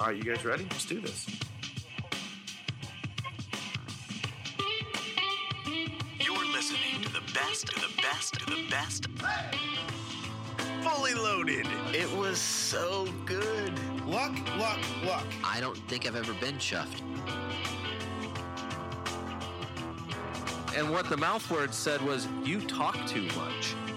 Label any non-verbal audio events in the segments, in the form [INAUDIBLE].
All right, you guys ready? Let's do this. You're listening to the best, to the best, to the best. Fully loaded. It was so good. Luck, luck, luck. I don't think I've ever been chuffed. And what the mouth word said was, "You talk too much."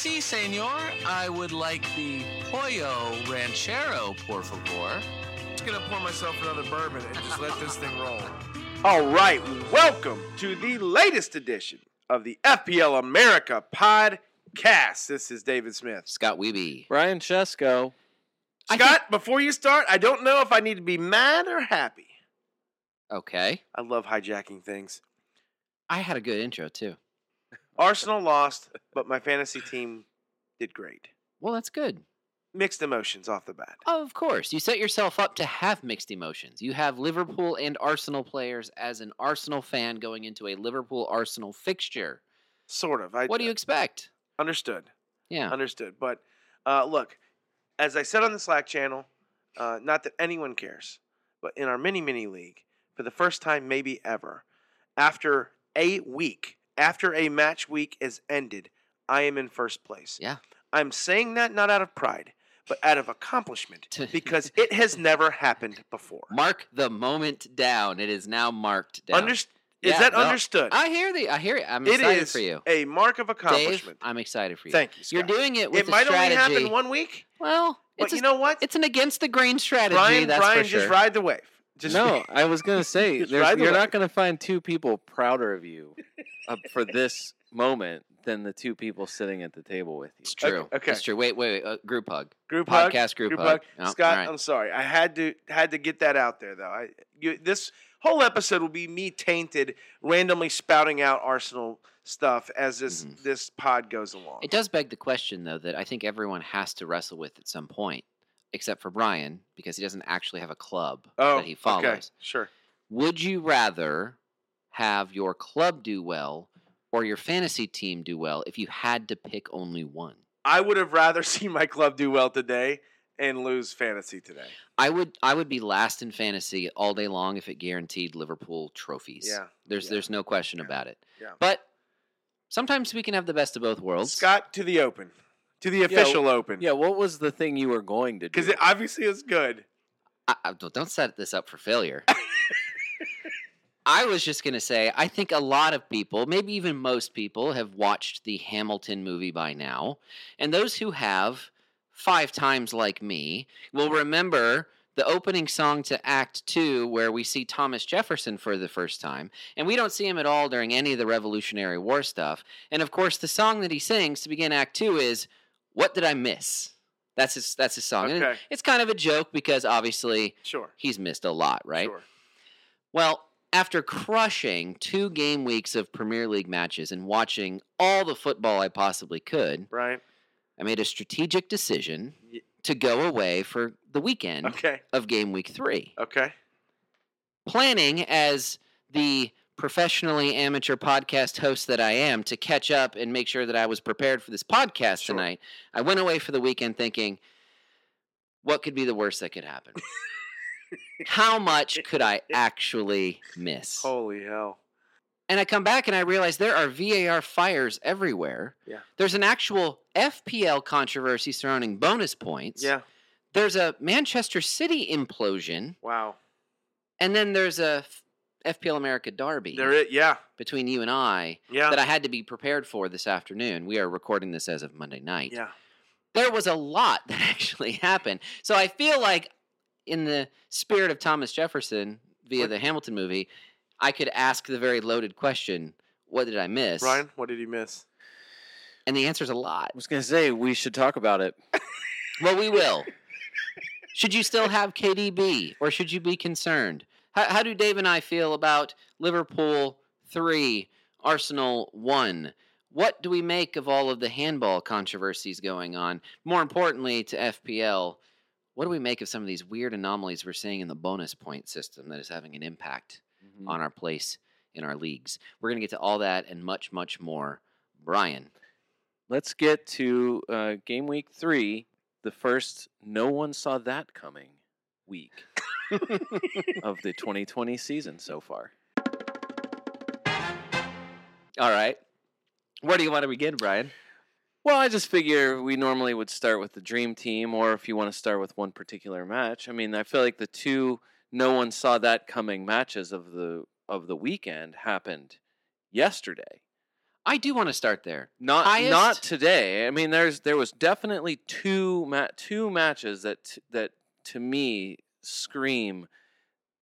Si, senor. I would like the pollo ranchero, por favor. just gonna pour myself another bourbon and just let this thing roll. [LAUGHS] All right, welcome to the latest edition of the FPL America podcast. This is David Smith. Scott Weeby. Brian Chesko. I Scott, before you start, I don't know if I need to be mad or happy. Okay. I love hijacking things. I had a good intro too. Arsenal lost, but my fantasy team did great. Well, that's good. Mixed emotions off the bat. Oh, of course. You set yourself up to have mixed emotions. You have Liverpool and Arsenal players as an Arsenal fan going into a Liverpool Arsenal fixture. Sort of. I, What do you expect? understood? Yeah. Understood. But uh, look, as I said on the Slack channel, uh, not that anyone cares, but in our mini mini league, for the first time maybe ever, after a week, after a match week is ended, I am in first place. Yeah. I'm saying that not out of pride, but out of accomplishment [LAUGHS] because it has never happened before. Mark the moment down. It is now marked down. Underst- Yeah, is that no, understood? I hear the. I hear it. I'm It excited is for you, a mark of Dave. accomplishment. I'm excited for you. Thank you. You're doing it with It might only happen one week, well, but it's a, you know what? it's an against the grain strategy. Brian, that's Brian, for sure. just ride the wave. Just no, [LAUGHS] I was gonna say Just there's- ride the you're wave. not gonna find two people prouder of you uh, [LAUGHS] for this moment than the two people sitting at the table with you. It's true. okay. It's true. Wait, wait, wait. Uh, group hug. group hug. Podcast group, Group hug. hug. Oh, Scott, all right. I'm sorry. I had to had to get that out there though. I you, this whole episode will be me tainted, randomly spouting out Arsenal stuff as this Mhm. this pod goes along. It does beg the question, though, that I think everyone has to wrestle with at some point, except for Brian, because he doesn't actually have a club oh, that he oh, follows. Okay, sure. Would you rather have your club do well or your fantasy team do well if you had to pick only one? I would have rather [LAUGHS] seen my club do well today and lose fantasy today. I would I would be last in fantasy all day long if it guaranteed Liverpool trophies. Yeah. There's yeah. there's no question Yeah. about it. Yeah. But sometimes we can have the best of both worlds. Scott to the open, to the official open. Yeah, what was the thing you were going to do? because it obviously is good. I, I- don't don't set this up for failure. [LAUGHS] I was just going to say, I think a lot of people, maybe even most people, have watched the Hamilton movie by now. And those who have, five times like me, will remember the opening song to Act Two, where we see Thomas Jefferson for the first time. And we don't see him at all during any of the Revolutionary War stuff. And of course, the song that he sings to begin Act Two is, What Did I Miss? That's his, that's his song. And Okay. it's kind of a joke because obviously Sure. he's missed a lot, right? Sure. Well, after crushing two game weeks of Premier League matches and watching all the football I possibly could, Right. I made a strategic decision to go away for the weekend Okay. of game week three. Okay. Planning as the professionally amateur podcast host that I am to catch up and make sure that I was prepared for this podcast Sure. tonight, I went away for the weekend thinking, what could be the worst that could happen? How much [LAUGHS] could I actually miss? Holy hell. And I come back and I realize there are VAR fires everywhere. Yeah. There's an actual FPL controversy surrounding bonus points. Yeah. There's a Manchester City implosion. Wow. And then there's a FPL America derby There it. Yeah. between you and I Yeah. that I had to be prepared for this afternoon. We are recording this as of Monday night. yeah. There was a lot [LAUGHS] that actually happened. So I feel like, in the spirit of Thomas Jefferson via What- the Hamilton movie, I could ask the very loaded question what did I miss? Ryan, what did he miss? And the answer is a lot. I was gonna say we should talk about it. [LAUGHS] Well, we will. should you still have KDB or should you be concerned? How, how do Dave and I feel about Liverpool three, Arsenal one? What do we make of all of the handball controversies going on? More importantly, to FPL, what do we make of some of these weird anomalies we're seeing in the bonus point system that is having an impact Mhm. on our place in our leagues? We're going to get to all that and much, much more. Brian, Let's get to uh, game week three, the first no one saw that coming week of the 2020 season so far. all right. Where do you want to begin, Brian? Well, I just figure we normally would start with the dream team, or if you want to start with one particular match. I mean, I feel like the two no one saw that coming matches of the of the weekend happened yesterday. I do want to start there. Not Highest- not today. I mean, there's there was definitely two ma- two matches that t- that to me scream.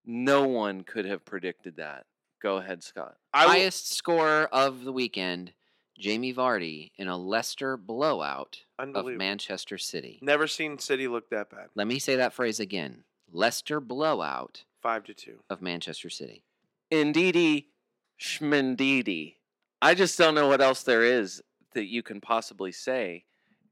No one could have predicted that. Go ahead, Scott. I will, Highest scorer of the weekend, Jamie Vardy in a Leicester blowout of unbelievable. Manchester City. Never seen City look that bad. Let me say that phrase again. Leicester blowout Five to two. of Manchester City. Indeedy, Schmendidi. I just don't know what else there is that you can possibly say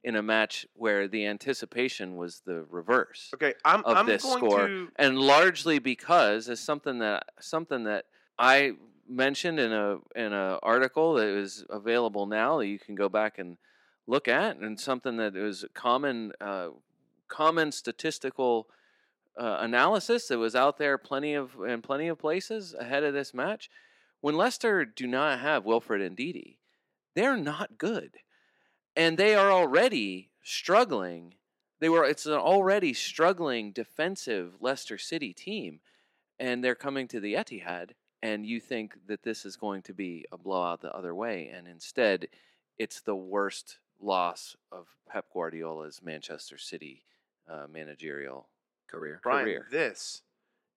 in a match where the anticipation was the reverse. Okay, I'm Of I'm this going score. to and largely because it's something that something that I mentioned in a in a article that is available now that you can go back and look at, and something that is common uh, common statistical uh, analysis that was out there plenty of in plenty of places ahead of this match. When Leicester do not have Wilfred Ndidi, they're not good, and they are already struggling they were it's an already struggling defensive Leicester City team and they're coming to the Etihad and you think that this is going to be a blowout the other way and instead it's the worst loss of Pep Guardiola's Manchester City uh, managerial Career. Brian. career. This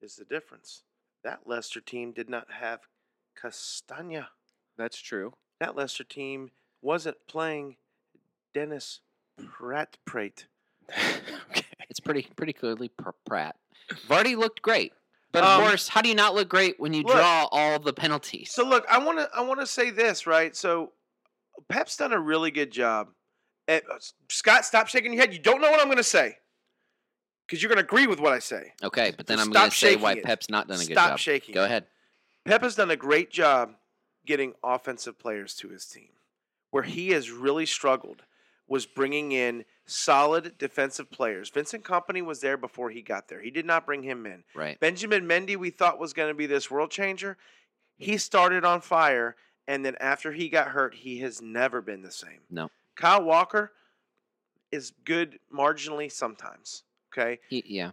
is the difference. That Leicester team did not have Castagna. that's true That Leicester team wasn't playing Dennis Pratt Prate. [LAUGHS] okay It's pretty pretty clearly Pr- Pratt. Vardy looked great. But of Um, course, how do you not look great when you look, draw all the penalties? So look, I want to I want to say this right. So Pep's done a really good job. At, Scott, stop shaking your head. You don't know what I'm going to say because you're going to agree with what I say. okay, but then So I'm going to say why it. Pep's not done a good job. Stop shaking Go ahead. Pep has done a great job getting offensive players to his team. Where he has really struggled was bringing in solid defensive players. Vincent Kompany was there before he got there. He did not bring him in. Right. Benjamin Mendy, we thought was going to be this world changer. He started on fire, and then after he got hurt, he has never been the same. No. Kyle Walker is good marginally sometimes. Okay. He, yeah.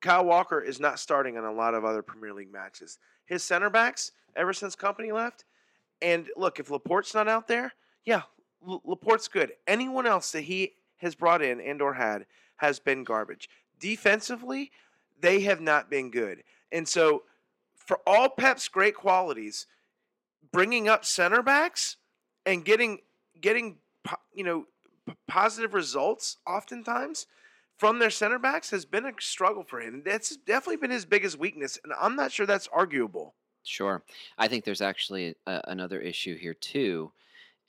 Kyle Walker is not starting in a lot of other Premier League matches. His center backs, ever since Kompany left, and look, if Laporte's not out there, yeah, Laporte's good. Anyone else that he has brought in and or had has been garbage. Defensively, they have not been good. And so, for all Pep's great qualities, bringing up center backs and getting getting you know positive results oftentimes from their center backs has been a struggle for him. That's definitely been his biggest weakness, and I'm not sure that's arguable. Sure. I think there's actually a, another issue here too,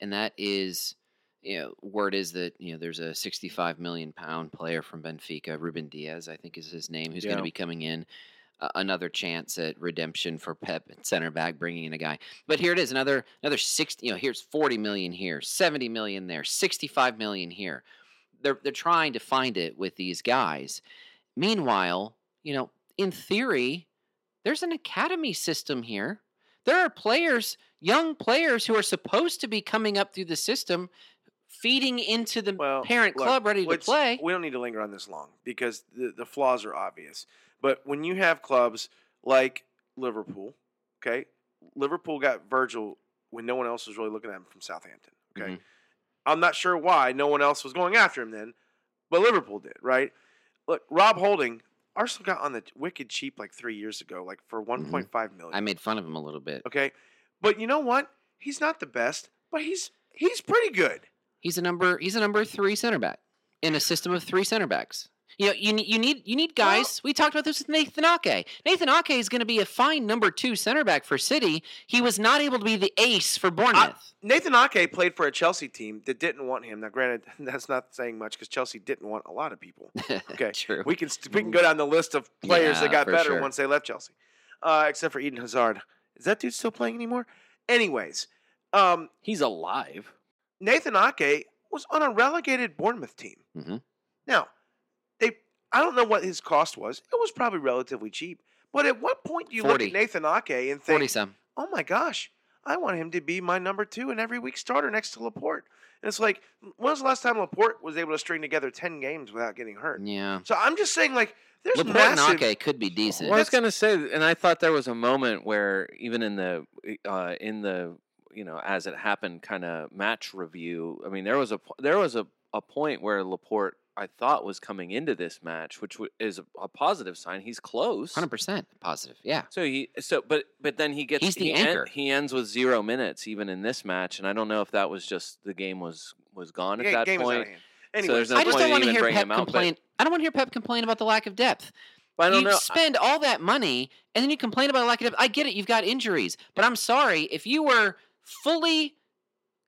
and that is, you know, word is that you know there's a 65 million pound player from Benfica, Ruben Dias, I think is his name, who's going to be coming in. Uh, another chance at redemption for Pep at center back, bringing in a guy. But here it is, another another 60. You know, here's 40 million here, 70 million there, 65 million here. They're they're trying to find it with these guys. Meanwhile, you know, in theory, there's an academy system here. There are players, young players, who are supposed to be coming up through the system, feeding into the Well, parent look, club ready to play. We don't need to linger on this long because the, the flaws are obvious. But when you have clubs like Liverpool, okay, Liverpool got Virgil when no one else was really looking at him from Southampton. Okay, Mhm. I'm not sure why no one else was going after him then, but Liverpool did, right? Look, Rob Holding, Arsenal got on the wicked cheap like three years ago, like for mm-hmm. 1.5 million. I made fun of him a little bit. okay, but you know what? He's not the best, but he's he's pretty good. He's a number. He's a number three center back in a system of three center backs. You know, you need you need you need guys. we talked about this with Nathan Ake. Nathan Ake is going to be a fine number two center back for City. He was not able to be the ace for Bournemouth. Nathan Ake played for a Chelsea team that didn't want him. Now, granted, [LAUGHS] that's not saying much because Chelsea didn't want a lot of people. [LAUGHS] Okay, true. we can we can go down the list of players Yeah, that got better sure. once they left Chelsea, uh, except for Eden Hazard. Is that dude still playing anymore? Anyways, um, He's alive. Nathan Ake was on a relegated Bournemouth team. Mhm. Now, I don't know what his cost was. It was probably relatively cheap. But at what point do you look at Nathan Ake and Forty think, some. oh my gosh, I want him to be my number two and every week starter next to Laporte? And it's like, when was the last time Laporte was able to string together 10 games without getting hurt? Yeah. So I'm just saying, like, there's Laporte massive. and Ake could be decent. Well, I was gonna say, and I thought there was a moment where even in the uh, in the you know as it happened kind of match review. I mean, there was a there was a, a point where Laporte I thought was coming into this match, which w- is a, a positive sign. He's close. Hundred percent positive. Yeah. So he so but but then he gets He's the he, en- anchor. he ends with zero minutes even in this match, and I don't know if that was just the game was was gone the at that game is point. of hand. Anyways, there's no I just point don't in want to even hear bringing Pep him out, but- I don't want to hear Pep complain about the lack of depth. But I don't you know. spend all that money and then you complain about a lack of depth. I get it. You've got injuries, but I'm sorry if you were fully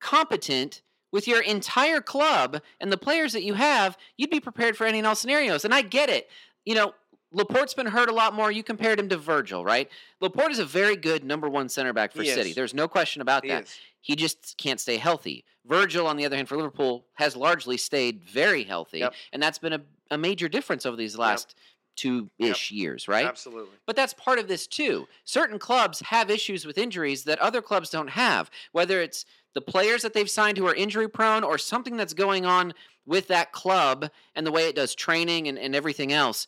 competent with your entire club and the players that you have, you'd be prepared for any and all scenarios. And I get it. You know, Laporte's been hurt a lot more. You compared him to Virgil, right? Laporte is a very good number one center back for He City. is. There's no question about he that. is. He just can't stay healthy. Virgil, on the other hand, for Liverpool, has largely stayed very healthy, Yep. and that's been a, a major difference over these last two ish years, right? Absolutely. But that's part of this too. Certain clubs have issues with injuries that other clubs don't have, whether it's the players that they've signed who are injury prone or something that's going on with that club and the way it does training and, and everything else.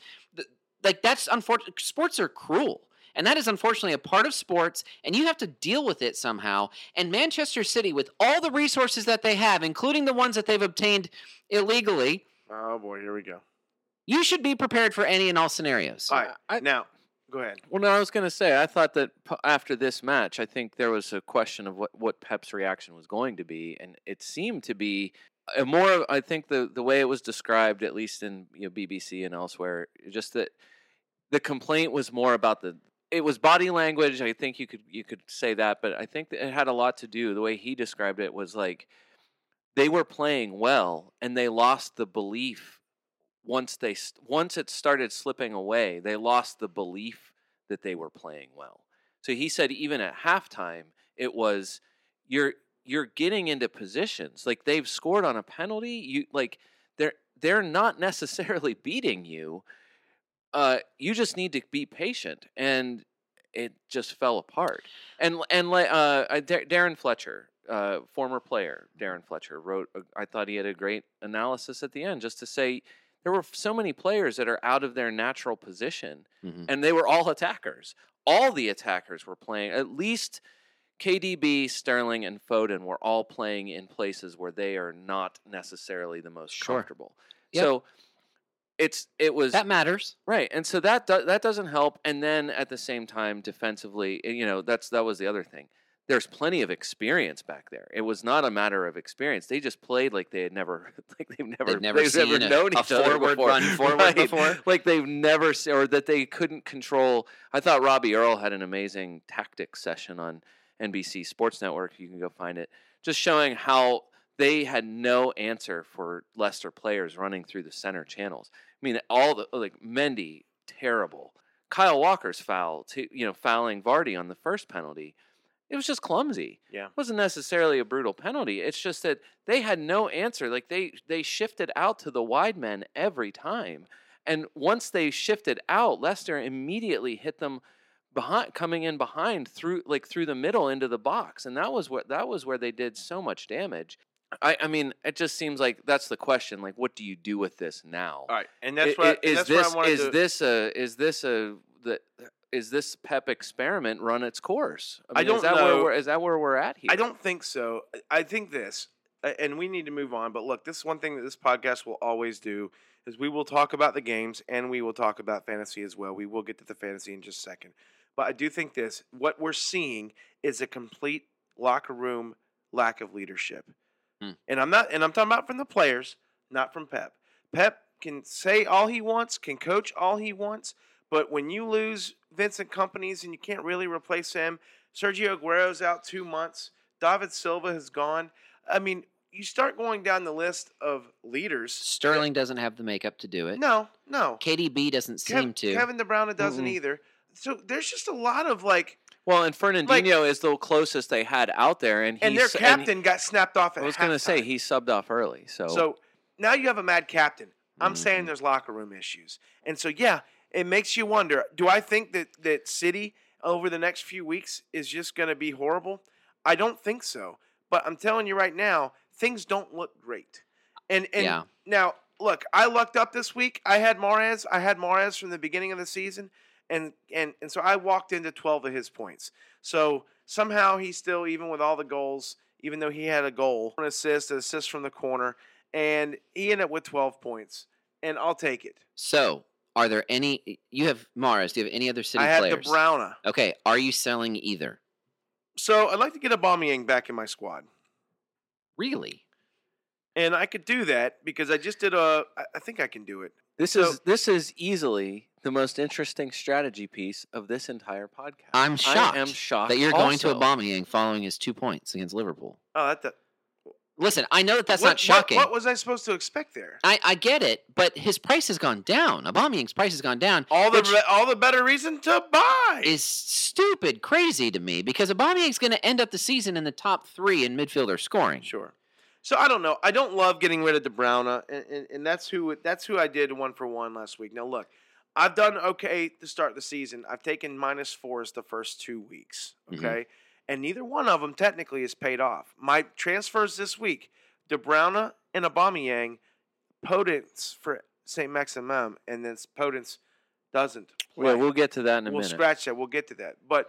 Like, that's unfortunate. Sports are cruel. And that is unfortunately a part of sports, and you have to deal with it somehow. And Manchester City, with all the resources that they have, including the ones that they've obtained illegally, Oh, boy. Here we go. You should be prepared for any and all scenarios. All right. I- now, go ahead. Well, no, I was going to say, I thought that p- after this match, I think there was a question of what, what Pep's reaction was going to be, and it seemed to be a more. I think the the way it was described, at least in you know, BBC and elsewhere, just that the complaint was more about the. It was body language. I think you could you could say that, but I think that it had a lot to do. The way he described it was like they were playing well, and they lost the belief once they once it started slipping away, they lost the belief that they were playing well. So he said even at halftime, it was you're you're getting into positions like they've scored on a penalty. You like they're they're not necessarily beating you. Uh, you just need to be patient, and it just fell apart. And and like uh, Darren Fletcher, uh, former player Darren Fletcher, wrote. I thought he had a great analysis at the end, just to say there were so many players that are out of their natural position, Mhm. and they were all attackers. All the attackers were playing. At least KDB, Sterling, and Foden were all playing in places where they are not necessarily the most Sure. comfortable. Yep. So it's it was That matters. Right, and so that do, that doesn't help. And then at the same time, defensively, you know, that's that was the other thing. There's plenty of experience back there. It was not a matter of experience. They just played like they had never, [LAUGHS] like they've never, never they've never a- known a each other forward before. run forward [LAUGHS] Right, before. Like they've never, or that they couldn't control. I thought Robbie Earle had an amazing tactics session on NBC Sports Network. You can go find it, just showing how they had no answer for Leicester players running through the center channels. I mean, all the like Mendy, terrible. Kyle Walker's foul, to, you know, fouling Vardy on the first penalty. It was just clumsy. Yeah. It wasn't necessarily a brutal penalty. It's just that they had no answer. Like they they shifted out to the wide men every time. And once they shifted out, Leicester immediately hit them behind coming in behind through like through the middle into the box. And that was what that was where they did so much damage. I, I mean, it just seems like that's the question. Like, what do you do with this now? All right. And that's what, i- is that's this what is to, this a is this a the is this Pep experiment run its course? I mean, is don't that where know. we're, is that where we're at here? I don't think so. I- I think this, and we need to move on. But look, this is one thing that this podcast will always do is we will talk about the games and we will talk about fantasy as well. We will get to the fantasy in just a second. But I do think this: what we're seeing is a complete locker room lack of leadership. Hmm. And I'm not, and I'm talking about from the players, not from Pep. Pep can say all he wants, can coach all he wants, but when you lose Vincent Kompanys and you can't really replace him, Sergio Aguero's out two months, David Silva has gone. I mean, you start going down the list of leaders. Sterling doesn't have the makeup to do it. No, no. KDB doesn't Kev- seem to. Kevin De Bruyne doesn't Mm-mm. either. So there's just a lot of like, Well, and Fernandinho is the closest they had out there, and and their captain got snapped off. At I was going to say he subbed off early, so, So now you have a mad captain. I'm saying Mhm. there's locker room issues. And so yeah, it makes you wonder, do I think that that City over the next few weeks is just going to be horrible? I don't think so. But I'm telling you right now, things don't look great. And and Yeah. now look, I lucked up this week. I had Mahrez. I had Mahrez from the beginning of the season and and and so I walked into 12 of his points. So somehow he's still even with all the goals, even though he had a goal, an assist, an assist from the corner, and he ended up with 12 points. And I'll take it. So, are there any? You have Mahrez. Do you have any other city I had players? the Bruyne. Okay. Are you selling either? So I'd like to get a Aubameyang back in my squad. Really? And I could do that because I just did a I- I think I can do it. this so- is this is easily the most interesting strategy piece of this entire podcast. I'm shocked I am shocked that you're going to also. Aubameyang following his two points against Liverpool. Oh, that, that Listen, I know that that's what, not shocking. What, what was I supposed to expect there? I, I get it, but his price has gone down. Aubameyang's price has gone down. All the all the better reason to buy. is stupid, crazy to me because Aubameyang's going to end up the season in the top three in midfielder scoring. Sure. So I don't know. I don't love getting rid of De Bruyne, and, and, and that's who that's who I did one for one last week. Now look, I've done okay to start the season. I've taken minus fours the first two weeks. Mhm. Okay, and neither one of them technically is paid off. My transfers this week: De Bruyne and Aubameyang, Podence for Saint Maximin, and then Podence doesn't. Yeah, play. we'll get to that in a minute. we'll scratch that. We'll get to that. But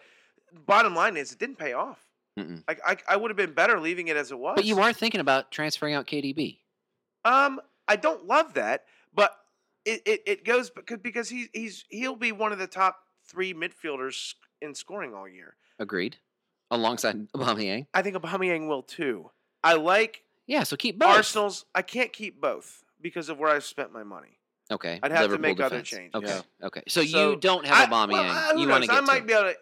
bottom line is, it didn't pay off. Mm-mm. Like I, I would have been better leaving it as it was. But you are thinking about transferring out KDB. Um, I don't love that, but it, it, it goes because because he he's he'll be one of the top three midfielders in scoring all year. Agreed. Alongside [LAUGHS] Aubameyang. I think Aubameyang will too. I like Yeah, so keep both. Arsenal's. I can't keep both because of where I've spent my money. Okay. I'd have to Liverpool make other defense. changes. Okay. Yeah. Okay. So, So, you don't have I- Aubameyang. well, uh, who you want to knows? get I might to. be able to.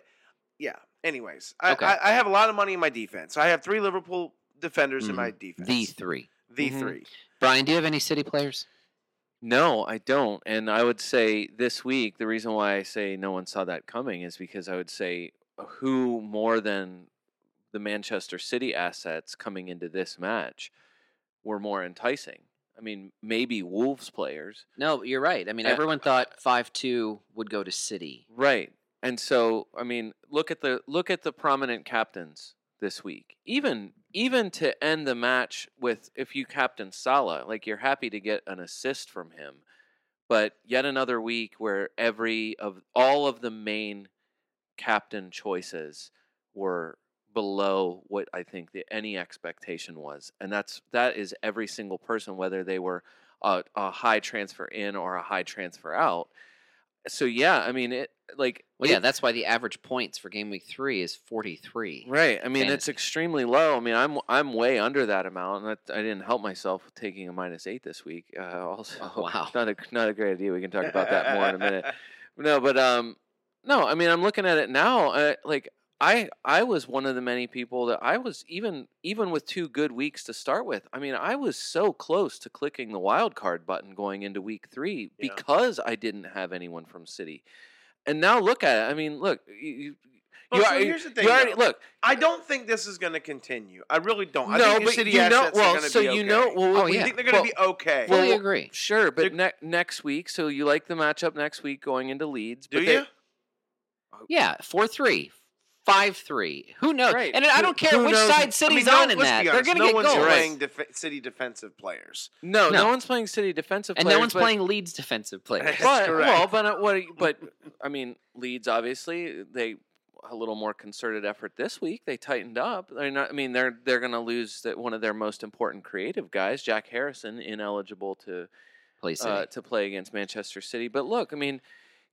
Yeah. Anyways, I, Okay. I, I have a lot of money in my defense. I have three Liverpool defenders in my defense. the three. the Mhm. three. Brian, do you have any city players? No, I don't. And I would say this week, the reason why I say no one saw that coming is because I would say who more than the Manchester City assets coming into this match were more enticing. I mean, maybe Wolves players. No, you're right. I mean, Uh, everyone thought five two would go to City. Right. And so, I mean, look at the look at the prominent captains this week. Even even to end the match with if you captain Salah, like you're happy to get an assist from him. But yet another week where every of all of the main captain choices were below what I think the any expectation was. And that's that is every single person whether they were a, a high transfer in or a high transfer out. So yeah, I mean it like Well, yeah, that's why the average points for game week three is 43. Right. I mean, it's extremely low. I mean, I'm I'm way under that amount, and I, I didn't help myself taking a minus eight this week. Uh, [LAUGHS] also, Oh, wow. not a not a great idea. We can talk about that more in a minute. [LAUGHS] No, but um, no. I mean, I'm looking at it now. Uh, like I I was one of the many people that I was even even with two good weeks to start with. I mean, I was so close to clicking the wild card button going into week three Yeah. because I didn't have anyone from City. And now look at it. I mean, look. You, you, Well, you so are- here's the thing, You already, look, I don't think this is going to continue. I really don't. I no, think the but city you know, assets well, are so be okay. you know, well, Oh, we- yeah. think they're going to well, be okay. Fully well, agree. Sure, but They're- ne- next week, so you like the matchup next week going into Leeds? Do but they- you? Yeah, 4 3, 5 3. Who knows? Right. And I don't care who which knows- side I City's mean, no, on in let's that. be They're honest, going to no get one's goals. playing def- city defensive players. No, no, No. one's playing City defensive And players. no one's but, playing Leeds defensive [LAUGHS] players. That's But correct. well, but uh, what? But I mean, Leeds obviously they a little more concerted effort this week. They tightened up. They're not, I mean, they're they're going to lose that one of their most important creative guys, Jack Harrison, ineligible to Play City. uh, to play against Manchester City. But look, I mean,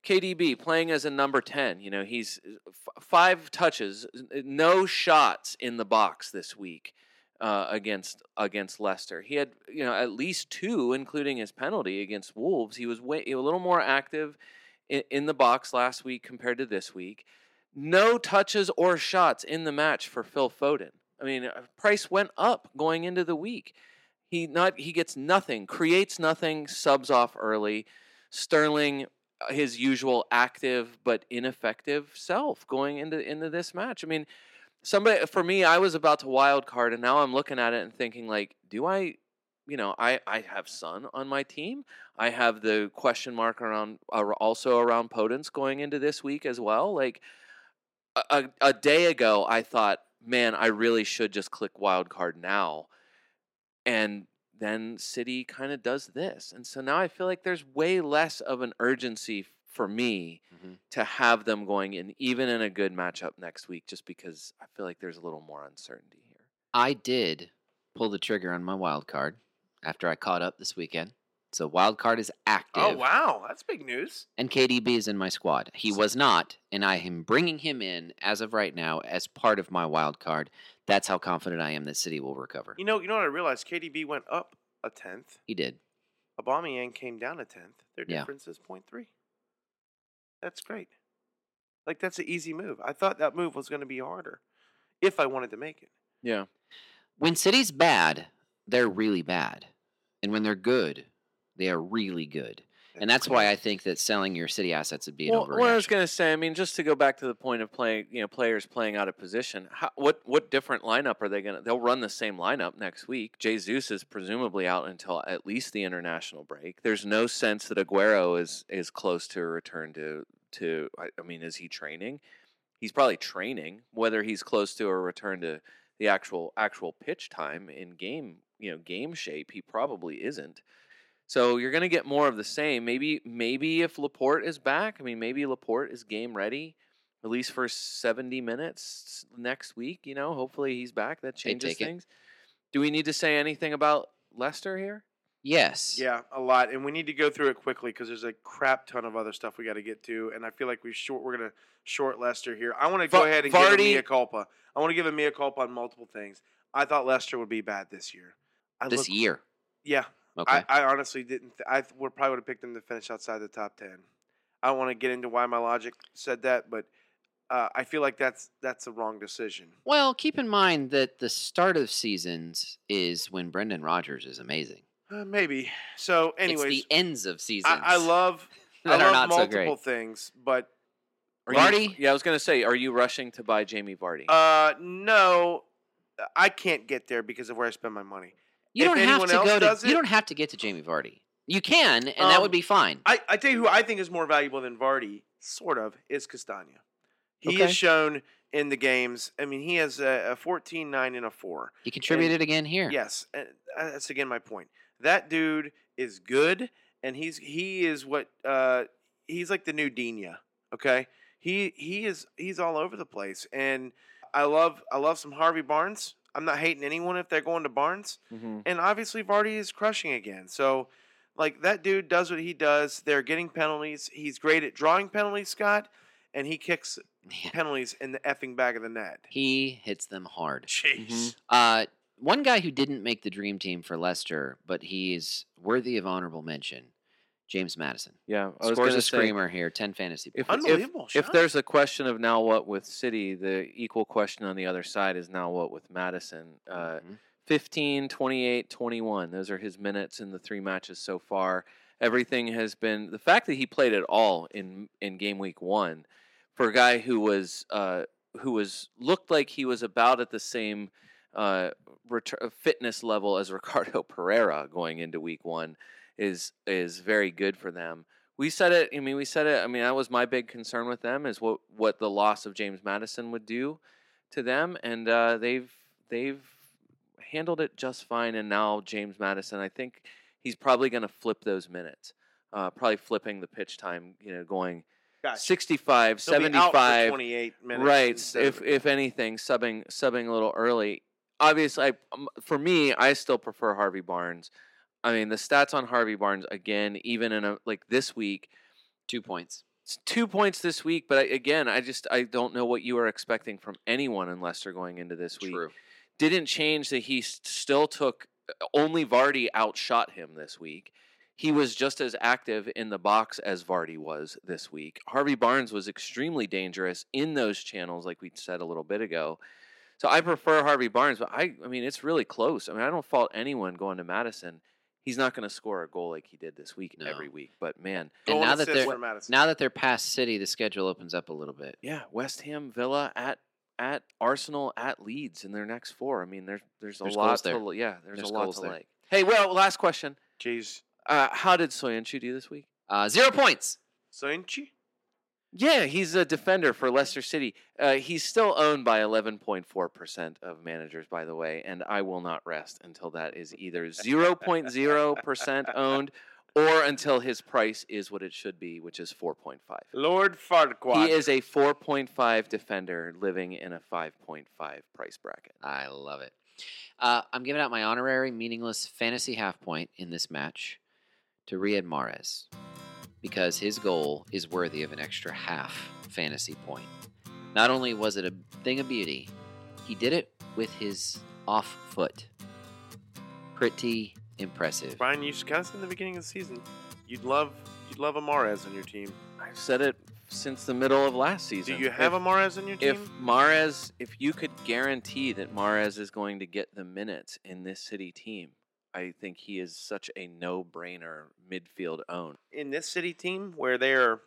KDB playing as a number 10, you know, he's f- five touches, no shots in the box this week. uh, against against Leicester. He had you know at least two, including his penalty against Wolves. He was way a little more active in, in the box last week compared to this week. No touches or shots in the match for Phil Foden. I mean, uh, price went up going into the week. He not he gets nothing, creates nothing, subs off early. Sterling his usual active but ineffective self going into into this match. I mean, somebody for me, I was about to wild card, and now I'm looking at it and thinking like, do I, you know, I I have Son on my team. I have the question mark around uh, also around Podence going into this week as well. Like a, a, a day ago, I thought, man, I really should just click wild card now, and then City kind of does this, and so now I feel like there's way less of an urgency for me Mhm. to have them going in, even in a good matchup next week, just because I feel like there's a little more uncertainty here. I did pull the trigger on my wild card after I caught up this weekend. So wild card is active. Oh wow, that's big news. And KDB is in my squad. He was not, and I am bringing him in as of right now as part of my wild card. That's how confident I am that City will recover. You know, you know what I realized? KDB went up a tenth. He did. Aubameyang came down a tenth. Their Yeah. difference is 0.3. That's great. Like that's an easy move. I thought that move was going to be harder if I wanted to make it. Yeah. When City's bad, they're really bad, and when they're good, they are really good. And that's why I think that selling your City assets would be an Well, what I was going to say, I mean, just to go back to the point of playing, you know, players playing out of position. How, what what different lineup are they going to? They'll run the same lineup next week. Jesus is presumably out until at least the international break. There's no sense that Aguero is is close to a return to to. I, I mean, is he training? He's probably training. Whether he's close to a return to the actual actual pitch time in game, you know, game shape, he probably isn't. So you're going to get more of the same. Maybe maybe if Laporte is back, I mean maybe Laporte is game ready at least for 70 minutes next week, you know, hopefully he's back. That changes take it. things. Do we need to say anything about Leicester here? yes. Yeah, a lot, and we need to go through it quickly because there's a crap ton of other stuff we got to get to, and I feel like we short. We're gonna short Leicester here. I want to go Va- ahead and give me a mea culpa. I want to give a mea culpa on multiple things. I thought Leicester would be bad this year. I This look- year. yeah, Okay. I, I honestly didn't. Th- I th- would probably would have picked them to finish outside the top ten. I don't want to get into why my logic said that, but uh, I feel like that's that's a wrong decision. well, keep in mind that the start of seasons is when Brendan Rodgers is amazing. Uh, maybe. So, anyways, it's the ends of seasons. I, I love [LAUGHS] I that are love not so multiple great. things, but Are Vardy? You, yeah, I was going to say, are you rushing to buy Jamie Vardy? uh, no, I can't get there because of where I spend my money. You don't have to go to. does You don't have to get to Jamie Vardy. You can, and that would Um, be fine. I, I tell you who I think is more valuable than Vardy, sort of, is Castagna. He Okay. has shown in the games. I mean, he has a, a 14, 9, and a 4. He contributed again here. Yes, and uh, that's again my point. That dude is good, and he's he is what uh, he's like the new Dina. Okay, he he is he's all over the place, and I love I love some Harvey Barnes. I'm not hating anyone if they're going to Barnes, hmm and obviously Vardy is crushing again. So, like that dude does what he does. They're getting penalties. He's great at drawing penalties, Scott, and he kicks Yeah. penalties in the effing back of the net. He hits them hard. Jeez. Uh, one guy who didn't make the dream team for Leicester, but he's worthy of honorable mention. James Maddison Yeah, I was scores gonna a say, screamer here, ten fantasy If, points. if, Unbelievable if there's a question of now what with City, the equal question on the other side is now what with Maddison. Uh, Mhm. 15, 28, 21. Those are his minutes in the three matches so far. Everything has been the fact that he played at all in in game week one for a guy who was uh, who was looked like he was about at the same uh, retur- fitness level as [LAUGHS] Ricardo Pereira going into week one is is very good for them. We said it. I mean, we said it. I mean, that was my big concern with them is what what the loss of James Maddison would do to them, and uh, they've they've handled it just fine. And now James Maddison, I think he's probably going to flip those minutes, uh, probably flipping the pitch time. You know, going Gotcha. 65, He'll be out for 75, 28 minutes right? If if anything, subbing subbing a little early. Obviously, I, um, for me, I still prefer Harvey Barnes. I mean, the stats on Harvey Barnes again, even in a like this week, Two points. it's two points this week. But I, again, I just I don't know what you are expecting from anyone in Leicester going into this week. True. didn't change that he s- still took uh, only Vardy outshot him this week. He was just as active in the box as Vardy was this week. Harvey Barnes was extremely dangerous in those channels, like we said a little bit ago. So I prefer Harvey Barnes, but I, I mean, it's really close. I mean, I don't fault anyone going to Maddison. He's not going to score a goal like he did this week No. every week. But man, And now that they're now that they're past City, the schedule opens up a little bit. yeah, West Ham, Villa at at Arsenal at Leeds in their next four. I mean, there's there's a There's lot goals to there. yeah, there's, There's a lot to there. like. Hey, well, last question. Jeez. Uh, how did Soyuncu do this week? Uh, zero points. Soinchi? Yeah, he's a defender for Leicester City. Uh, he's still owned by 11.4% of managers, by the way, and I will not rest until that is either 0.0% owned or until his price is what it should be, which is 4.5. Lord Farquaad. He is a 4.5 defender living in a 5.5 price bracket. I love it. Uh, I'm giving out my honorary meaningless fantasy half point in this match to Riyad Mahrez because his goal is worthy of an extra half fantasy point. Not only was it a thing of beauty, he did it with his off foot. Pretty impressive. Brian, you should kind of said in the beginning of the season, you'd love you'd love Amarez on your team. I've said it since the middle of last season. Do you have If- Amarez on your team? if Mahrez, if you could guarantee that Mahrez is going to get the minutes in this city team, I think he is such a no-brainer midfield own. in this city team where they're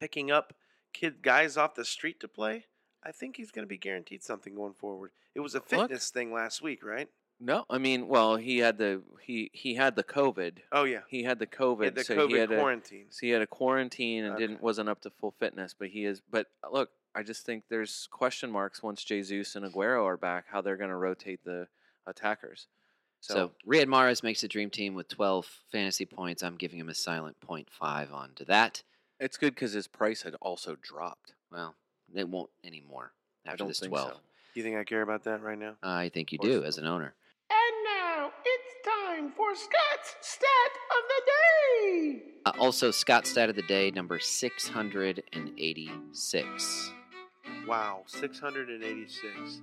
picking up kid guys off the street to play, I think he's going to be guaranteed something going forward. It was a Look. fitness thing last week, right? No, I mean, well, he had the he he had the COVID. Oh yeah, He had the COVID, He had the so COVID he had a, quarantine. so he had a quarantine and Okay. didn't wasn't up to full fitness. But he is. But uh, look, I just think there's question marks once Jesus and Aguero are back, how they're going to rotate the attackers. So, So, Riyad Mahrez makes the dream team with 12 fantasy points. I'm giving him a silent 0.5 on to that. it's good because his price had also dropped. Well, it won't anymore I after don't this think 12. so. Do you think I care about that right now? I think you do you as an owner. And now it's time for Scott's Stat of the Day. Uh, also, Scott's stat of the day, number 686. Wow, 686.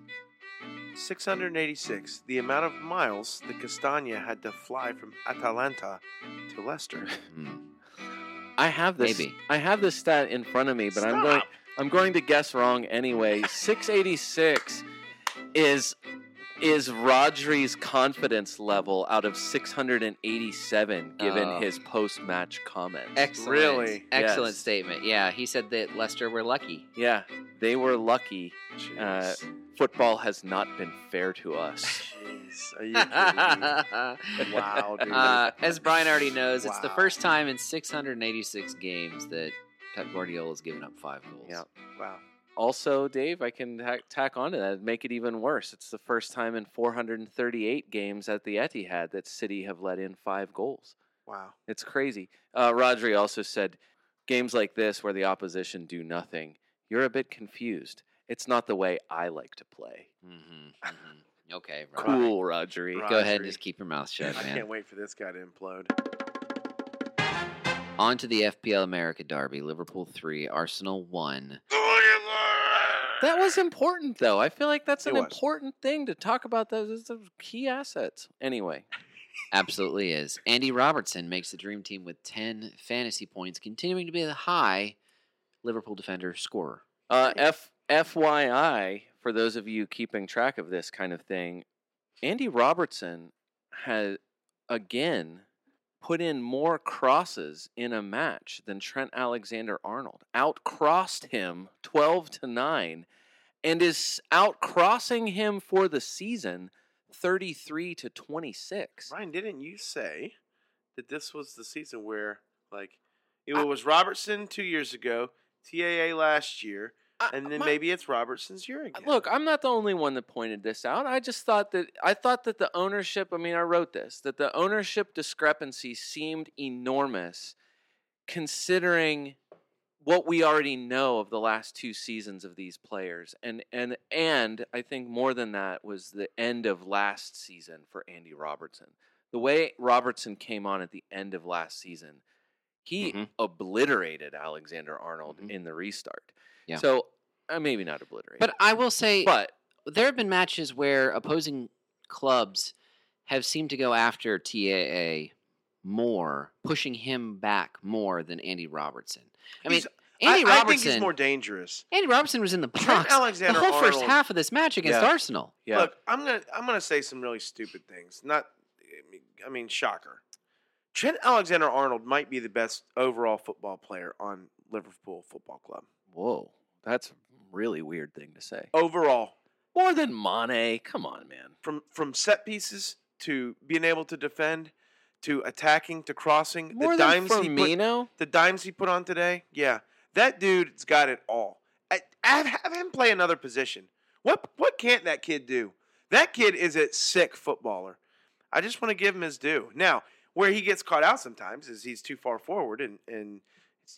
686. The amount of miles the Castagna had to fly from Atalanta to Leicester. [LAUGHS] Hmm. I have this. Maybe. I have this stat in front of me, but I'm going. I'm going to guess wrong anyway. [LAUGHS] 686 is is Rodri's confidence level out of 687 given Oh. his post match comments. Excellent. Really? Excellent Yes. statement. Yeah, he said that Leicester were lucky. Yeah, they were lucky. Uh, Football has not been fair to us. Jeez. Are you [LAUGHS] kidding me? Wow, dude. Uh, as Brian already knows, it's the first time in 686 games that Pep Guardiola has given up five goals. Yeah. wow. Also, Dave, I can tack, tack onto that and make it even worse. It's the first time in 438 games at the Etihad that City have let in five goals. Wow. It's crazy. Uh, Rodri also said, games like this where the opposition do nothing, you're a bit confused. It's not the way I like to play. Mm-hmm, Okay, Rob. Cool, Rodri. Right. Go ahead and just keep your mouth shut, I man. can't wait for this guy to implode. On to the FPL America Derby. Liverpool 3, Arsenal 1. That was important, though. I feel like that's an important thing to talk about. Those those key assets. Anyway, Absolutely is. Andy Robertson makes the dream team with 10 fantasy points, continuing to be the high Liverpool defender scorer. Uh, F FYI, for those of you keeping track of this kind of thing, Andy Robertson has again put in more crosses in a match than Trent Alexander Arnold. Outcrossed him 12 to 9 and is outcrossing him for the season 33 to 26. Ryan, didn't you say that this was the season where, like, it I- was Robertson two years ago, TAA last year, I- and then my- maybe it's Robertson's year again? Look, I'm not the only one that pointed this out. I just thought that I thought that the ownership, I mean, I wrote this, that the ownership discrepancy seemed enormous considering what we already know of the last two seasons of these players. And and and I think more than that was the end of last season for Andy Robertson. The way Robertson came on at the end of last season, he Mhm. obliterated Alexander Arnold Mhm. in the restart. Yeah. So uh, maybe not obliterated. But I will say, But there have been matches where opposing clubs have seemed to go after TAA more, pushing him back more than Andy Robertson. I mean, Andy I, I Robertson. think he's more dangerous. Andy Robertson was in the Trent box Alexander the whole first half of this match against Yeah. Arsenal. Yeah. Look, I'm gonna I'm gonna say some really stupid things. Not, I mean, I mean, shocker. Trent Alexander Arnold might be the best overall football player on Liverpool Football Club. Whoa, that's a really weird thing to say. Overall, More than Mane. Come on, man. from from set pieces to being able to defend to attacking to crossing, More the than dimes he put, the dimes he put on today, yeah, that dude's got it all. I, have, have him play another position. What what can't that kid do? That kid is a sick footballer. I just want to give him his due. Now, where he gets caught out sometimes is he's too far forward, and and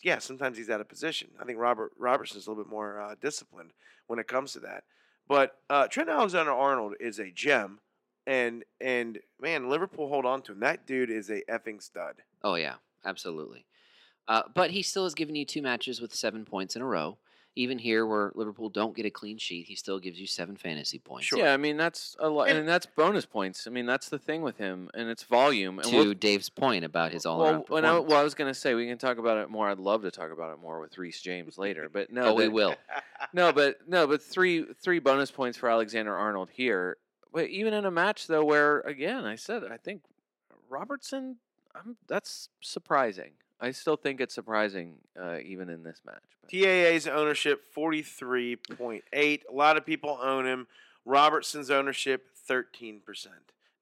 yeah, sometimes he's out of position. I think Robert Robertson's a little bit more uh, disciplined when it comes to that. But uh, Trent Alexander Arnold is a gem, and and man, Liverpool hold on to him. That dude is a effing stud. Oh yeah, absolutely. Uh, but he still has given you two matches with seven points in a row. Even here, where Liverpool don't get a clean sheet, he still gives you seven fantasy points. Sure. Yeah, I mean that's a lot, And- and that's bonus points. I mean that's the thing with him, and it's volume. And To we'll- Dave's point about his all well, around when I, well, I was going to say we can talk about it more. I'd love to talk about it more with Reece James later, but [LAUGHS] no, oh, we will. [LAUGHS] No, but no, but three three bonus points for Alexander Arnold here. But even in a match though, where again I said I think Robertson, I'm, that's surprising. I still think it's surprising, uh, even in this match. But- TAA's ownership 43.8. A lot of people own him. Robertson's ownership 13%.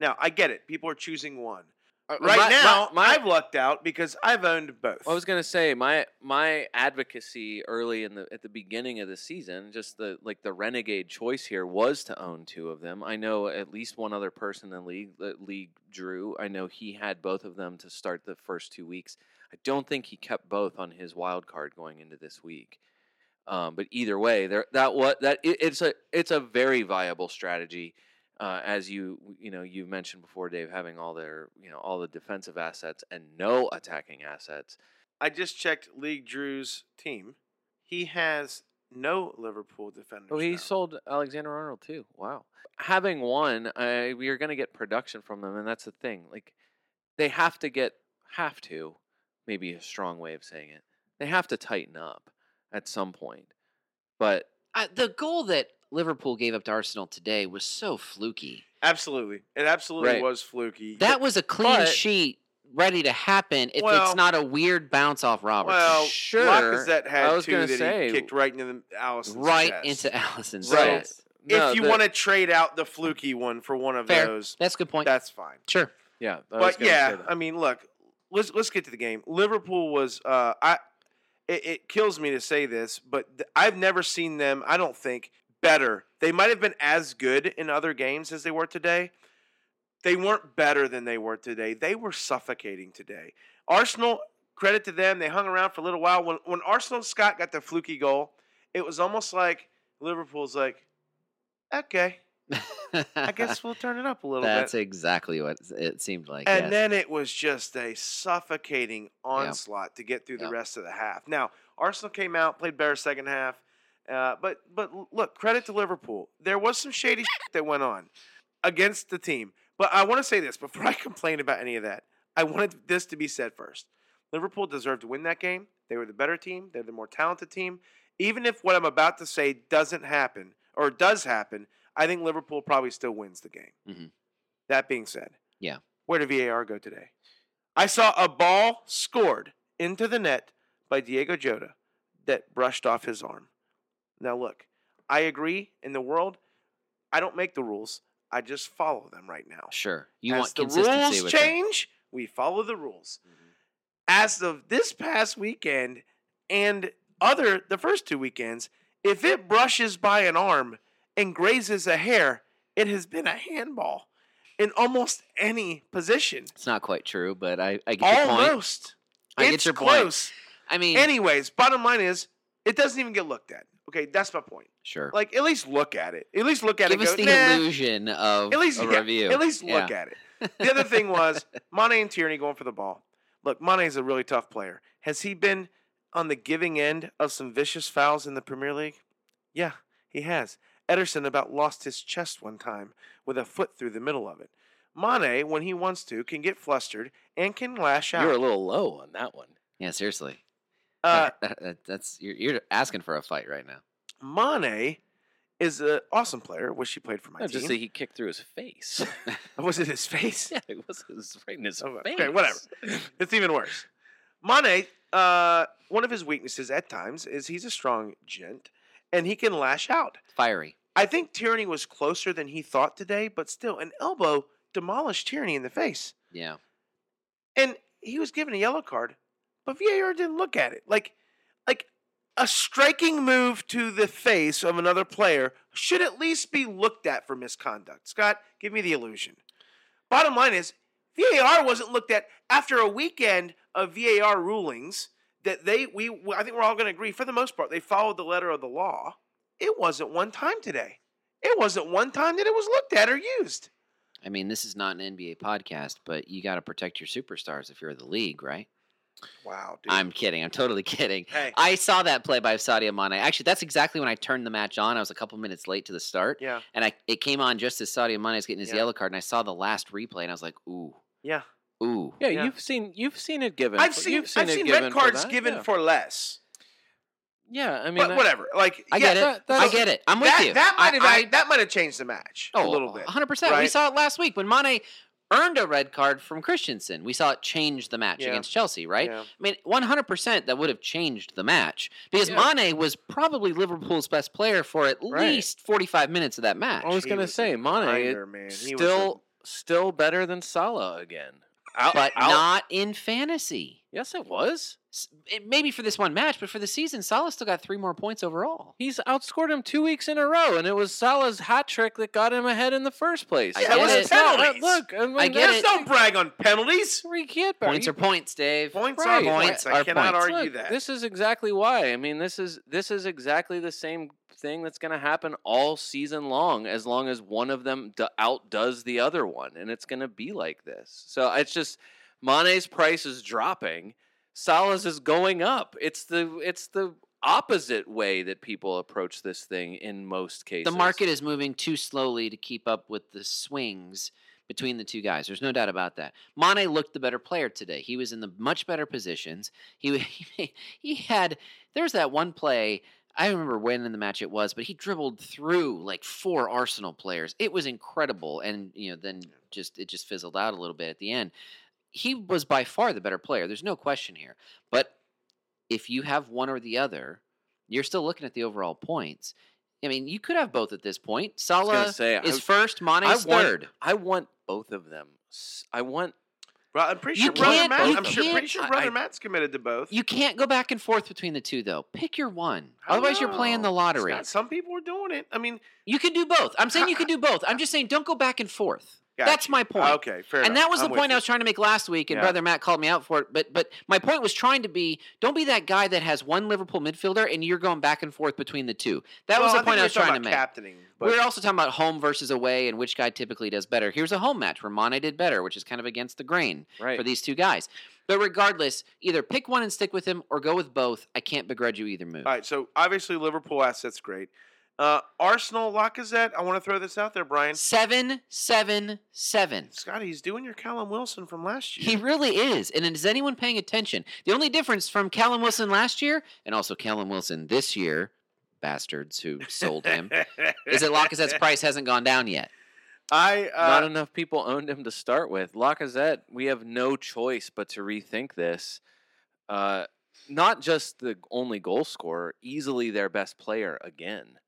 Now, I get it. People are choosing one. Uh, Right my- my- now, my- I've lucked out because I've owned both. I was gonna say my my advocacy early in the at the beginning of the season, just the like the renegade choice here was to own two of them. I know at least one other person in the league, the league Drew. I know he had both of them to start the first two weeks. I don't think he kept both on his wild card going into this week. Um, but either way, there that what that it, it's a it's a very viable strategy. Uh, as you you know you mentioned before, Dave, having all their you know all the defensive assets and no attacking assets. I just checked League Drew's team. He has no Liverpool defenders. Oh, he now. sold Alexander Arnold too. Wow. Having one, uh, we are going to get production from them, and that's the thing. Like, they have to get, have to, maybe a strong way of saying it. They have to tighten up at some point. But Uh, the goal that Liverpool gave up to Arsenal today was so fluky. Absolutely. It absolutely Right. was fluky. That was a clean but- sheet ready to happen if Well- it's not a weird bounce off Robertson. well, Sure. Lacazette had I was two that say- he kicked right into Alisson's right chest. into Alisson's Right. chest. no, if you the- want to trade out the fluky one for one of Fair. those, That's a good point. that's fine. sure. yeah, I but yeah. I mean, look, let's let's get to the game. Liverpool was uh, I. It, it kills me to say this, but th- I've never seen them. I don't think better. They might have been as good in other games as they were today. They weren't better than they were today. They were suffocating today. Arsenal, credit to them, they hung around for a little while. When when Arsenal Scott got the fluky goal, it was almost like Liverpool's like, okay, I guess [LAUGHS] we'll turn it up a little bit. That's exactly what it seemed like. And yes. then it was just a suffocating onslaught to get through the Yep. rest of the half. Now, Arsenal came out, played better second half. Uh, but but look, credit to Liverpool. There was some shady shit that went on against the team. But I want to say this before [LAUGHS] I complain about any of that. I wanted this to be said first. Liverpool deserved to win that game. They were the better team. They're the more talented team. Even if what I'm about to say doesn't happen or does happen, I think Liverpool probably still wins the game. Mhm. That being said, Yeah. Where did VAR go today? I saw a ball scored into the net by Diego Jota that brushed off his arm. Now look, I agree. In the world, I don't make the rules. I just follow them right now. sure. You As want the consistency rules with them. change, we follow the rules. As of this past weekend and other the first two weekends, if it brushes by an arm and grazes a hair, it has been a handball in almost any position. It's not quite true, but I, I get your point. Almost. I get it's your point. close. I mean, Anyways, bottom line is it doesn't even get looked at. Okay, that's my point. sure. Like at least look at it. At least look at Give it. us and the go, nah. illusion of At least a yeah, review. At least look at it. The other thing was [LAUGHS] Mane and Tierney going for the ball. Look, Mane is a really tough player. Has he been on the giving end of some vicious fouls in the Premier League? Yeah, he has. Ederson about lost his chest one time with a foot through the middle of it. Mane, when he wants to, can get flustered and can lash out. You're a little low on that one. Yeah, seriously. uh, That- that- that's you're, you're asking for a fight right now. Mane is an awesome player. Wish he played for my No, team. just that he kicked through his face. [LAUGHS] [LAUGHS] Was it his face? yeah, it was, it was right in his Oh, face. okay, whatever. [LAUGHS] It's even worse. Mane, uh, one of his weaknesses at times is he's a strong gent and he can lash out. Fiery. I think Tierney was closer than he thought today, but still, an elbow demolished Tierney in the face. Yeah. And he was given a yellow card, but VAR didn't look at it. Like, like a striking move to the face of another player should at least be looked at for misconduct. Scott, give me the illusion. Bottom line is, VAR wasn't looked at after a weekend of VAR rulings that they we I think we're all going to agree for the most part they followed the letter of the law. It wasn't one time today. It wasn't one time that it was looked at or used. I mean, this is not an NBA podcast, but you got to protect your superstars if you're the league, right? Wow, dude. I'm kidding. I'm totally [LAUGHS] kidding. hey, I saw that play by Sadio Mane. Actually, that's exactly when I turned the match on. I was a couple minutes late to the start, yeah, and I it came on just as Sadio Mane was getting his Yeah. yellow card, and I saw the last replay, and I was like, ooh, yeah. Ooh. Yeah, Yeah. you've seen you've seen it given. I've for- seen you've seen I've it seen given red cards that, given yeah. for less. Yeah, I mean, but that- whatever. Like I yeah, get it. that- I get it. I'm with that, you. That might have I- that might have changed the match Oh, a little oh, bit. 100%. We saw it last week when Mane earned a red card from Christensen. We saw it change the match Yeah. against Chelsea, right? Yeah. I mean, 100% that would have changed the match because Yeah. Mane was probably Liverpool's best player for at Right. least 45 minutes of that match. I was gonna say, Mane grinder, man. Still still better than Salah again. Out, but out- not in fantasy. Yes, it was. It- maybe for this one match, but for the season, Salah still got three more points overall. He's outscored him two weeks in a row, and it was Salah's hat trick that got him ahead in the first place. I Yeah, it was it. not- penalties. look, I, mean, I get Let's it. don't brag on penalties. We can't brag. Points You- are points, Dave. Points Right. are points. Points I are cannot points. argue Look, that. This is exactly why. I mean, this is this is exactly the same thing that's going to happen all season long, as long as one of them d- outdoes the other one, and it's going to be like this. So it's just Mane's price is dropping, Salah's is going up. It's the it's the opposite way that people approach this thing in most cases. The market is moving too slowly to keep up with the swings between the two guys. There's no doubt about that. Mane looked the better player today. He was in the much better positions. He he, [LAUGHS] he had there's that one play. I don't remember when in the match it was, but he dribbled through like four Arsenal players. It was incredible, and you know then just it just fizzled out a little bit at the end. He was by far the better player. There's no question here. But if you have one or the other, you're still looking at the overall points. I mean, you could have both at this point. I Salah say, is I- first, Mane I is want, third. I want both of them. I want Bro, I'm pretty You sure brother Matt. I'm sure, pretty sure brother I- Matt's committed to both. You can't go back and forth between the two, though. Pick your one. I don't Otherwise, you're playing the lottery. Scott, some people are doing it. I mean, You can do both. I'm saying you can [LAUGHS] do both. I'm just saying don't go back and forth. That's my point. Okay, fair and enough. that was the I'm with point I was trying to make last week, and Yeah. brother Matt called me out for it. But but my point was trying to be: don't be that guy that has one Liverpool midfielder and you're going back and forth between the two. That Well, was the think point I was trying to make. Captaining, but we were also talking about home versus away and which guy typically does better. Here's a home match where Mane did better, which is kind of against the grain right. for these two guys. But regardless, either pick one and stick with him or go with both. I can't begrudge you either move. All right, so obviously Liverpool assets great. Uh, Arsenal Lacazette. I want to throw this out there, Brian. Seven, seven, seven. Scotty, he's doing your Callum Wilson from last year. He really is. And is anyone paying attention? The only difference from Callum Wilson last year and also Callum Wilson this year, bastards who sold him, [LAUGHS] is that Lacazette's price hasn't gone down yet. I Not uh, enough people owned him to start with. Lacazette, we have no choice but to rethink this. Uh, not just the only goal scorer, easily their best player again.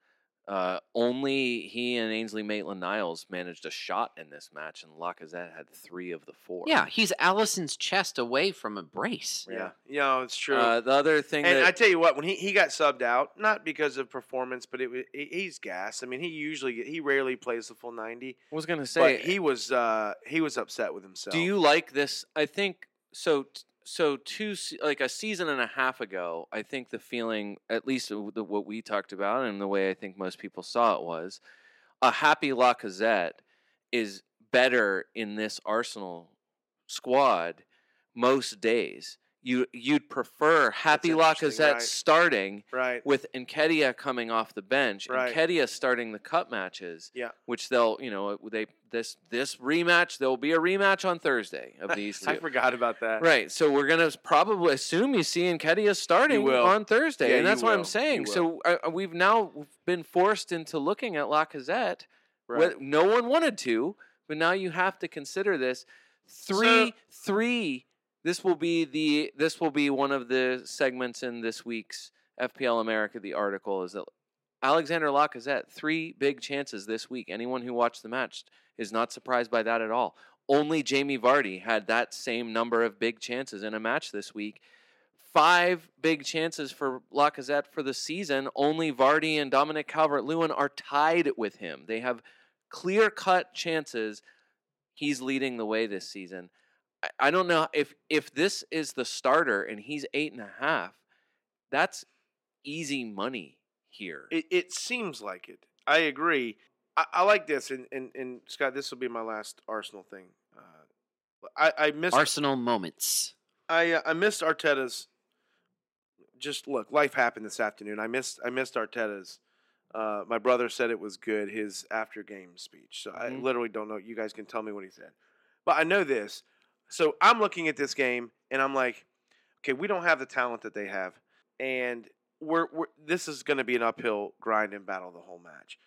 Uh, only he and Ainsley Maitland Niles managed a shot in this match, and Lacazette had three of the four. Yeah, he's Alisson's chest away from a brace. yeah, you know it's true. Uh, the other thing and that I tell you what, when he, he got subbed out, not because of performance, but it, wa- he- he's gas. I mean, he usually he rarely plays the full ninety. I was going to say, But he was uh, he was upset with himself. Do you like this? I think so. t- So two like a season and a half ago, I think the feeling, at least what we talked about, and the way I think most people saw it was, a happy Lacazette is better in this Arsenal squad most days. You you'd prefer Happy Lacazette right. starting Right. with Nketiah coming off the bench, Right. Nketiah starting the cup matches. Yeah. Which they'll, you know, they this this rematch, there'll be a rematch on Thursday of these [LAUGHS] two. I forgot about that. Right. So we're gonna probably assume you see Nketiah starting on Thursday, Yeah, and that's what will. I'm saying. So uh, uh, we've now been forced into looking at Lacazette. Right. No one wanted to, but now you have to consider this. Three, three. This will be the. This will be one of the segments in this week's FPL America. The article is that Alexander Lacazette three big chances this week. Anyone who watched the match is not surprised by that at all. Only Jamie Vardy had that same number of big chances in a match this week. Five big chances for Lacazette for the season. Only Vardy and Dominic Calvert Lewin are tied with him. They have clear cut chances. He's leading the way this season. I, I don't know if if this is the starter and he's eight and a half, that's easy money here. It, it seems like it. I agree. I, I like this, and, and, and Scott, this will be my last Arsenal thing. Uh, I, I missed Arsenal moments. I uh, I missed Arteta's. Just look, life happened this afternoon. I missed I missed Arteta's. Uh, my brother said it was good. His after game speech. So I Mhm. literally don't know. You guys can tell me what he said, but I know this. So I'm looking at this game and I'm like, okay, we don't have the talent that they have, and we're, we're this is going to be an uphill grind and battle the whole match.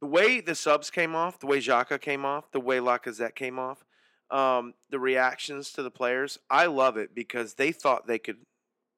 The way the subs came off, the way Xhaka came off, the way Lacazette came off, um, the reactions to the players, I love it because they thought they could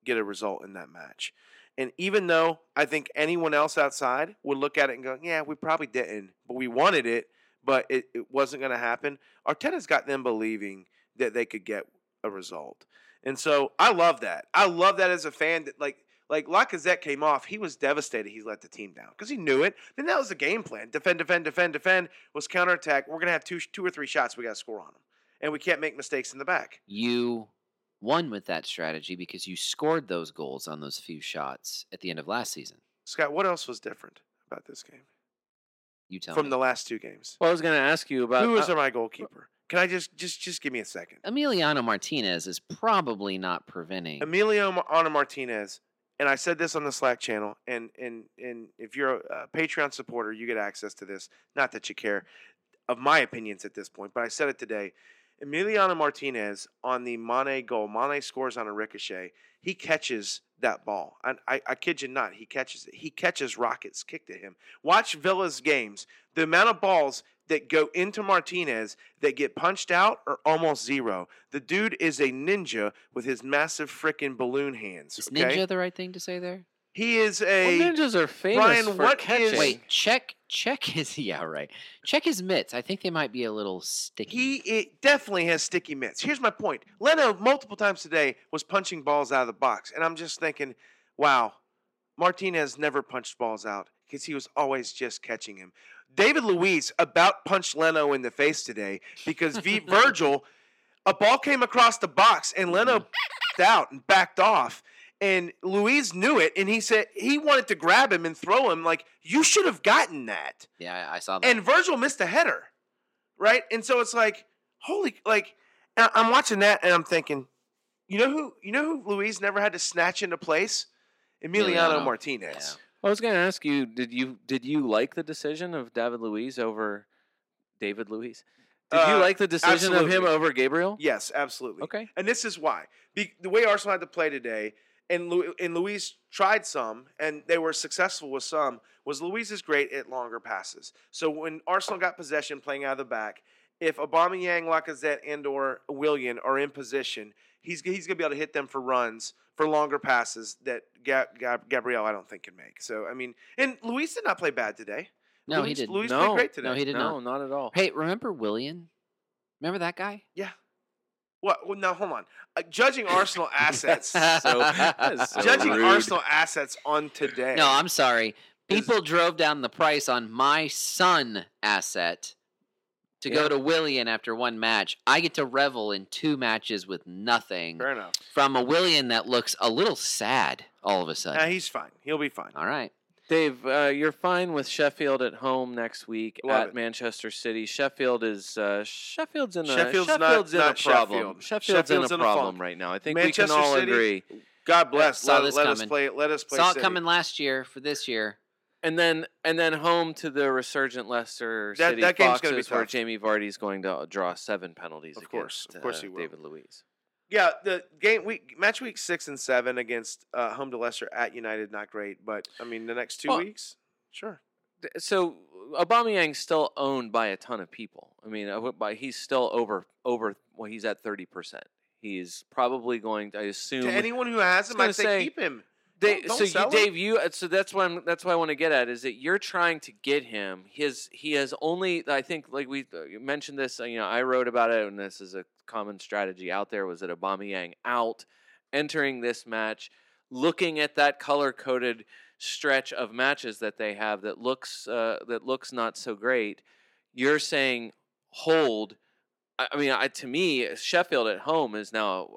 get a result in that match. And even though I think anyone else outside would look at it and go, yeah, we probably didn't, but we wanted it, but it, it wasn't going to happen, Arteta's got them believing that they could get a result. And so I love that. I love that as a fan that like like Lacazette came off, he was devastated he let the team down because he knew it. Then that was the game plan. Defend, defend, defend, defend was counterattack. We're gonna have two two or three shots we gotta score on them. And we can't make mistakes in the back. You won with that strategy because you scored those goals on those few shots at the end of last season. Scott, what else was different about this game? You tell me. From me. the last two games. well, I was going to ask you about Who was uh, my goalkeeper? Can I just just just give me a second? Emiliano Martinez is probably not preventing. Emiliano Ana Martinez, and I said this on the Slack channel, and and and if you're a, Patreon supporter, you get access to this. Not that you care of my opinions at this point, but I said it today. Emiliano Martinez on the Mane goal. Mane scores on a ricochet. He catches that ball. And I, I kid you not, he catches it. He catches rockets kicked at him. Watch Villa's games. The amount of balls that go into Martinez that get punched out are almost zero. The dude is a ninja with his massive freaking balloon hands. is okay? ninja the right thing to say there? He is well, a. ninjas are famous Brian, for what catching. is- Wait, check check his [LAUGHS] yeah right. Check his mitts. I think they might be a little sticky. He it definitely has sticky mitts. Here's my point. Leno multiple times today was punching balls out of the box, and I'm just thinking, wow, Martinez never punched balls out because he was always just catching him. David Luiz about punched Leno in the face today because v- [LAUGHS] Virgil, a ball came across the box and Leno mm-hmm. out and backed off. And Luiz knew it, and he said he wanted to grab him and throw him. Like you should have gotten that. yeah, I saw that. And Virgil missed a header, right? And so it's like, holy, like I'm watching that and I'm thinking, you know who, you know who Luiz never had to snatch into place? Emiliano, Emiliano, Martinez. I was going to ask you did you did you like the decision of David Luiz over David Luiz? Did you Uh, like the decision of him over Gabriel? Yes, absolutely. Okay. And this is why. Be, the way Arsenal had to play today, and Lu, and Luiz tried some, and they were successful with some. Was Luiz is great at longer passes. So when Arsenal got possession, playing out of the back, if Aubameyang, Lacazette, and or Willian are in position, he's he's gonna be able to hit them for runs for longer passes that Ga- Ga- Gabriel I don't think can make. So I mean, and Luiz did not play bad today. no, Luiz, he did. Luiz No. played great today. No, he did no, not. not at all. Hey, remember Willian? Remember that guy? Yeah. What? Well, now hold on. Uh, judging Arsenal [LAUGHS] assets. So, so judging rude. Arsenal assets on today. No, I'm sorry. Is- People drove down the price on my Son asset to go to Willian after one match. I get to revel in two matches with nothing fair enough. from a Willian that looks a little sad all of a sudden. sudden. he's fine. He'll be fine. all right. Dave, uh, you're fine with Sheffield at home next week Love at it. Manchester City. Sheffield is uh, Sheffield's in a Sheffield's not- in not a problem. Sheffield. Sheffield's, Sheffield's in in a a problem funk. right now. I think Manchester we can all City- agree. God bless. saw Let, this let us coming. play. Let us play. Saw it City. coming last year for this year. And then and then home to the resurgent Leicester That- City that game's gonna be Foxes, where tough. Jamie Vardy's going to draw seven penalties. Of course, against, of course uh, he will. David Luiz. Yeah, the game week match week six and seven against uh, home to Leicester at United, not great. But I mean, the next two Well- weeks, sure. So Aubameyang's still owned by a ton of people. I mean, uh, by he's still over over. Well, he's at thirty percent. He's probably going. to, I assume. To anyone who has him, I'd say, say, keep him. They, Don't- don't so you. Dave, you uh, so that's what I'm, that's what I want to get at is that you're trying to get him. His he has only I think like we uh, mentioned this. uh, You know, I wrote about it, and this is a common strategy out there. Was that Aubameyang out, entering this match, looking at that color coded stretch of matches that they have that looks uh, that looks not so great. You're saying hold. I I mean, I, to me, Sheffield at home is now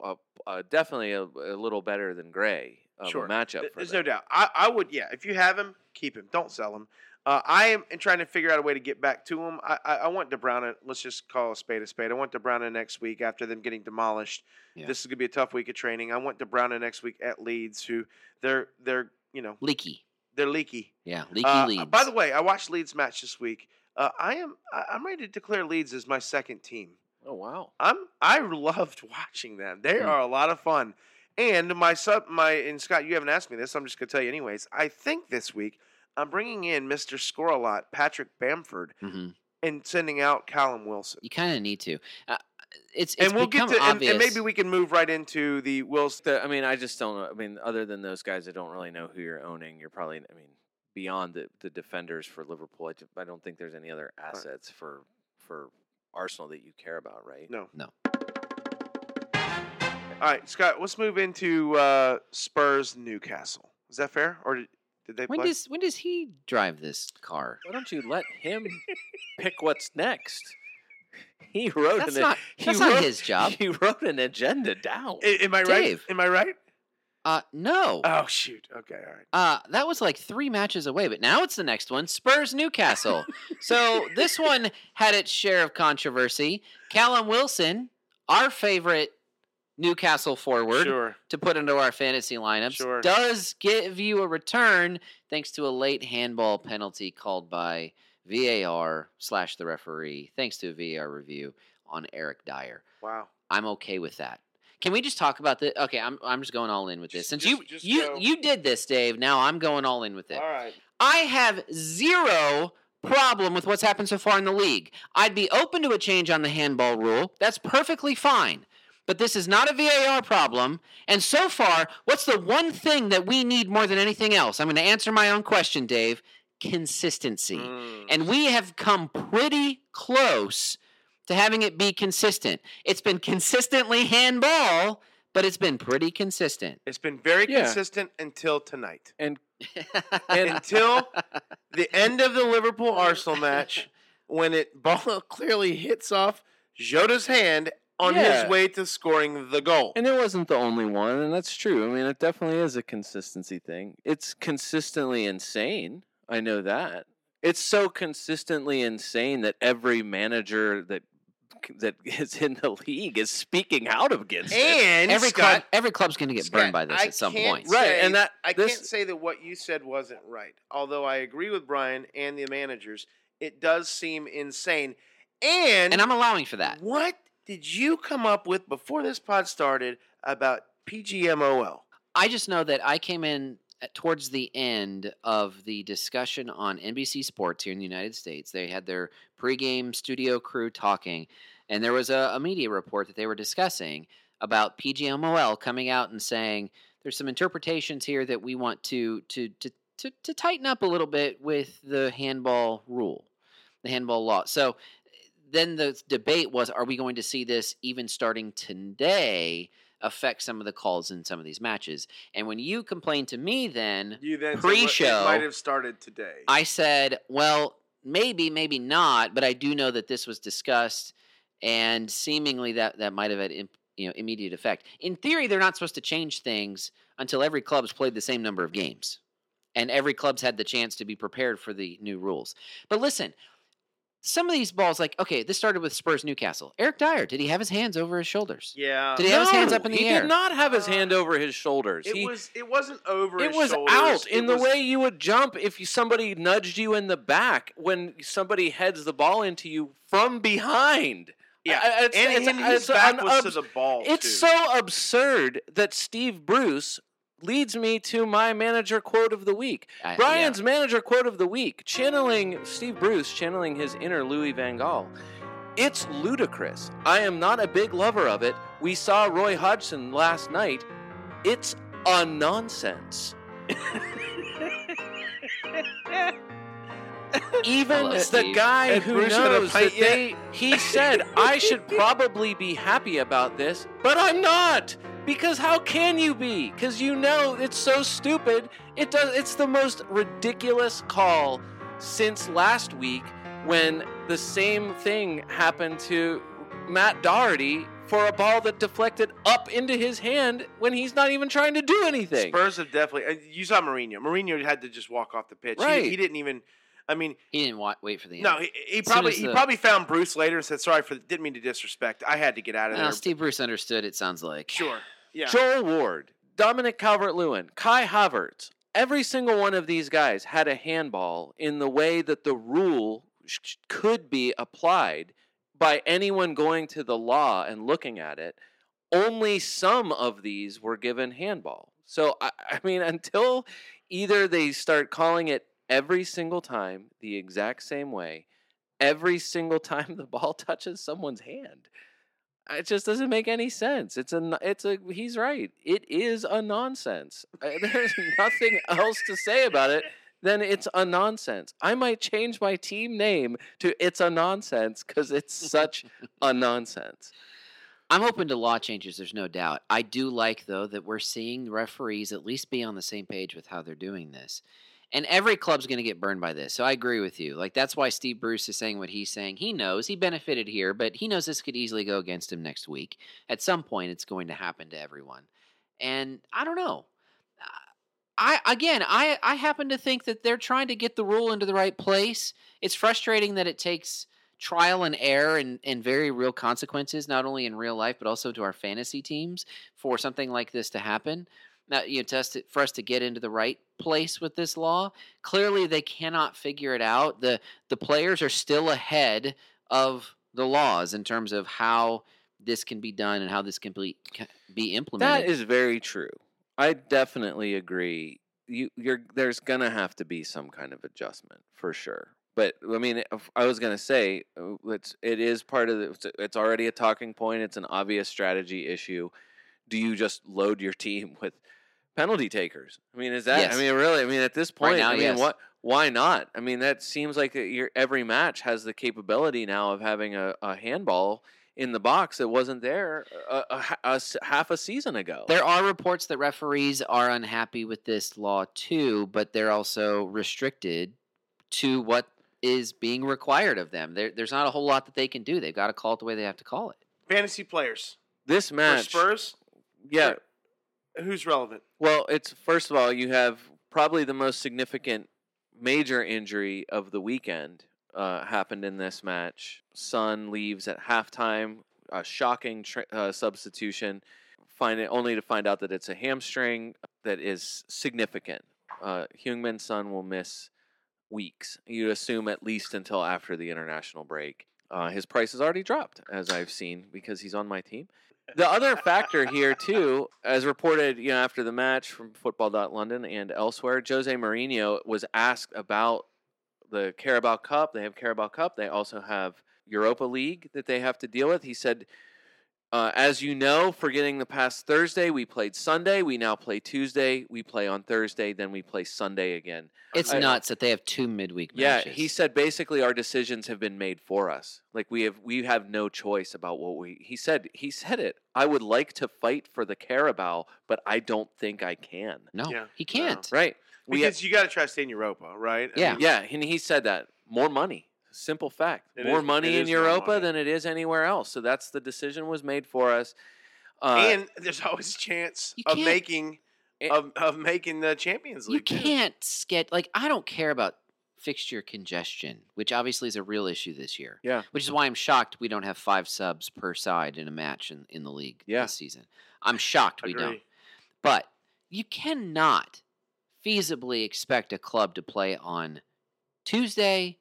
a, a, definitely a, a little better than Gray Sure. matchup. For There's them. no doubt. I, I would, yeah. If you have him, keep him. Don't sell him. Uh, I am trying to figure out a way to get back to him. I, I, I want De Bruyne. Let's just call a spade a spade. I want De Bruyne next week after them getting demolished. Yeah. This is gonna be a tough week of training. I want De Bruyne next week at Leeds, who they're they're you know Leaky. they're leaky. Yeah, leaky Uh, Leeds. By the way, I watched Leeds match this week. Uh, I am I'm ready to declare Leeds as my second team. Oh wow! I'm I loved [LAUGHS] watching them. They Hmm. are a lot of fun. And my sub my and Scott, you haven't asked me this. I'm just gonna tell you anyways. I think this week I'm bringing in Mr. Score a Lot, Patrick Bamford, hmm and sending out Callum Wilson. You kind of need to. Uh, it's, it's and we'll get to and, and maybe we can move right into the Wilson. The- I mean, I just don't. know. I mean, other than those guys, I don't really know who you're owning. You're probably. I mean, beyond the, the defenders for Liverpool, I, ju- I don't think there's any other assets for for Arsenal that you care about, right? No. No. All right, Scott. Let's move into uh, Spurs Newcastle. Is that fair, or did, did they when play? does when does he drive this car? Why don't you let him [LAUGHS] pick what's next? He wrote That's an. not he that's wrote, not his job. [LAUGHS] He wrote an agenda down. A- am I Dave. right? Am I right? Uh, no. Oh shoot. Okay. All right. Uh, that was like three matches away, but now it's the next one Spurs Newcastle. [LAUGHS] so this one had its share of controversy. Callum Wilson, our favorite Newcastle forward Sure. to put into our fantasy lineups, Sure. does give you a return thanks to a late handball penalty called by VAR slash the referee, thanks to a VAR review on Eric Dier. Wow. I'm okay with that. Can we just talk about the? Okay, I'm I'm just going all in with this. Since just- you just you go. you did this, Dave. Now I'm going all in with it. All right. I have zero problem with what's happened so far in the league. I'd be open to a change on the handball rule. That's perfectly fine. But this is not a VAR problem. And so far, what's the one thing that we need more than anything else? I'm going to answer my own question, Dave. Consistency. Mm. And we have come pretty close to having it be consistent. It's been consistently handball, but it's been pretty consistent. It's been very Yeah. consistent until tonight. And [LAUGHS] Until the end of the Liverpool Arsenal match, when it [LAUGHS] ball clearly hits off Jota's hand on Yeah. his way to scoring the goal. And it wasn't the only one, and that's true. I mean, it definitely is a consistency thing. It's consistently insane. I know that. It's so consistently insane that every manager that that [LAUGHS] is in the league is speaking out against it. And every Scott, club, every club's going to get burned by this I at some can't point. Right, and that- I this- can't say that what you said wasn't right. Although I agree with Brian and the managers, it does seem insane. And, And I'm allowing for that. what did you come up with before this pod started about PGMOL? I just know that I came in at- towards the end of the discussion on NBC Sports here in the United States. They had their pregame studio crew talking, and there was a, a media report that they were discussing about PGMOL coming out and saying there's some interpretations here that we want to to to to, to tighten up a little bit with the handball rule, the handball law. So then the debate was: Are we going to see this even starting today? affect some of the calls in some of these matches. And when you complained to me then, You then Pre-show, might have started today. I said, well, maybe, maybe not, but I do know that this was discussed and seemingly that that might have had you know immediate effect. In theory, they're not supposed to change things until every club's played the same number of games. and every club's had the chance to be prepared for the new rules. But listen, some of these balls, like okay, this started with Spurs Newcastle. Eric Dier, did he have his hands over his shoulders? Yeah. Did he have his hands up in the he air? He did not have his hand Uh, over his shoulders. It he, was. It wasn't over. it his was shoulders. out It in the way you would jump if you, somebody nudged you in the back when somebody heads the ball into you from behind. Yeah, I- I- it's- and, it's- and his it's back an was to the ball. It's too. so absurd that Steve Bruce leads me to my manager quote of the week. I- yeah. Brian's manager quote of the week, channeling Steve Bruce, channeling his inner Louis Van Gaal. It's ludicrous. I am not a big lover of it. We saw Roy Hodgson last night. It's a nonsense. [LAUGHS] Even Hello, the Steve. guy And who Bruce a knows that they, he said, I should probably be happy about this, but I'm not. Because how can you be? Because you know it's so stupid. It does. It's the most ridiculous call since last week when the same thing happened to Matt Doherty for a ball that deflected up into his hand when he's not even trying to do anything. Spurs have definitely. You saw Mourinho. Mourinho had to just walk off the pitch. He- Right. He, didn't even. I mean, He didn't wa- wait for the end. no. He, he probably as he the- probably found Bruce later and said, "Sorry for. Didn't mean to disrespect. I had to get out of Well, there." Steve Bruce understood. It sounds like Sure. Yeah. Joel Ward, Dominic Calvert Lewin, Kai Havertz, every single one of these guys had a handball in the way that the rule sh- could be applied by anyone going to the law and looking at it. Only some of these were given handball. So, I, I mean, until either they start calling it every single time the exact same way, every single time [LAUGHS] the ball touches someone's hand it just doesn't make any sense. It's a, it's a. He's right. It is a nonsense. Uh, [LAUGHS] There's nothing else to say about it than it's a nonsense. I might change my team name to "It's a Nonsense" because it's such a [LAUGHS] nonsense. I'm open to law changes. There's no doubt. I do like though that we're seeing referees at least be on the same page with how they're doing this. And every club's going to get burned by this. So I agree with you. Like that's why Steve Bruce is saying what he's saying. He knows he benefited here, but he knows this could easily go against him next week. At some point, it's going to happen to everyone. And I don't know. I again, I I happen to think that they're trying to get the rule into the right place. It's frustrating that it takes trial and error and, and very real consequences, not only in real life but also to our fantasy teams for something like this to happen. Now, you know, us to, for us to get into the right place with this law. Clearly, they cannot figure it out. the The players are still ahead of the laws in terms of how this can be done and how this can be ca- be implemented. That is very true. I definitely agree. You, you're there's gonna have to be some kind of adjustment for sure. But I mean, I was gonna say uh, it's it is part of the. It's already a talking point. It's an obvious strategy issue. Do you just load your team [LAUGHS] with penalty takers? I mean, is that? Yes. I mean, really? I mean, at this point, Right now, I mean, yes. what? Why not? I mean, that seems like your every match has the capability now of having a, a handball in the box that wasn't there a, a, ha- a s- half a season ago. There are reports that referees are unhappy with this law too, but they're also restricted to what is being required of them. There, there's not a whole lot that they can do. They've got to call it the way they have to call it. Fantasy players this for match, Spurs. yeah. Who's relevant? Well, it's first of all, you have probably the most significant major injury of the weekend uh, happened in this match. Son leaves at halftime, a shocking tr uh, substitution. Find it only to find out that it's a hamstring that is significant. Uh, Heung-Min Son will miss weeks. You'd assume at least until after the international break. Uh, his price has already dropped, as I've seen, because he's on my team. The other factor here, too, as reported, you know, after the match from Football.London and elsewhere, Jose Mourinho was asked about the Carabao Cup. They have Carabao Cup. They also have Europa League that they have to deal with. He said, uh, as you know, forgetting the past Thursday, we played Sunday. We now play Tuesday. We play on Thursday. Then we play Sunday again. It's I- nuts that they have two midweek Yeah, matches. he said basically our decisions have been made for us. Like we have we have no choice about what we he said he said it. I would like to fight for the Carabao, but I don't think I can. no, Yeah, he can't. Right. We Because you got to try to stay in Europa, right? I Yeah. mean, yeah, and he said that. More money. Simple fact. It more is- money in Europa money. than it is anywhere else. So that's the decision was made for us. Uh, and there's always a chance of making And- of, of making the Champions League. You can't get like I don't care about fixture congestion, which obviously is a real issue this year. Yeah. Which is why I'm shocked we don't have five subs per side in a match in, in the league Yeah. this season. I'm shocked we don't. But you cannot feasibly expect a club to play on Tuesday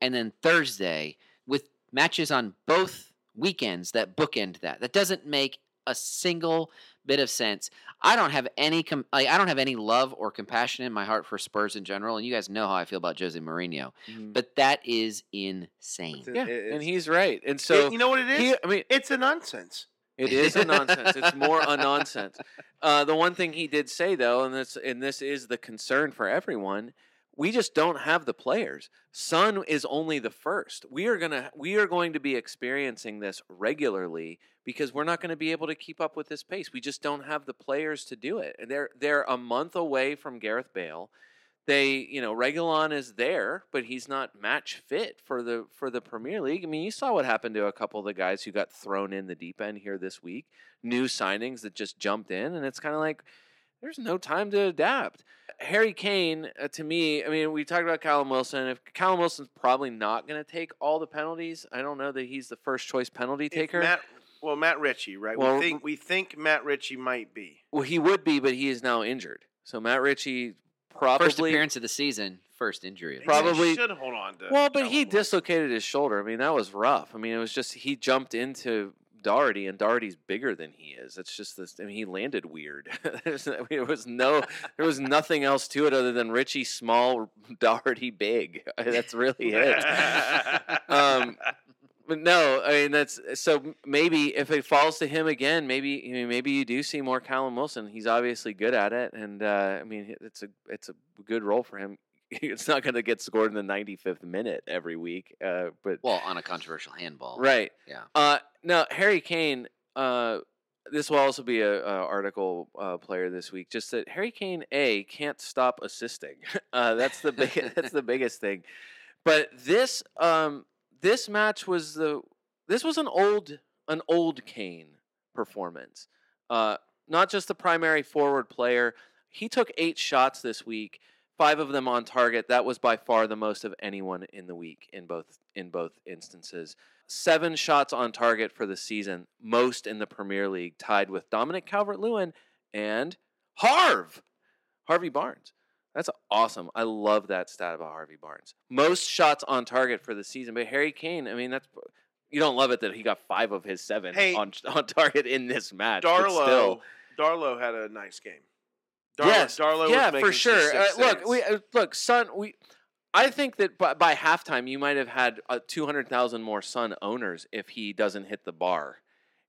and then Thursday with matches on both weekends that bookend that. That doesn't make a single bit of sense. I don't have any com- like, I don't have any love or compassion in my heart for Spurs in general, and you guys know how I feel about Jose Mourinho. Mhm. But that is insane. It's- yeah, it- and he's right. And it- so you know what it is? he, I mean, it's a nonsense. It is a nonsense. It's more a nonsense. [LAUGHS] Uh, the one thing he did say though, and this and this is the concern for everyone, we just don't have the players. Son is only the first. We are gonna we are going to be experiencing this regularly because we're not going to be able to keep up with this pace. We just don't have the players to do it. And they're they're a month away from Gareth Bale. They, you know, Reguilon is there, but he's not match fit for the for the Premier League. I mean, you saw what happened to a couple of the guys who got thrown in the deep end here this week. New signings that just jumped in, and it's kind of like there's no time to adapt. Harry Kane, uh, to me, I mean, we talked about Callum Wilson. If Callum Wilson's probably not going to take all the penalties, I don't know that he's the first choice penalty taker. Matt, well, Matt Ritchie, right? Well, we think we think Matt Ritchie might be. well, he would be, but he is now injured. So Matt Ritchie probably First appearance of the season, first injury. Probably- season. Should hold on to. Well, but he Wilson. dislocated his shoulder. I mean, that was rough. I mean, it was just he jumped into Doherty, and Doherty's bigger than he is. It's just this. I mean, he landed weird. [LAUGHS] There was no, there was nothing else to it other than Ritchie small, [LAUGHS] Doherty big. [LAUGHS] That's really it. um, but no, I mean that's so maybe if it falls to him again, maybe I mean, maybe you do see more Callum Wilson. He's obviously good at it, and uh, I mean it's a it's a good role for him. It's not going to get scored in the 95th minute every week, uh, but Well, on a controversial handball. right. Yeah. Uh, now Harry Kane. Uh, this will also be a, a article uh, player this week. Just that Harry Kane a can't stop assisting. [LAUGHS] Uh, that's the big. [LAUGHS] that's the biggest thing. But this um, this match was the this was an old an old Kane performance. Uh, not just the primary forward player. He took eight shots this week, five of them on target. That was by far the most of anyone in the week in both in both instances. Seven shots on target for the season, most in the Premier League, tied with Dominic Calvert-Lewin and Harv, Harvey Barnes. That's awesome. I love that stat about Harvey Barnes. Most shots on target for the season, but Harry Kane. I mean, that's you don't love it that he got five of his seven Hey, on on target in this match. Darlow. Darlow had a nice game. Darlow, yes, Darlow was yeah, making for some sure. Uh, look, we uh, look, Son. We, I think that by, by halftime you might have had uh, two hundred thousand more Son owners if he doesn't hit the bar,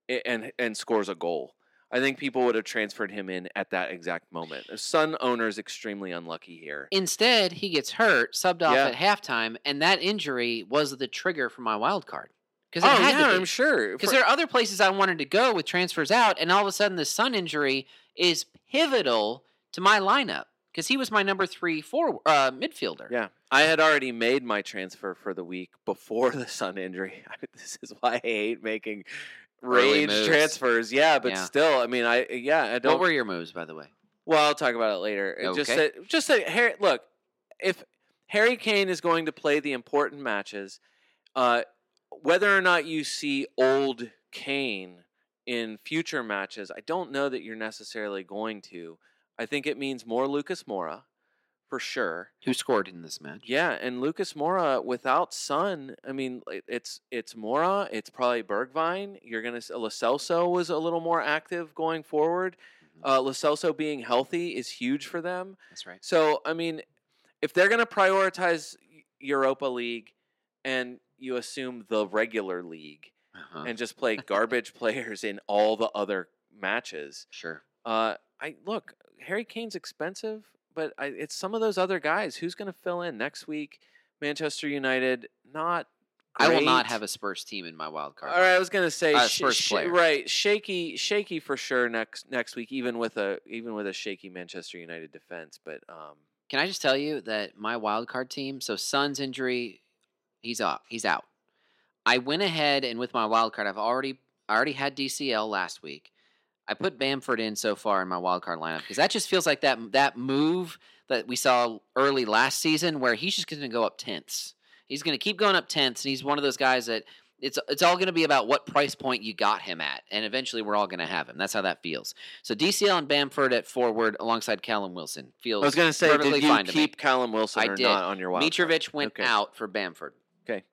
a- and and scores a goal. I think people would have transferred him in at that exact moment. Uh, Son owners extremely unlucky here. Instead, he gets hurt, subbed off Yeah. at halftime, and that injury was the trigger for my wild card. Because Oh had yeah, to I'm sure. Because For- there are other places I wanted to go with transfers out, and all of a sudden the Son injury is pivotal to my lineup because he was my number three forward uh, midfielder. Yeah, I had already made my transfer for the week before the Son injury. [LAUGHS] this is why I hate making rage transfers. Yeah, but Yeah. still, I mean, I yeah, I don't. What were your moves, by the way? Well, I'll talk about it later. It Just Okay. that, just that. Harry, look, if Harry Kane is going to play the important matches, uh, whether or not you see old Kane in future matches, I don't know that you're necessarily going to. I think it means more Lucas Moura, for sure. Who scored in this match? Yeah, and Lucas Moura without Son, I mean, it's it's Moura, it's probably Bergwijn. You're gonna s- Lo Celso was a little more active going forward. Mhm. Uh, being healthy is huge for them. That's right. So I mean, if they're gonna prioritize Europa League, and you assume the regular league, Uh-huh. and just play garbage [LAUGHS] players in all the other matches, sure. uh, I look. Harry Kane's expensive, but I, it's some of those other guys. Who's going to fill in next week? Manchester United, not. I will not have a Spurs team in my wild card. All right, I was going to say Uh, Spurs sh- player. right, shaky, shaky for sure next next week, even with a even with a shaky Manchester United defense. But um, Can I just tell you that my wild card team, so Son's injury, he's off, He's out. I went ahead and with my wild card, I've already I already had DCL last week. I put Bamford in so far in my wild card lineup because that just feels like that that move that we saw early last season where he's just going to go up tenths. He's going to keep going up tenths, and he's one of those guys that it's it's all going to be about what price point you got him at, and eventually we're all going to have him. That's how that feels. So DCL and Bamford at forward alongside Callum Wilson feels. I was going to say, did you fine to me. keep Callum Wilson I or did. not on your wild card? Mitrovic went Okay. out for Bamford. Okay.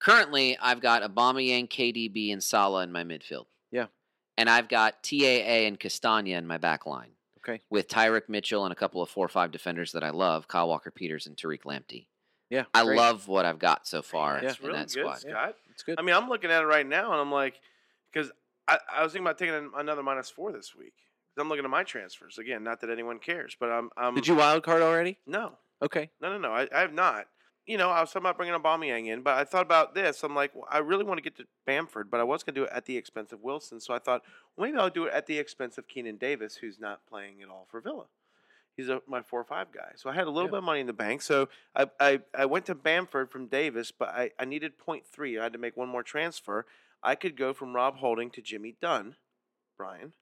Currently, I've got Aubameyang, KDB, and Salah in my midfield. Yeah. And I've got TAA and Castagna in my back line. Okay. With Tyrick Mitchell and a couple of four or five defenders that I love, Kyle Walker Peters and Tariq Lamptey. Yeah, I great. love what I've got so far That's in really that good, squad. Scott. It's good. I mean, I'm looking at it right now, and I'm like, because I, I was thinking about taking another minus four this week. 'Cause I'm looking at my transfers again. Not that anyone cares, but I'm. I'm Did you wild card already? No, Okay. no, no, no. I, I have not. You know, I was talking about bringing Aubameyang in, but I thought about this. I'm like, well, I really want to get to Bamford, but I was going to do it at the expense of Wilson. So I thought, well, maybe I'll do it at the expense of Keinan Davis, who's not playing at all for Villa. He's a, my four or five guy. So I had a little Yeah. bit of money in the bank. So I, I, I went to Bamford from Davis, but I, I needed 0.3. I had to make one more transfer. I could go from Rob Holding to Jimmy Dunne, Brian.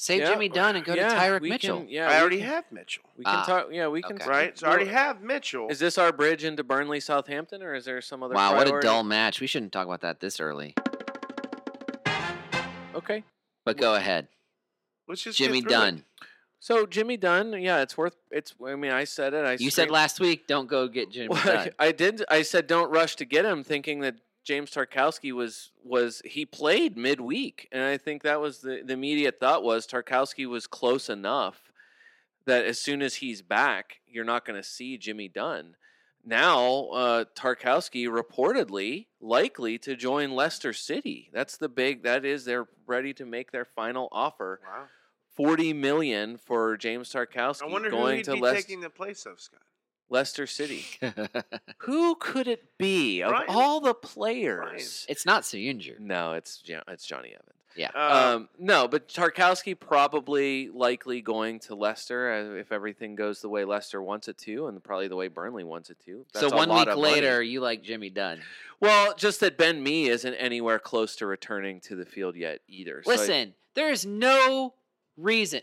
Save Yeah, Jimmy Dunne and go yeah, to Tyrick we Mitchell. Can, yeah, I already can- have Mitchell, We can Ah, talk. Yeah, we can. okay. talk- right? So I already have Mitchell. Is this our bridge into Burnley, Southampton, or is there some other? wow, what a dull match. We shouldn't talk about that this early. Okay. But go ahead. Let's just Jimmy through it. Dunne. So Jimmy Dunne, yeah, it's worth. It's. I mean, I said it. I You said last week, don't go get Jimmy [LAUGHS] Well, Dunne. I did. I said don't rush to get him, thinking that James Tarkowski was was he played midweek, and I think that was the the immediate thought was Tarkowski was close enough that as soon as he's back, you're not going to see Jimmy Dunne. Now, uh, Tarkowski reportedly likely to join Leicester City. That's the big. That is they're ready to make their final offer. Wow. Forty million for James Tarkowski I wonder who going he'd to be Leicester, taking the place of, Scott. Leicester City. [LAUGHS] Who could it be of Brian. all the players? it's not Soyuncu. No, it's Jo- it's Jonny Evans. Yeah. Um, Um, no, but Tarkowski probably likely going to Leicester uh, if everything goes the way Leicester wants it to, and probably the way Burnley wants it to. so That's a one lot week of money. later, you like Jimmy Dunne. well, just that Ben Mee isn't anywhere close to returning to the field yet either. So I- Listen, there is no reason.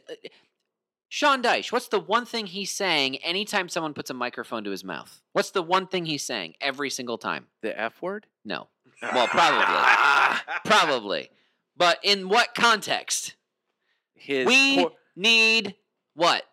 Sean Dyche, what's the one thing he's saying anytime someone puts a microphone to his mouth? What's the one thing he's saying every single time? the F word. No. Well, probably. [LAUGHS] Probably. But in what context? His we poor- need what?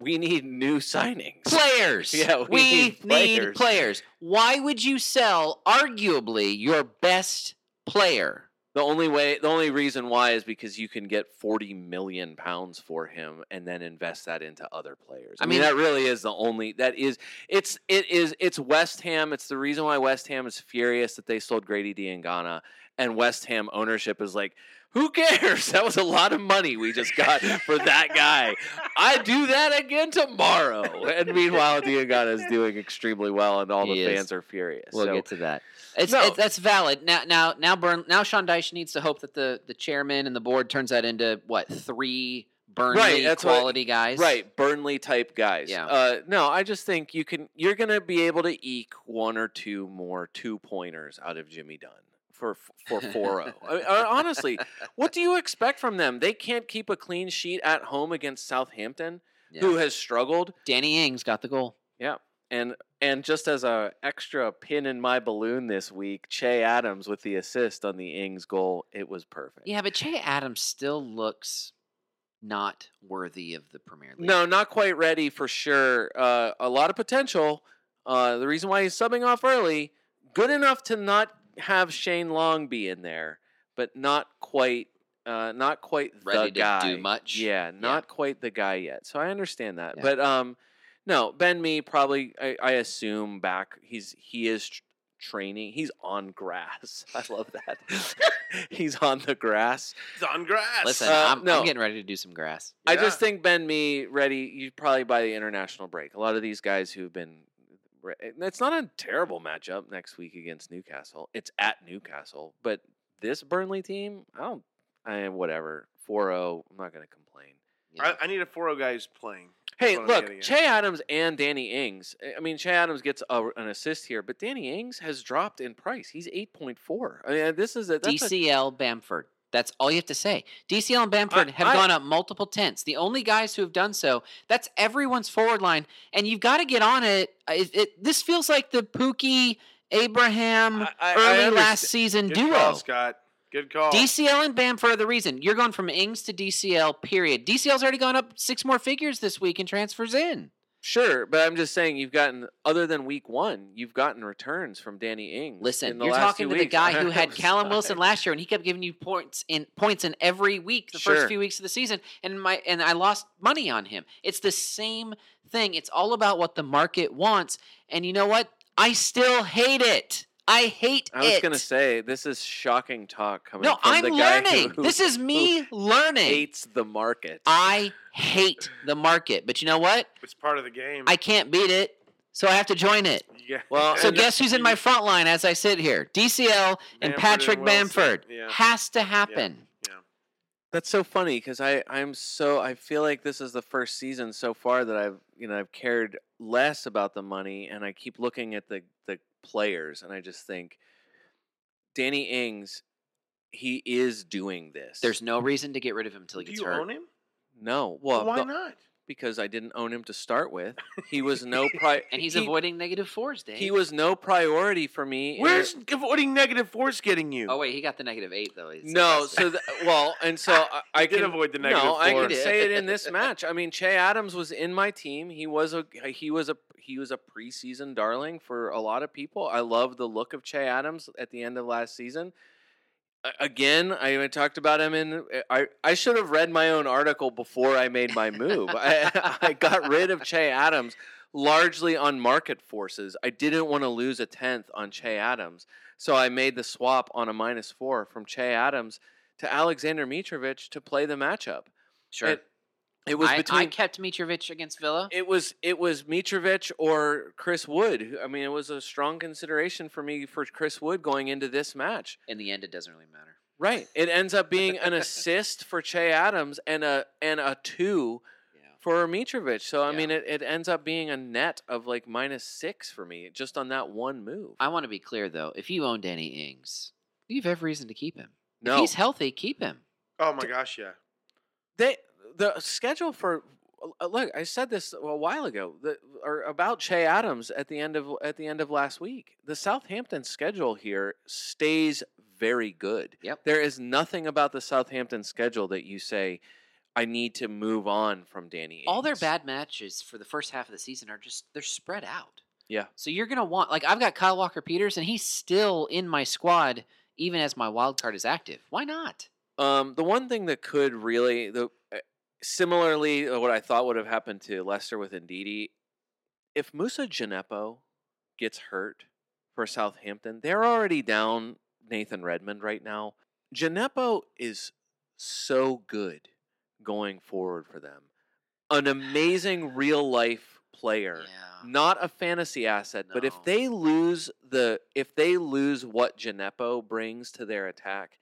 we need new signings. Players. Yeah, we need players. players. Why would you sell arguably your best player? The only way, the only reason why is because you can get forty million pounds for him and then invest that into other players. I, I mean, mean- that really is the only. That is, it's, it is, it's West Ham. It's the reason why West Ham is furious that they sold Grady Diangana and West Ham ownership is like, who cares? [LAUGHS] That was a lot of money we just got for that guy. I do that again tomorrow. And meanwhile, Diangana is doing extremely well, and all He the is. fans are furious. We'll so, get to that. It's, No. it's that's valid. Now now now Burn now Sean Dyche needs to hope that the the chairman and the board turns that into what three Burnley that's what- quality guys. Right, Burnley type guys. Yeah. Uh, no, I just think you can. You're gonna be able to eke one or two more two pointers out of Jimmy Dunne for for four zero. [LAUGHS] I mean, honestly, what do you expect from them? They can't keep a clean sheet at home against Southampton, Yeah. who has struggled. Danny Ings got the goal. Yeah, and and just as a extra pin in my balloon this week, Che Adams with the assist on the Ings goal. It was perfect. Yeah, but Che Adams still looks not worthy of the Premier League. No, not quite ready for sure. Uh, a lot of potential. Uh, the reason why he's subbing off early, good enough to not have Shane Long be in there, but not quite, uh, not quite Ready the to guy. do much? Yeah, not quite the guy yet. So I understand that, Yeah. but um, no, Ben Mee probably. I, I assume back. He's he is tr- training. He's on grass. [LAUGHS] I love that. [LAUGHS] he's on the grass. He's on grass. Listen, Uh, I'm, no. I'm getting ready to do some grass. I just think Ben Mee ready. You probably by the international break. A lot of these guys who've been. Re- It's not a terrible matchup next week against Newcastle. It's at Newcastle, but this Burnley team, I don't. I whatever 4-0. I'm not going to complain. Yeah. I, I need a 4 guy who's playing. Hey, That's what I'm look, getting. Che Adams and Danny Ings. Eh, I mean, Che Adams gets a, an assist here, but Danny Ings has dropped in price. He's eight point four. I mean, this is a that's a, DCL Bamford. That's all you have to say. DCL and Bamford I- have I- gone up multiple tenths. The only guys who have done so, that's everyone's forward line. And you've got to get on it. It, it. This feels like the Pukki Abraham I early last season Good duo. call, Scott. Good call. DCL and Bamford are the reason. You're going from Ings to DCL, period. DCL's already gone up six more figures this week and transfers in. Sure, but I'm just saying you've gotten other than week one, you've gotten returns from Danny Ings. Listen, you're talking to the guy [LAUGHS] who had Callum Wilson last year, and he kept giving you points in points in every week the Sure. first few weeks of the season, and my and I lost money on him. It's the same thing. It's all about what the market wants, and you know what? I still hate it. I hate I was it. gonna say this is shocking talk coming no, from I'm the guy learning. who, this is [LAUGHS] me learning. hates the market. I hate the market, but you know what? it's part of the game. I can't beat it, so I have to join it. yeah. Well, So guess who's in my front line as I sit here? DCL and Patrick and Bamford. Yeah. Has to happen. Yeah. That's so funny because I I'm so I feel like this is the first season so far that I've you know I've cared less about the money and I keep looking at the the players and I just think Danny Ings he is doing this. There's no reason to get rid of him until he gets hurt. Do gets you hurt. own him? no well Why the- not? Because I didn't own him to start with. [LAUGHS] He was no pri And he's he, avoiding negative fours, Dave. he was no priority for me. Where's it- avoiding fours getting you? Oh wait, he got the negative eight though. He's no, so than- th- well, and so [LAUGHS] I, I did can avoid the negative No, I can say it in this [LAUGHS] match. I mean, Che Adams was in my team. He was a he was a he was a preseason darling for a lot of people. I love the look of Che Adams at the end of last season. Again, I I talked about him in. I, I should have read my own article before I made my move. I, [LAUGHS] I got rid of Che Adams largely on market forces. I didn't want to lose a tenth on Che Adams, so I made the swap on a minus four from Che Adams to Alexander Mitrovic to play the matchup. sure. It, it was I, between I kept Mitrovic against Villa. it was it was Mitrovic or Chris Wood. I mean, it was a strong consideration for me for Chris Wood going into this match. in the end, it doesn't really matter. Right. It ends up being an [LAUGHS] assist for Che Adams and a and a two Yeah. for Mitrovic. So I Yeah. mean, it, it ends up being a net of like minus six for me just on that one move. I want to be clear though. If you own Danny Ings, you have every reason to keep him. If no, he's healthy, keep him. Oh my gosh, yeah. they the schedule for uh, look i said this a while ago the, or about Che adams at the end of at the end of last week the southampton schedule here stays very good Yep. there is nothing about the southampton schedule that you say i need to move on from danny All their bad matches for the first half of the season are just they're spread out. Yeah. So you're gonna want like I've got Kyle Walker Peters and he's still in my squad even as my wild card is active. Why not? Um, the one thing that could really the uh, similarly uh, what I thought would have happened to Leicester with Ndidi, if Moussa Djenepo gets hurt for Southampton, they're already down Nathan Redmond right now. Djenepo is so good going forward for them. An amazing real life player Yeah. not a fantasy asset, but if they lose the if they lose what Djenepo brings to their attack,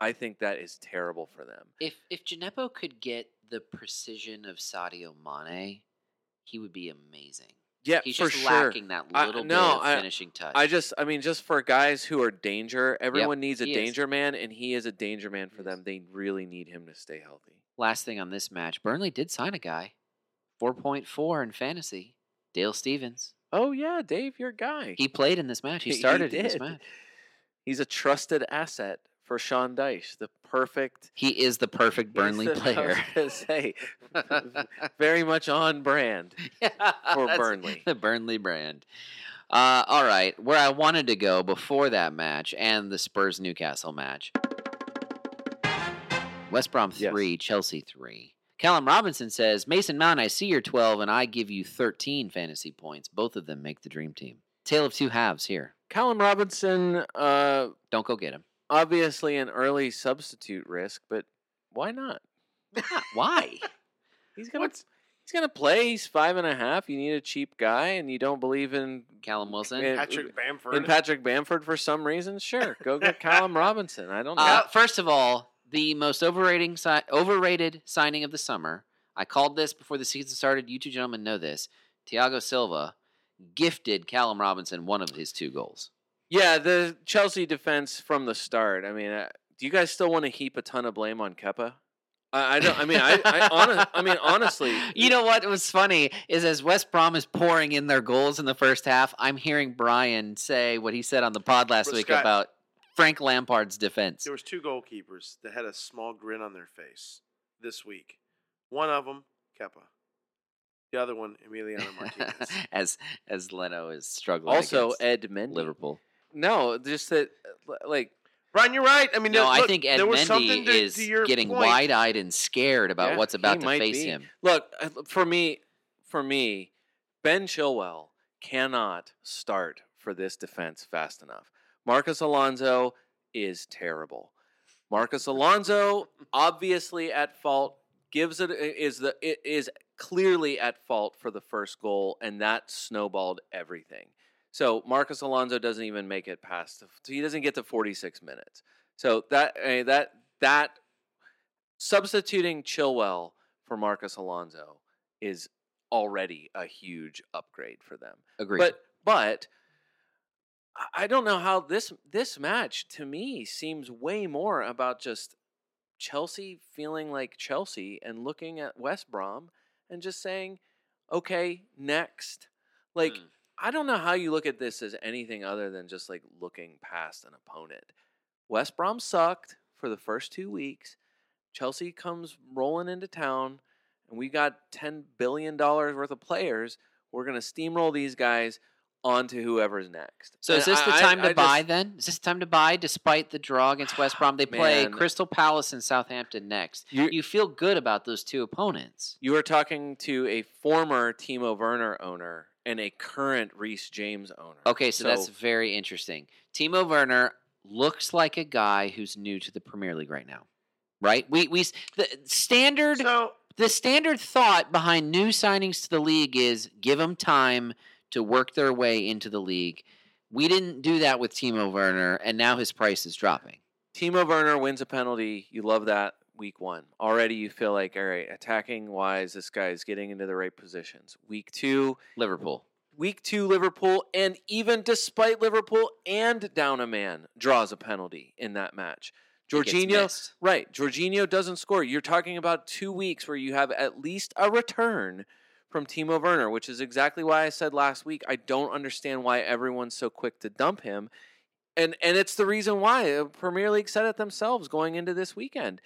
I think that is terrible for them. If if Djenepo could get the precision of Sadio Mane, he would be amazing. Yeah, He's for just sure. lacking that I- little no, bit of I- finishing touch. I just I mean just for guys who are danger, everyone needs a he is. danger man and he is a danger man for them. They really need him to stay healthy. Last thing on this match, Burnley did sign a guy, four point four in fantasy, Dale Stephens. Oh yeah, Dave, your guy. He played in this match. He [LAUGHS] He started in this match. He's a trusted asset for Sean Dyche, the perfect He is the perfect Burnley the- [LAUGHS] player. say, [LAUGHS] very much on brand. [LAUGHS] for That's Burnley. The Burnley brand. Uh, all right, where I wanted to go before that match and the Spurs Newcastle match. West Brom Yes. 3, Chelsea 3. Callum Robinson says, Mason Mount, I see your 12 and I give you 13 fantasy points. Both of them make the dream team. Tale of two halves here. Callum Robinson, uh, Don't go get him. Obviously an early substitute risk, but why not? Why? He's gonna he's gonna play. He's five and a half. You need a cheap guy, and you don't believe in Callum Wilson? in, Patrick Bamford. in Patrick Bamford for some reason. Sure, go get [LAUGHS] Callum Robinson. I don't know. Uh, first of all, the most overrating si- overrated signing of the summer. I called this before the season started. You two gentlemen know this. Thiago Silva gifted Callum Robinson one of his two goals. Yeah, the Chelsea defense from the start. I mean, uh, do you guys still want to heap a ton of blame on Kepa? I, I don't. I mean, I, I, honest, I mean, honestly, [LAUGHS] You know what was funny is as West Brom is pouring in their goals in the first half, I'm hearing Brian say what he said on the pod last But week Scott- about Frank Lampard's defense. There was two goalkeepers that had a small grin on their face this week. One of them, Kepa. The other one, Emiliano [LAUGHS] Martinez. as as Leno is struggling. also Ed Mendy. Liverpool. No, just that, uh, like, Brian, you're right. I mean, No, there- I think Ed there was Mendy to, is to getting wide-eyed and scared about Yeah, what's about to face be. him. look uh, for me, for me, Ben Chilwell cannot start for this defense fast enough. Marcos Alonso is terrible. Marcos Alonso obviously at fault. Gives it is the it is clearly at fault for the first goal, and that snowballed everything. So Marcos Alonso doesn't even make it past. the- He doesn't get to 46 minutes. So that eh, that that substituting Chilwell for Marcos Alonso is already a huge upgrade for them. Agreed. But but I- I don't know how this this match to me seems way more about just Chelsea feeling like Chelsea and looking at West Brom and just saying, "Okay, next." Like Hmm. I don't know how you look at this as anything other than just like looking past an opponent. West Brom sucked for the first 2 weeks. Chelsea comes rolling into town and we got 10 billion dollars worth of players. We're going to steamroll these guys onto whoever's next. So is And this the I- I- time to I buy just- then? Is this the time to buy despite the draw against West Brom? They play Man. Crystal Palace and Southampton next. You- You feel good about those two opponents. You are talking to a former Timo Werner owner and a current Reece James owner. Okay, so, that's very interesting. Timo Werner looks like a guy who's new to the Premier League right now. Right? We we the standard So the standard thought behind new signings to the league is give them time to work their way into the league. We didn't do that with Timo Werner, and now his price is dropping. Timo Werner wins a penalty. You love that week one. Already you feel like, all right, attacking wise, this guy is getting into the right positions. Week two, Liverpool. week two, Liverpool, and even despite Liverpool and down a man, draws a penalty in that match. Jorginho, right? Jorginho doesn't score. You're talking about two weeks where you have at least a return from Timo Werner, which is exactly why I said last week I don't understand why everyone's so quick to dump him. And and it's the reason why uh, Premier League said it themselves going into this weekend.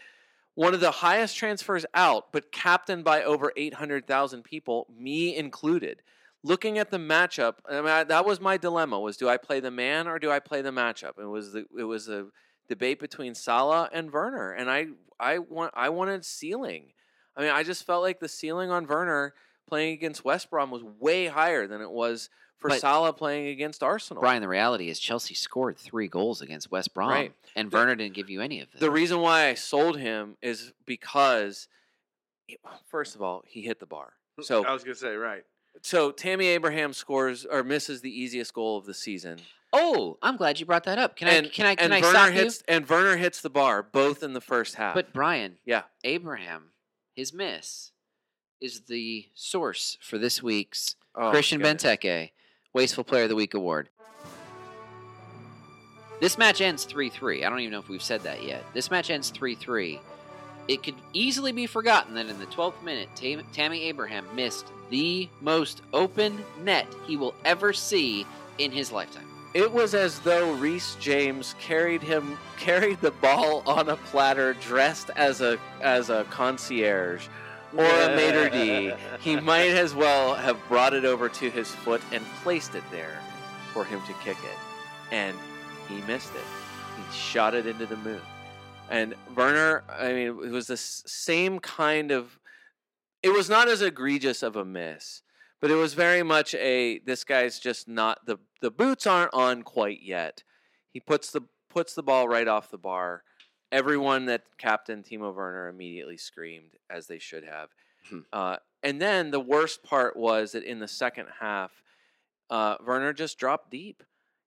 One of the highest transfers out, but captained by over 800,000 people, me included. Looking at the matchup, I mean, I- that was my dilemma: was do I play the man or do I play the matchup? It was the it was a debate between Salah and Werner, and I I want I wanted ceiling. I mean, I just felt like the ceiling on Werner playing against West Brom was way higher than it was for But- Salah playing against Arsenal. Brian, the reality is Chelsea scored three goals against West Brom, Right. and The- Werner didn't give you any of them. The reason why I sold him is because, first of all, he hit the bar. Hmm, so I was gonna say right. so Tammy Abraham scores or misses the easiest goal of the season. oh, I'm glad you brought that up. Can and, I? Can I? Can and I Werner stop hits and Werner hits the bar both in the first half. But Brian, yeah, Abraham, his miss is the source for this week's Oh, Christian. Benteke Wasteful Player of the Week award. This match ends 3 3. I don't even know if we've said that yet. This match ends 3 3. It could easily be forgotten that in the 12th minute, Tam- Tammy Abraham missed the most open net he will ever see in his lifetime. It was as though Reece James carried him [LAUGHS] carried the ball on a platter, dressed as a as a concierge or a maitre d. He might as well have brought it over to his foot and placed it there for him to kick it, and he missed it. He shot it into the moon. And Werner, I mean, it was the same kind of. It was not as egregious of a miss, but it was very much a. This guy's just not the the boots aren't on quite yet. He puts the puts the ball right off the bar. Everyone that Captain Timo Werner immediately screamed as they should have. Hmm. Uh, and then the worst part was that in the second half, uh, Werner just dropped deep.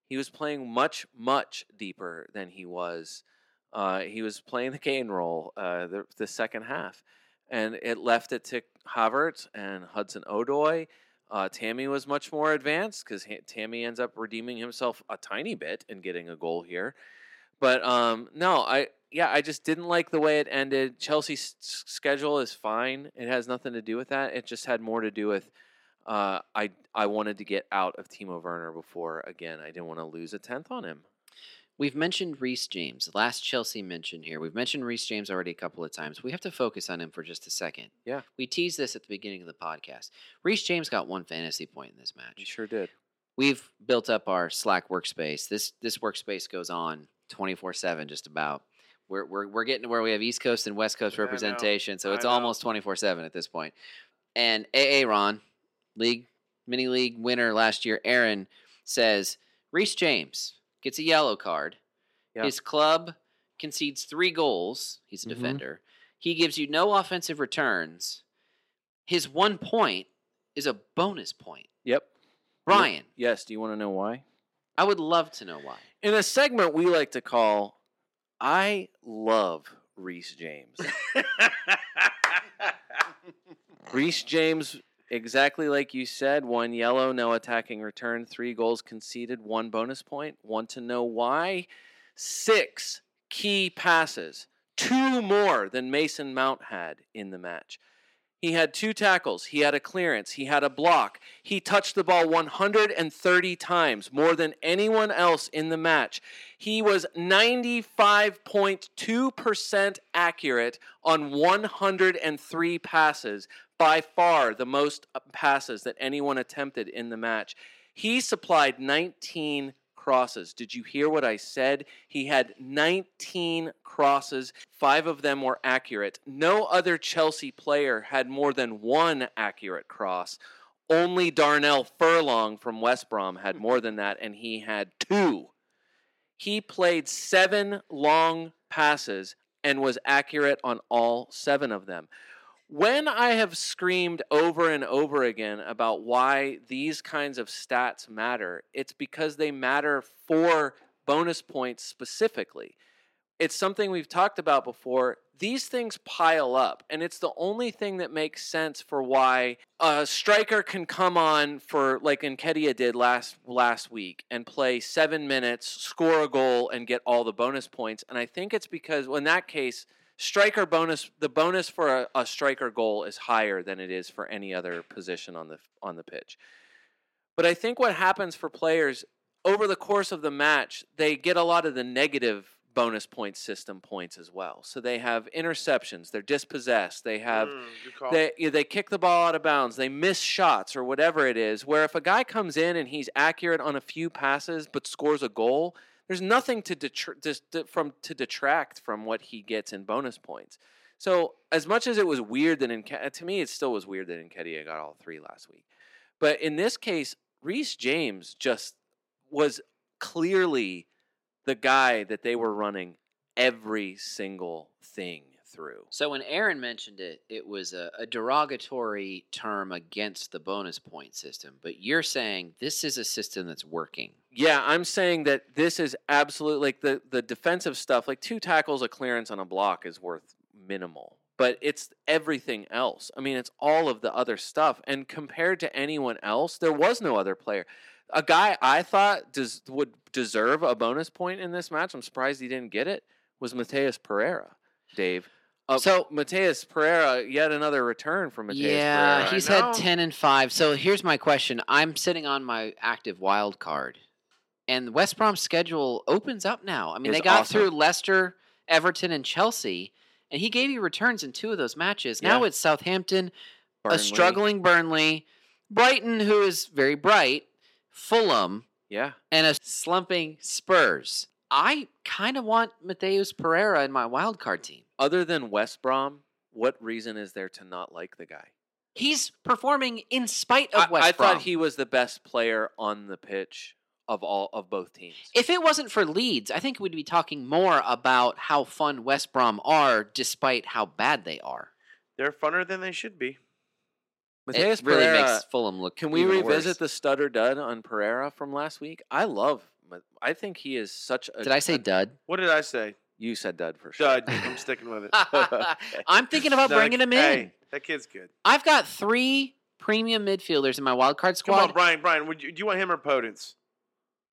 He was playing much, much deeper than he was. Uh, he was playing the Kane role uh, the, the second half, and it left it to Havertz and Hudson Odoi. Uh, Tammy was much more advanced because Tammy ends up redeeming himself a tiny bit and getting a goal here. But um, no, I yeah, I just didn't like the way it ended. Chelsea's schedule is fine. It has nothing to do with that. It just had more to do with uh, I I wanted to get out of Timo Werner before again. I didn't want to lose a tenth on him. We've mentioned Reece James, last Chelsea mention here. We've mentioned Reece James already a couple of times. We have to focus on him for just a second. Yeah. We teased this at the beginning of the podcast. Reece James got one fantasy point in this match. sure did. We've built up our Slack workspace. This this workspace goes on 24/7 just about. We're, we're, we're getting to where we have East Coast and West Coast representation, so I it's know. almost 24/7 at this point. And AA Ron, league mini league winner last year, Aaron says Reece James gets a yellow card. Yeah. His club concedes three goals. He's a Mhm. defender. He gives you no offensive returns. His one point is a bonus point. Yep. Brian, Yes. Do you want to know why? I would love to know why. In a segment we like to call "I Love Reece James." [LAUGHS] Reece James, exactly like you said, one yellow, no attacking return, three goals conceded, one bonus point. Want to know why? Six key passes, two more than Mason Mount had in the match. He had two tackles, he had a clearance, he had a block. He touched the ball 130 times, more than anyone else in the match. He was 95.2% accurate on 103 passes, by far the most passes that anyone attempted in the match. He supplied 19 crosses. Did you hear what I said? He had 19 crosses, five of them were accurate. No other Chelsea player had more than one accurate cross. Only Darnell Furlong from West Brom had more than that, and he had two. He played seven long passes and was accurate on all seven of them. When I have screamed over and over again about why these kinds of stats matter, it's because they matter for bonus points specifically. It's something we've talked about before. These things pile up, and it's the only thing that makes sense for why a striker can come on for like Nketiah did last last week and play seven minutes, score a goal, and get all the bonus points. And I think it's because well, in that case, striker bonus the bonus for a, a striker goal is higher than it is for any other position on the on the pitch. But I think what happens for players over the course of the match, they get a lot of the negative bonus point system points as well. So they have interceptions, they're dispossessed, they have Mm, they they kick the ball out of bounds, they miss shots or whatever it is. Where if a guy comes in and he's accurate on a few passes but scores a goal, there's nothing to detr- dis- from to detract from what he gets in bonus points. So as much as it was weird that Enke- to me it still was weird that Nketiah got all three last week, but in this case, Reece James just was clearly the guy that they were running every single thing through. So when Aaron mentioned it, it was a, a derogatory term against the bonus point system. But you're saying this is a system that's working. Yeah, I'm saying that this is absolutely like the the defensive stuff. Like two tackles, a clearance, on a block is worth minimal, but it's everything else. I mean, it's all of the other stuff. And compared to anyone else, there was no other player. A guy I thought does would deserve a bonus point in this match. I'm surprised he didn't get it. Was Matheus Pereira, Dave? Uh, So- Matheus Pereira, yet another return from Matheus yeah, Pereira. he's had 10 and 5. So here's my question. I'm sitting on my active wild card. And West Brom's schedule opens up now. I mean, It's they got awesome. through Leicester, Everton, and Chelsea, and he gave you returns in two of those matches. Now Yeah. it's Southampton, Burnley. a struggling Burnley, Brighton, who is very bright, Fulham, Yeah, and a slumping Spurs. I kind of want Matheus Pereira in my wild card team. Other than West Brom, what reason is there to not like the guy? He's performing in spite of I, West I Brom. thought he was the best player on the pitch of all of both teams. If it wasn't for Leeds, I think we'd be talking more about how fun West Brom are, despite how bad they are. They're funner than they should be. Matheus it really Pereira, makes Fulham look. can we even revisit worse. the stutter dud on Pereira from last week? I love. I think he is such a. Did I say dud? What did I say? You said dud for sure. Dud. I'm sticking with it. [LAUGHS] [LAUGHS] I'm thinking about No, bringing him in. Hey, that kid's good. I've got three premium midfielders in my wild card Come squad. on, Brian. Brian, would you, do you want him or Podence?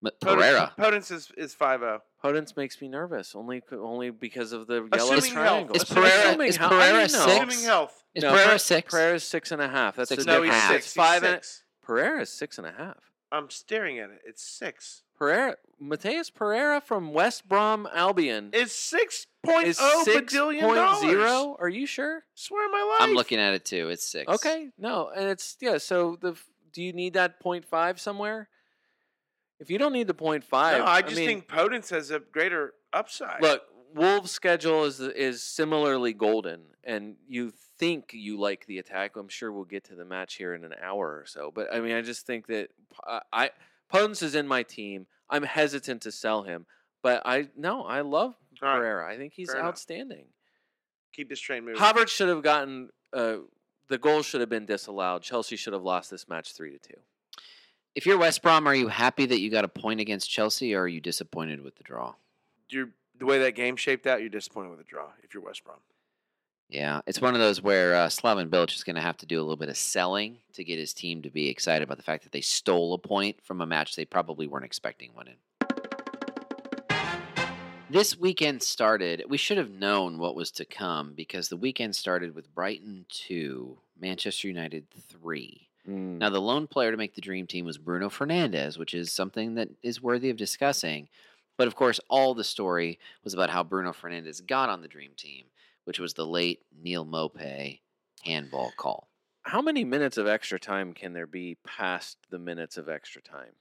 But Podence- Pereira. Podence is is five oh. zero. Podence makes me nervous only only because of the yellow Assuming health. triangle. Is Assuming- Pereira Assuming is hel- I Pereira didn't know. six? Assuming health. Is No, Pereira Pere- six? Pereira's six and a half. That's Six the and No, a he's half. difference. six. Five he's and six. Pereira's six and a half. I'm staring at it. It's six. Pereira, Matheus Pereira from West Brom Albion It's six is oh six badillion point dollars. zero. Are you sure? Swear on my life. I'm looking at it too. It's six. Okay, no, and it's yeah. So the do you need that point five somewhere? If you don't need the point five, No, I just mean, think Podence has a greater upside. Look, Wolves' schedule is is similarly golden, and you think you like the attack. I'm sure we'll get to the match here in an hour or so. But I mean, I just think that uh, I Podence is in my team. I'm hesitant to sell him, but I no, I love All right. Pereira. I think he's Fair enough. outstanding. keep this train moving. Havertz should have gotten uh, the goal should have been disallowed. Chelsea should have lost this match three to two. If you're West Brom, are you happy that you got a point against Chelsea, or are you disappointed with the draw? You're, the way that game shaped out, you're disappointed with the draw. If you're West Brom, Yeah, it's one of those where uh, Slaven Bilic is going to have to do a little bit of selling to get his team to be excited about the fact that they stole a point from a match they probably weren't expecting winning. This weekend started. We should have known what was to come because the weekend started with Brighton 2, Manchester United 3. Now, the lone player to make the dream team was Bruno Fernandes, which is something that is worthy of discussing. But of course, all the story was about how Bruno Fernandes got on the dream team, which was the late Neal Maupay handball call. How many minutes of extra time can there be past the minutes of extra time?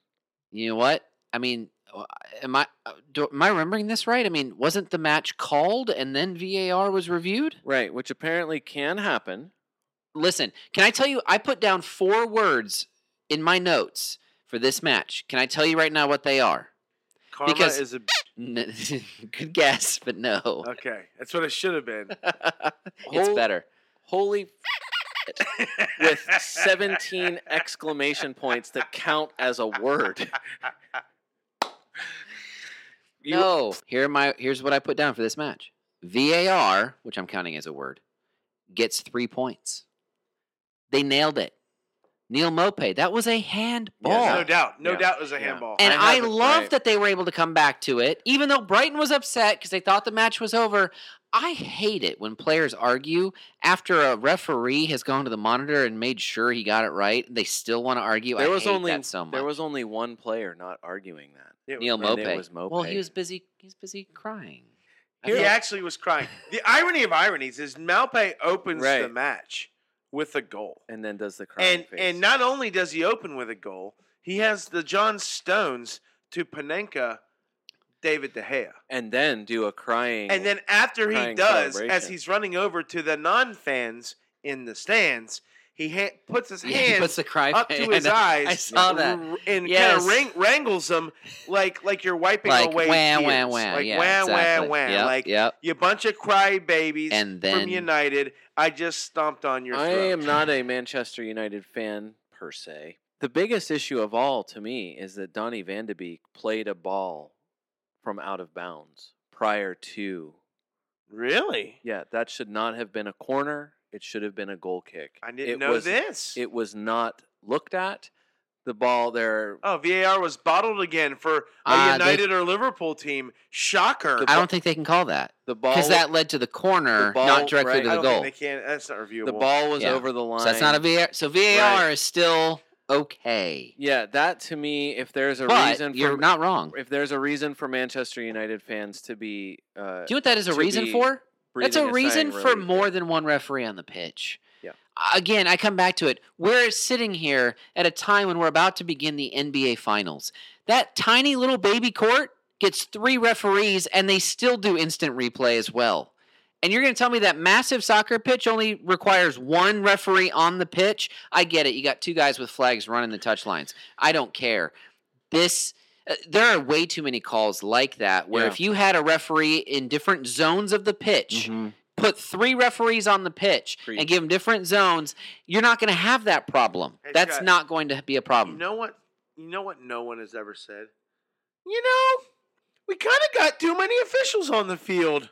You know what? I mean, uh, am I uh, do, am I remembering this right? I mean, wasn't the match called and then VAR was reviewed? Right, which apparently can happen. Listen, can I tell you? I put down four words in my notes for this match. Can I tell you right now what they are? Karma Because- is a N- [LAUGHS] Good guess, but no. okay. That's what it should have been. [LAUGHS] it's better. Holy [LAUGHS] with 17 exclamation points that count as a word. You- No. Here are my here's what I put down for this match. VAR, which I'm counting as a word, gets three points. They nailed it. Neal Maupay, that was a handball. no doubt. No Yeah. doubt it was a handball. And I I, love right. that they were able to come back to it, even though Brighton was upset because they thought the match was over. I hate it when players argue after a referee has gone to the monitor and made sure he got it right. They still want to argue. There I was hate only that so much. there was only one player not arguing that. It- Neil and Maupay. it was Well, he was busy. He was busy crying. He actually was crying. The irony of ironies is Maupay opens the match with a goal. and then does the crying And face. and not only does he open with a goal, he has the John Stones to Panenka David De Gea. and then do a crying And then after he crying does, as celebration. he's running over to the non-fans in the stands, he ha- puts his Yeah, he hands puts the cry up to [LAUGHS] his eyes. I saw that. and Yes. kind of wrang- wrangles them like like you're wiping Like away wah tears. wah wah. like yeah, wah exactly. wah wah. Yep, like yep. you bunch of crybabies And from then- United. I just stomped on your I throat. am not a Manchester United fan per se. The biggest issue of all to me is that Donny Van de Beek played a ball from out of bounds prior to. Really? Yeah, that should not have been a corner. It should have been a goal kick. I didn't it know was, this. It was not looked at. The ball there. oh, VAR was bottled again for a Uh, they- United or Liverpool team. Shocker. I don't think they can call that The ball. because that led to the corner, ball- not directly right. to I the don't goal. think they can't. That's not reviewable. the ball was Yeah. over the line. So that's not a VAR. So VAR is still okay. Yeah, that to me, if there's a But reason you're for not wrong. if there's a reason for Manchester United fans to be uh, Do you know what that is a reason be for? That's a reason for relief more than one referee on the pitch. Yeah. Again, I come back to it. We're sitting here at a time when we're about to begin the NBA Finals. That tiny little baby court gets three referees, and they still do instant replay as well. And you're going to tell me that massive soccer pitch only requires one referee on the pitch? I get it. You got two guys with flags running the touch lines. I don't care. This. Uh, There are way too many calls like that where Yeah. if you had a referee in different zones of the pitch, Mhm. put three referees on the pitch Preach. and give them different zones, you're not going to have that problem. Hey, That's Scott, not going to be a problem. You know what? You know what? No one has ever said. You know, we kind of got too many officials on the field.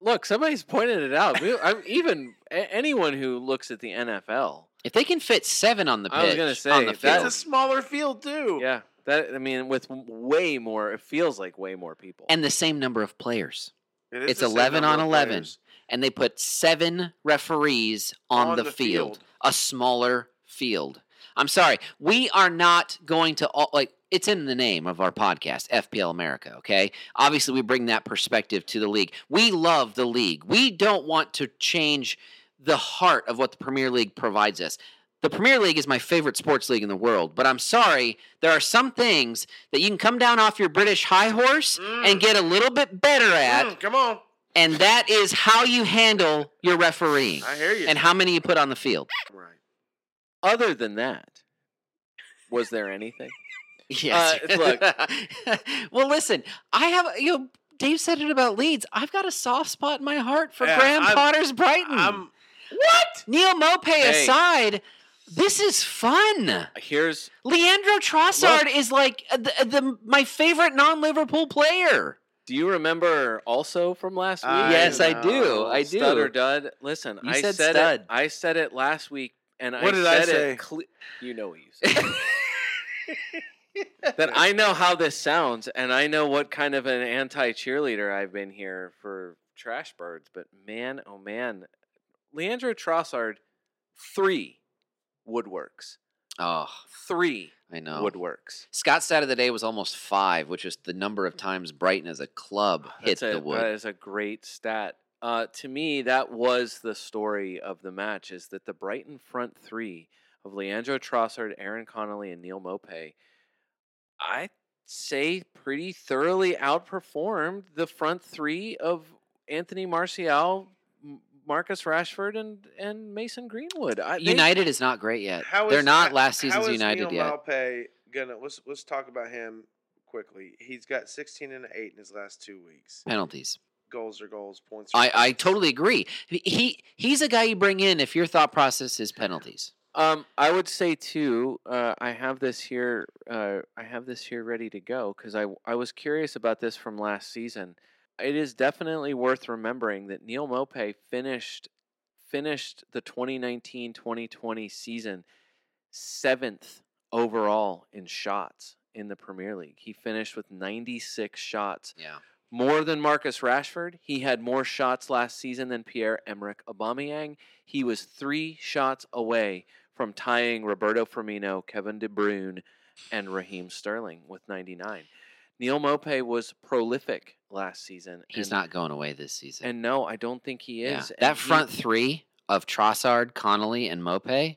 Look, somebody's pointed it out. We- I, even anyone who looks at the NFL, if they can fit seven on the pitch, I was gonna say, on the field, It's a smaller field too. yeah, That I mean, with way more, it feels like way more people. and the same number of players. It is It's 11 on 11. And they put seven referees on, On the, the field, field. a smaller field. I'm sorry, we are not going to all like it's in the name of our podcast, FPL America. Okay, obviously we bring that perspective to the league. We love the league. We don't want to change the heart of what the Premier League provides us. The Premier League is my favorite sports league in the world, but I'm sorry, there are some things that you can come down off your British high horse and Mm. get a little bit better at, Mm, come on. and that is how you handle your refereeing I hear you. and how many you put on the field. right. Other than that, was there anything? [LAUGHS] Yes. Uh, look. [LAUGHS] well, listen, I have you know. Dave said it about Leeds. I've got a soft spot in my heart for Yeah, Graham I'm- Potter's Brighton. I'm what? Neal Maupay Hey. aside, this is fun. Here's Leandro Trossard is like uh, the, the my favorite non-Liverpool player. Do you remember also from last week? I yes, I do. I do. Stud or dud? Listen, You I said said, stud. it. I said it last week, and I What did I said say? it. Cle- you know what you said. [LAUGHS] that I know how this sounds, and I know what kind of an anti cheerleader I've been here for trash birds. But man, oh man, Leandro Trossard, three woodworks, Oh, three I know. woodworks. Scott's stat of the day was almost five, which is the number of times Brighton as a club hit That's a, the wood. That is a great stat. Uh, to me, that was the story of the match: is that the Brighton front three of Leandro Trossard, Aaron Connolly, and Neal Maupay, I say, pretty thoroughly outperformed the front three of Anthony Martial, Marcus Rashford, and and Mason Greenwood. I, they- United is not great yet. How They're is- not how- last season's is United Neil yet. Maupay gonna let's let's talk about him quickly. He's got 16 and 8 in his last two weeks. Penalties. Goals are goals, points. Are I, I totally agree. He- He he's a guy you bring in if your thought process is penalties. Um, I would say too. Uh, I have this here. Uh, I have this here ready to go because I I was curious about this from last season. It is definitely worth remembering that Neal Maupay finished finished the 2019-2020 season seventh overall in shots in the Premier League. He finished with 96 shots, Yeah. more than Marcus Rashford. He had more shots last season than Pierre Emerick Aubameyang. He was three shots away from tying Roberto Firmino, Kevin De Bruyne, and Raheem Sterling with 99. Neal Maupay was prolific last season. He's and, not going away this season. And no, I don't think he is. and That he- front three of Trossard, Connolly, and Maupay,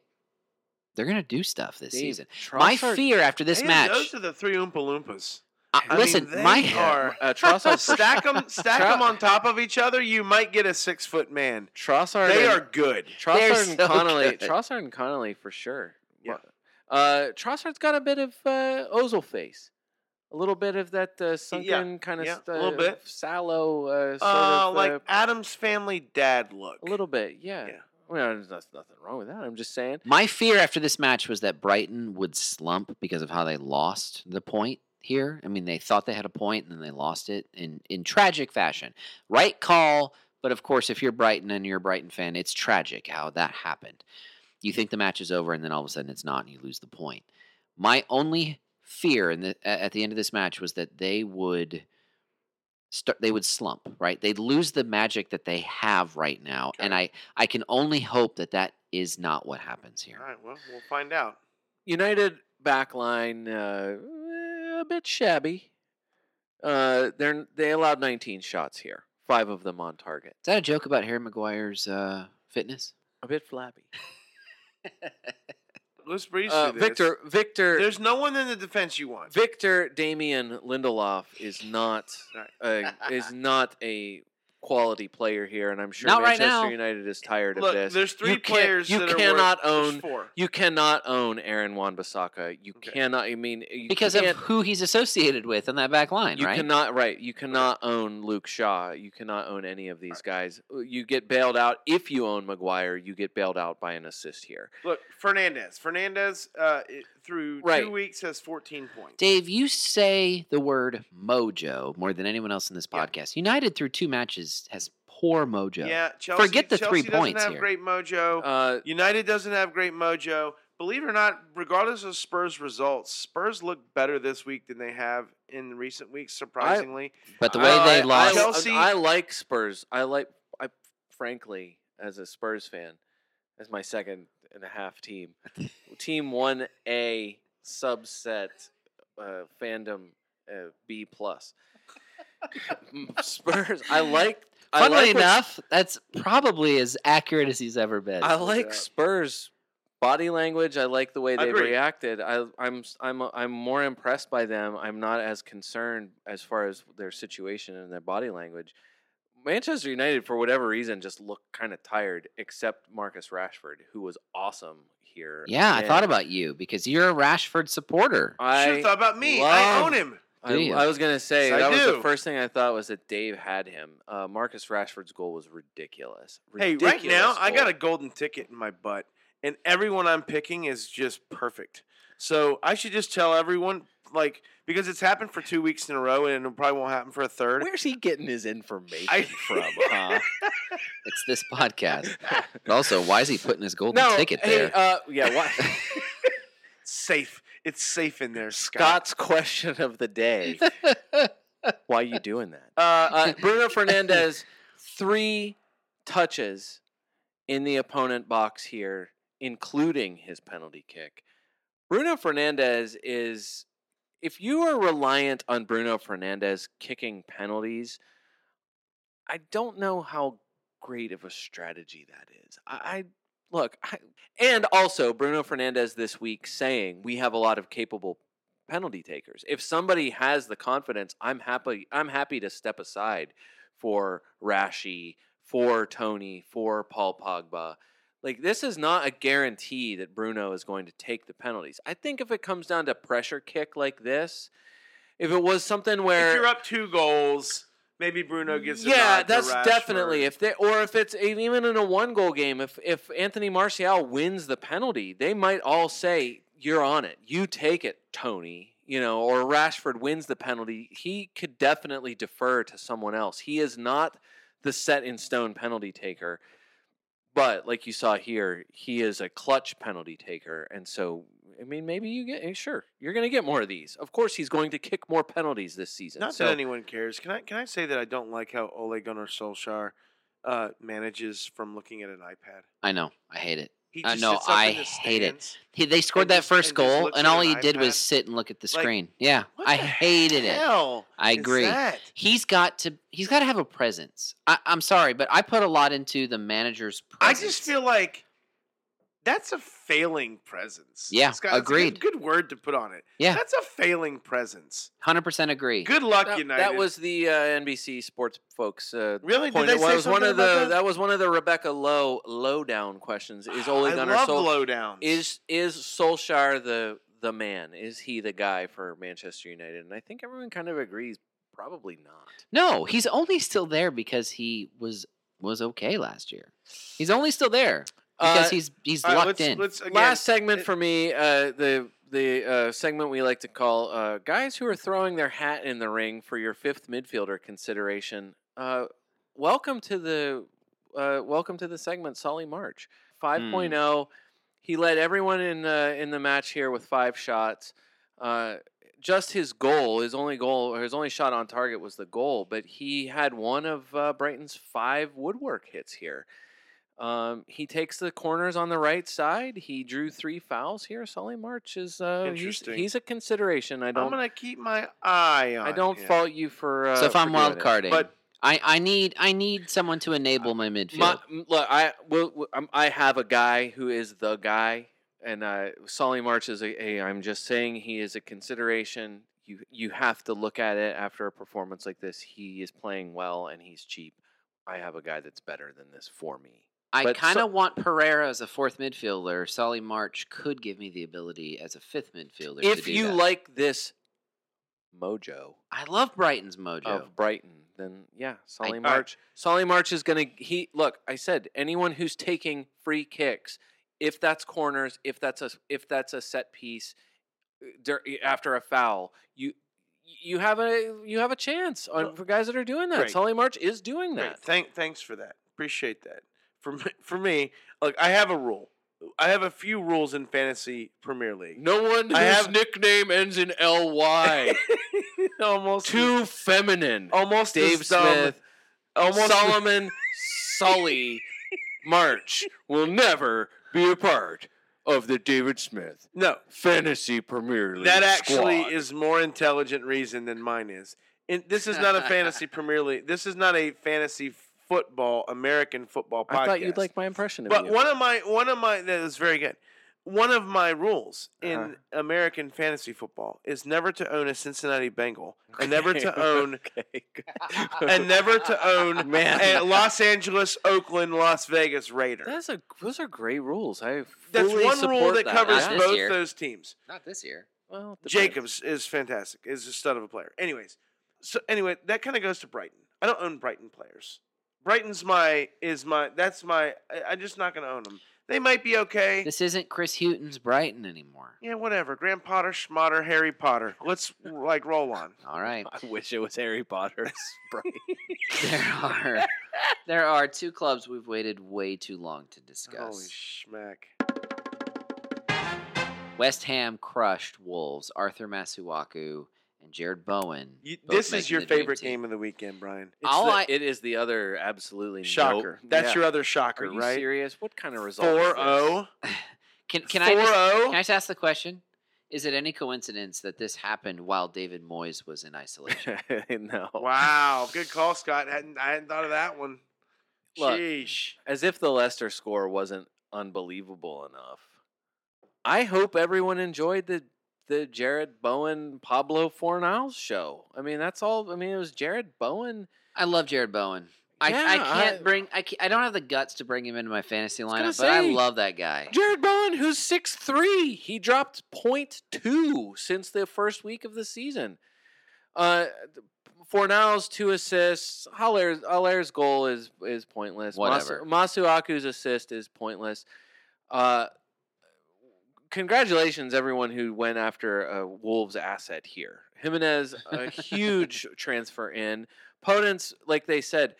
they're gonna do stuff this Dave, season. My fear after this Hey, match. Those are the three Oompa Loompas. uh, I mean, listen, they my are- uh, [LAUGHS] Trossard stack them, [LAUGHS] stack them on top of each other. You might get a six foot man. Trossard. They and- are good. They're and so Connolly. good. Trossard and Connolly for sure. Yeah. Uh, Trossard's got a bit of uh, Ozil face. A little bit of that uh, sunken kind of yeah, st- a little bit. sallow uh, sort Uh, of like uh, Adam's family dad look. a little bit, yeah. Yeah. Well, there's nothing wrong with that. I'm just saying. My fear after this match was that Brighton would slump because of how they lost the point here. I mean, they thought they had a point and then they lost it in, in tragic fashion. Right call, but of course, if you're Brighton and you're a Brighton fan, it's tragic how that happened. You think the match is over and then all of a sudden it's not and you lose the point. My only fear in the, at the end of this match was that they would start they would slump right they'd lose the magic that they have right now and i i can only hope that that is not what happens here All right, well, we'll find out. United backline uh, a bit shabby. Uh, they're they allowed 19 shots here, five of them on target. Is that a joke about Harry Maguire's uh, fitness? A bit flabby. [LAUGHS] Let's breeze Uh, through this. Victor Victor There's no one in the defense you want. Victor Damian Lindelof is not a, is not a quality player here, and I'm sure Not right Manchester now. United is tired Look, of this. there's three You can't- players you that are cannot worth, own four. you cannot own Aaron Wan-Bissaka. You Okay. cannot. I mean, you Because of who he's associated with in that back line, you right? cannot right. You cannot own Luke Shaw. You cannot own any of these guys. Uh, You get bailed out if you own Maguire. You get bailed out by an assist here. Look, Fernandes. Fernandes uh, it- through Right. two weeks has 14 points. Dave, you say the word mojo more than anyone else in this Yeah. podcast. United through two matches has poor mojo. Yeah, Chelsea. Forget the three doesn't points have here. great mojo. Uh, United doesn't have great mojo. believe it or not, regardless of Spurs results, Spurs look better this week than they have in recent weeks. Surprisingly, But the way I- they I- lost, I, Chelsea- I like Spurs. I like. I frankly, as a Spurs fan, as my second and a half team, [LAUGHS] team one A subset uh, fandom uh, B plus. [LAUGHS] Spurs. I like. I funnily like enough, that's probably as accurate as he's ever been. I like Yeah. Spurs body language. I like the way they've reacted. I, I'm s- I'm uh, I'm more impressed by them. I'm not as concerned as far as their situation and their body language. Manchester United, for whatever reason, just looked kind of tired, except Marcus Rashford, who was awesome here. yeah, I thought about you because you're a Rashford supporter. I should I have thought about me. I own him. I, I was gonna say Yes, I that was the do. first thing I thought was that Dave had him. Uh, Marcus Rashford's goal was ridiculous. Hey, right now Ridiculous I got a golden ticket in my butt, and everyone I'm picking is just perfect. So I should just tell everyone, like, because it's happened for two weeks in a row, and it probably won't happen for a third. Where's he getting his information I- from, [LAUGHS] huh? It's this podcast. But also, why is he putting his golden no, ticket hey, there? uh, yeah, why? [LAUGHS] safe. It's safe in there, Scott. Scott's question of the day. [LAUGHS] Why are you doing that? Uh, uh, Bruno Fernandes, three touches in the opponent box here, including his penalty kick. Bruno Fernandes is, if you are reliant on Bruno Fernandes kicking penalties, I don't know how great of a strategy that is. I, I look, I, and also Bruno Fernandes this week saying we have a lot of capable penalty takers. If somebody has the confidence, I'm happy. I'm happy to step aside for Rashi, for Tony, for Paul Pogba. Like this is not a guarantee that Bruno is going to take the penalties. I think if it comes down to pressure kick like this, if it was something where if you're up two goals, maybe Bruno gets. A yeah, that's definitely if they or if it's even in a one goal game, if if Anthony Martial wins the penalty, they might all say you're on it. You take it, Tony. You know, or Rashford wins the penalty. He could definitely defer to someone else. He is not the set in stone penalty taker. But like you saw here, he is a clutch penalty taker, and so I mean, maybe you get eh, sure you're going to get more of these. Of course, he's going to kick more penalties this season. Not so, that anyone cares. Can I can I say that I don't like how Ole Gunnar Solskjaer uh, manages from looking at an iPad? I know. I hate it. He I just know, sits up I hate it. He, they scored that just- first and goal, and all he did iPad? was sit and look at the Like, screen. yeah, What I hated it. I agree. that? He's got to. He's got to have a presence. I, I'm sorry, but I put a lot into the manager's I just feel like that's a failing presence. Yeah, Scott, that's a agreed. Good, good word to put on it. Yeah. that's a failing presence. hundred percent agree. Good luck, that, United. that was the uh, NBC Sports folks. Uh, really. Did they well, say it was one something of about the that? that was one of the Rebecca Lowe lowdown questions. Is [SIGHS] Ole I Gunnar love Sol- lowdowns. is is Solskjaer the the man? Is he the guy for Manchester United? And I think everyone kind of agrees. Probably not. No, he's only still there because he was was okay last year. He's only still there because Uh, he's he's All right, lucked let's, in. Let's, again, Last segment it- for me, uh, the the uh, segment we like to call uh, guys who are throwing their hat in the ring for your fifth midfielder consideration. Uh, welcome to the uh, welcome to the segment, Solly March, 5.0. He led everyone in uh, in the match here with five shots. Uh, just his goal, his only goal, or his only shot on target was the goal, but he had one of uh, Brighton's five woodwork hits here. Um, he takes the corners on the right side. He drew three fouls here. Solly March is uh, Interesting. he's a consideration. I don't. I'm gonna keep my eye on. I don't him. fault you for. Uh, so if I'm wild carding, But I, I need I need someone to enable my midfield. My, look, I will. will- I'm- have a guy who is the guy, and uh, Solly March is a, a. I'm just saying he is a consideration. You you have to look at it after a performance like this. He is playing well and he's cheap. I have a guy that's better than this for me. I kind so- of want Pereira as a fourth midfielder. Solly March could give me the ability as a fifth midfielder. to If you that. like this mojo I love Brighton's mojo. of Brighton, then yeah, Solly I- March. Solly March is gonna. He look. I said anyone who's taking free kicks, if that's corners, if that's a if that's a set piece, uh, after a foul, you you have a you have a chance on, for guys that are doing that. great. Solly March is doing that. Thank, thanks for that. Appreciate that. For me, [LAUGHS] for me, look, I have a rule. I have a few rules in fantasy Premier League. No one I whose have- nickname ends in ly. [LAUGHS] almost Too feminine. almost Dave as dumb- Smith, Almost Solomon, Sully, [LAUGHS] March will never be a part of the David Smith no. Fantasy Premier League. That actually squad. is more intelligent reason than mine is. And this is not a fantasy Premier League. This is not a fantasy football American football podcast. I thought you'd like my impression of it. But you. one of my one of my that is very good. One of my rules in Uh-huh. American fantasy football is never to own a Cincinnati Bengal and never to own [LAUGHS] Okay. and never to own [LAUGHS] Man. a Los Angeles, Oakland, Las Vegas Raider. That's a those are great rules. I That's fully one rule that that. covers Not both those teams. Not this year. Well. Jacobs is fantastic. Is a stud of a player. Anyways, so anyway, that kind of goes to Brighton. I don't own Brighton players. Brighton's my is my that's my. I, I'm just not going to own them. They might be okay. This isn't Chris Hughton's Brighton anymore. yeah, whatever. Graham Potter, Schmotter, Harry Potter. Let's like roll on. [LAUGHS] All right. I wish it was Harry Potter's [LAUGHS] Bright. There are there are two clubs we've waited way too long to discuss. Holy schmack! West Ham crushed Wolves. Arthur Masuaku and Jarrod Bowen. You, this is your favorite game of the weekend, Brian. It's All the- I- it is the other absolutely Shocker. nope- That's yeah. your other Are shocker, you right? serious? What kind of result? is Four this? Oh. [LAUGHS] zero. Can, can I just, oh? can I just ask the question? Is it any coincidence that this happened while David Moyes was in isolation? [LAUGHS] no. Wow, good call, Scott. Hadn't I hadn't thought of that one. Look, Sheesh. As if the Leicester score wasn't unbelievable enough. I hope everyone enjoyed the the Jarrod Bowen Pablo Fornals show. I mean, that's all. I mean, it was Jarrod Bowen. I love Jarrod Bowen. I, I can't I- bring I, can't, I don't have the guts to bring him into my fantasy lineup, but I love that guy. Jarrod Bowen, who's six three, he dropped 0.2 since the first week of the season. Uh, Fornals two assists. Haller's, Haller's goal is is pointless. Whatever. Masu, Masuaku's assist is pointless. Uh, congratulations, everyone who went after a Wolves asset here. Jimenez, a huge [LAUGHS] transfer in. Podence, like they said,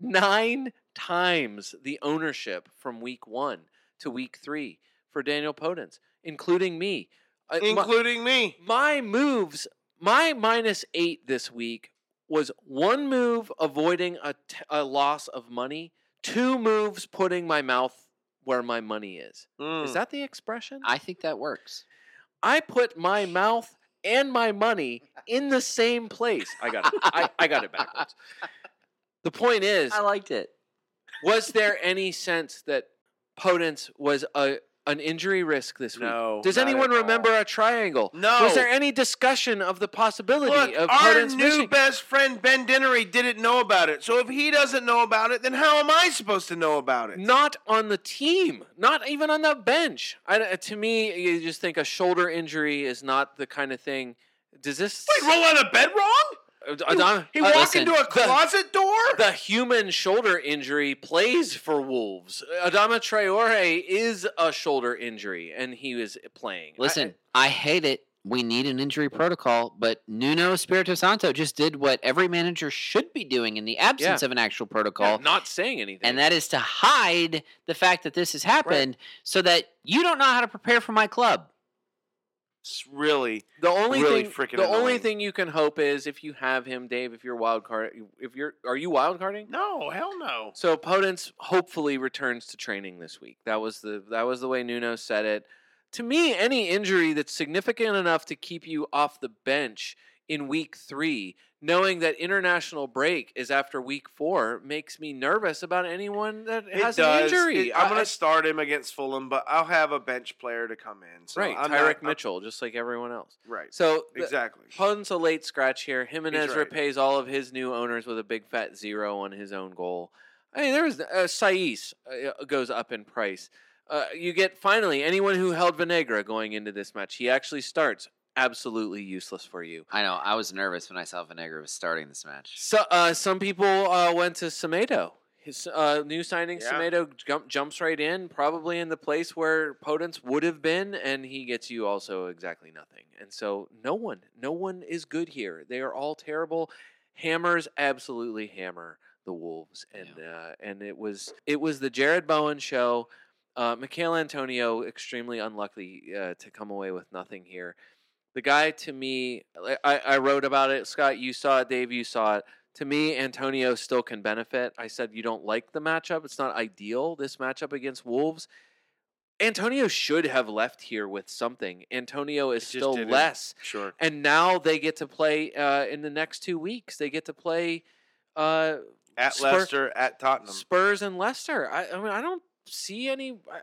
nine times the ownership from week one to week three for Daniel Podence, including me. Uh, my- Including me. my moves, my minus eight this week was one move avoiding a, t- a loss of money, two moves putting my mouth where my money is. Mm. Is that the expression? I think that works. I put my mouth and my money in the same place. I got it. I, I got it backwards. [LAUGHS] The point is, I liked it. was there any sense that Podence was a an injury risk this week? No, Does anyone remember a triangle? No. Was there any discussion of the possibility Look, of our new best friend Ben Dinnery didn't know about it. So if he doesn't know about it, then how am I supposed to know about it? Not on the team, not even on the bench. I, uh, to me, you just think a shoulder injury is not the kind of thing. Does this? Wait, roll out of bed wrong? Adam- He uh, walked into a the- closet door? the human shoulder injury plays for Wolves. Adama Traore is a shoulder injury, and he was playing. Listen, I, hate it. We need an injury protocol, but Nuno Espirito Santo just did what every manager should be doing in the absence Yeah. of an actual yeah, protocol. not saying anything. and that is to hide the fact that this has happened so that you don't know how to prepare for my club. It's really. the only really thing, freaking the only thing you can hope is if you have him, Dave. If you're wild card, if you're, are you wild carding? No, hell no. So Podence hopefully returns to training this week. That was the that was the way Nuno said it. To me, any injury that's significant enough to keep you off the bench in week three, knowing that international break is after week four, makes me nervous about anyone that It has does. an injury. It- I'm going to start him against Fulham, but I'll have a bench player to come in. So right, I'm Tyrick not- I'm- Mitchell, just like everyone else. Right. So Exactly. Podence a late scratch here. Jimenez right. repays all of his new owners with a big fat zero on his own goal. I mean, there's uh, Saiss uh, goes up in price. Uh, you get finally anyone who held Vinagre going into this match. He actually starts. Absolutely useless for you. I know. I was nervous when I saw Vinegar was starting this match. So uh, some people uh, went to Semedo. His uh, new signing, Yeah. Semedo jump, jumps right in, probably in the place where Podence would have been, and he gets you also exactly nothing. And so no one, no one is good here. They are all terrible. Hammers absolutely hammer the Wolves, and uh, and it was it was the Jarrod Bowen show. Uh, Michail Antonio, extremely unlucky uh, to come away with nothing here. The guy, to me, I, I wrote about it. Scott, you saw it. Dave, you saw it. To me, Antonio still can benefit. I said you don't like the matchup. It's not ideal, this matchup against Wolves. Antonio should have left here with something. Antonio is still didn't. less. Sure. And now they get to play uh, in the next two weeks. They get to play uh, At Leicester, at Tottenham. Spurs and Leicester. I, I mean, I don't see any. I,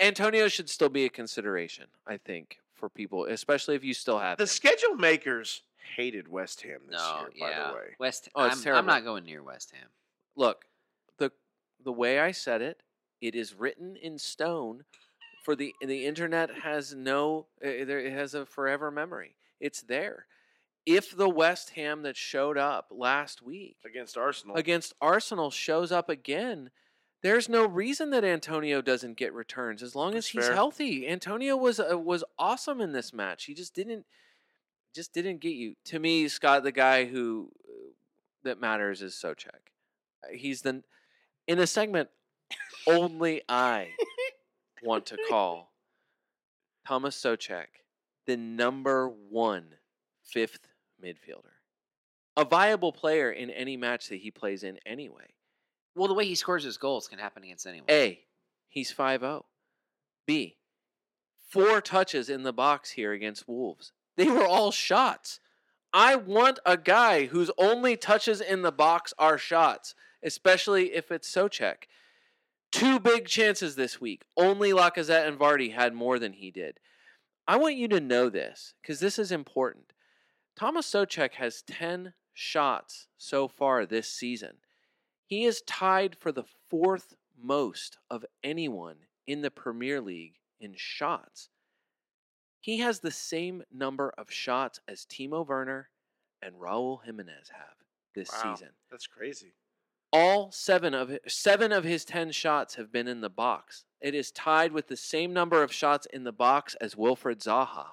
Antonio should still be a consideration, I think, for people, especially if you still have The him. schedule makers hated West Ham this No, year, by the way. West. Oh, it's I'm, I'm not going near West Ham. Look, the the way I said it, it is written in stone. For the the internet has no, uh, it has a forever memory. It's there. If the West Ham that showed up last week Against Arsenal. against Arsenal shows up again, there's no reason that Antonio doesn't get returns as long as That's he's fair. healthy. Antonio was uh, was awesome in this match. He just didn't just didn't get you. To me, Scott, the guy who uh, that matters is Soucek. Uh, He's the in a segment only I want to [LAUGHS] call Thomas Soucek the number one fifth midfielder. A viable player in any match that he plays in anyway. Well, the way he scores his goals can happen against anyone. A, he's 5 0. B, four touches in the box here against Wolves. They were all shots. I want a guy whose only touches in the box are shots, especially if it's Soucek. Two big chances this week. Only Lacazette and Vardy had more than he did. I want you to know this because this is important. Thomas Soucek has 10 shots so far this season. He is tied for the fourth most of anyone in the Premier League in shots. He has the same number of shots as Timo Werner and Raul Jimenez have this Wow. season. That's crazy. All seven of seven of his ten shots have been in the box. It is tied with the same number of shots in the box as Wilfried Zaha.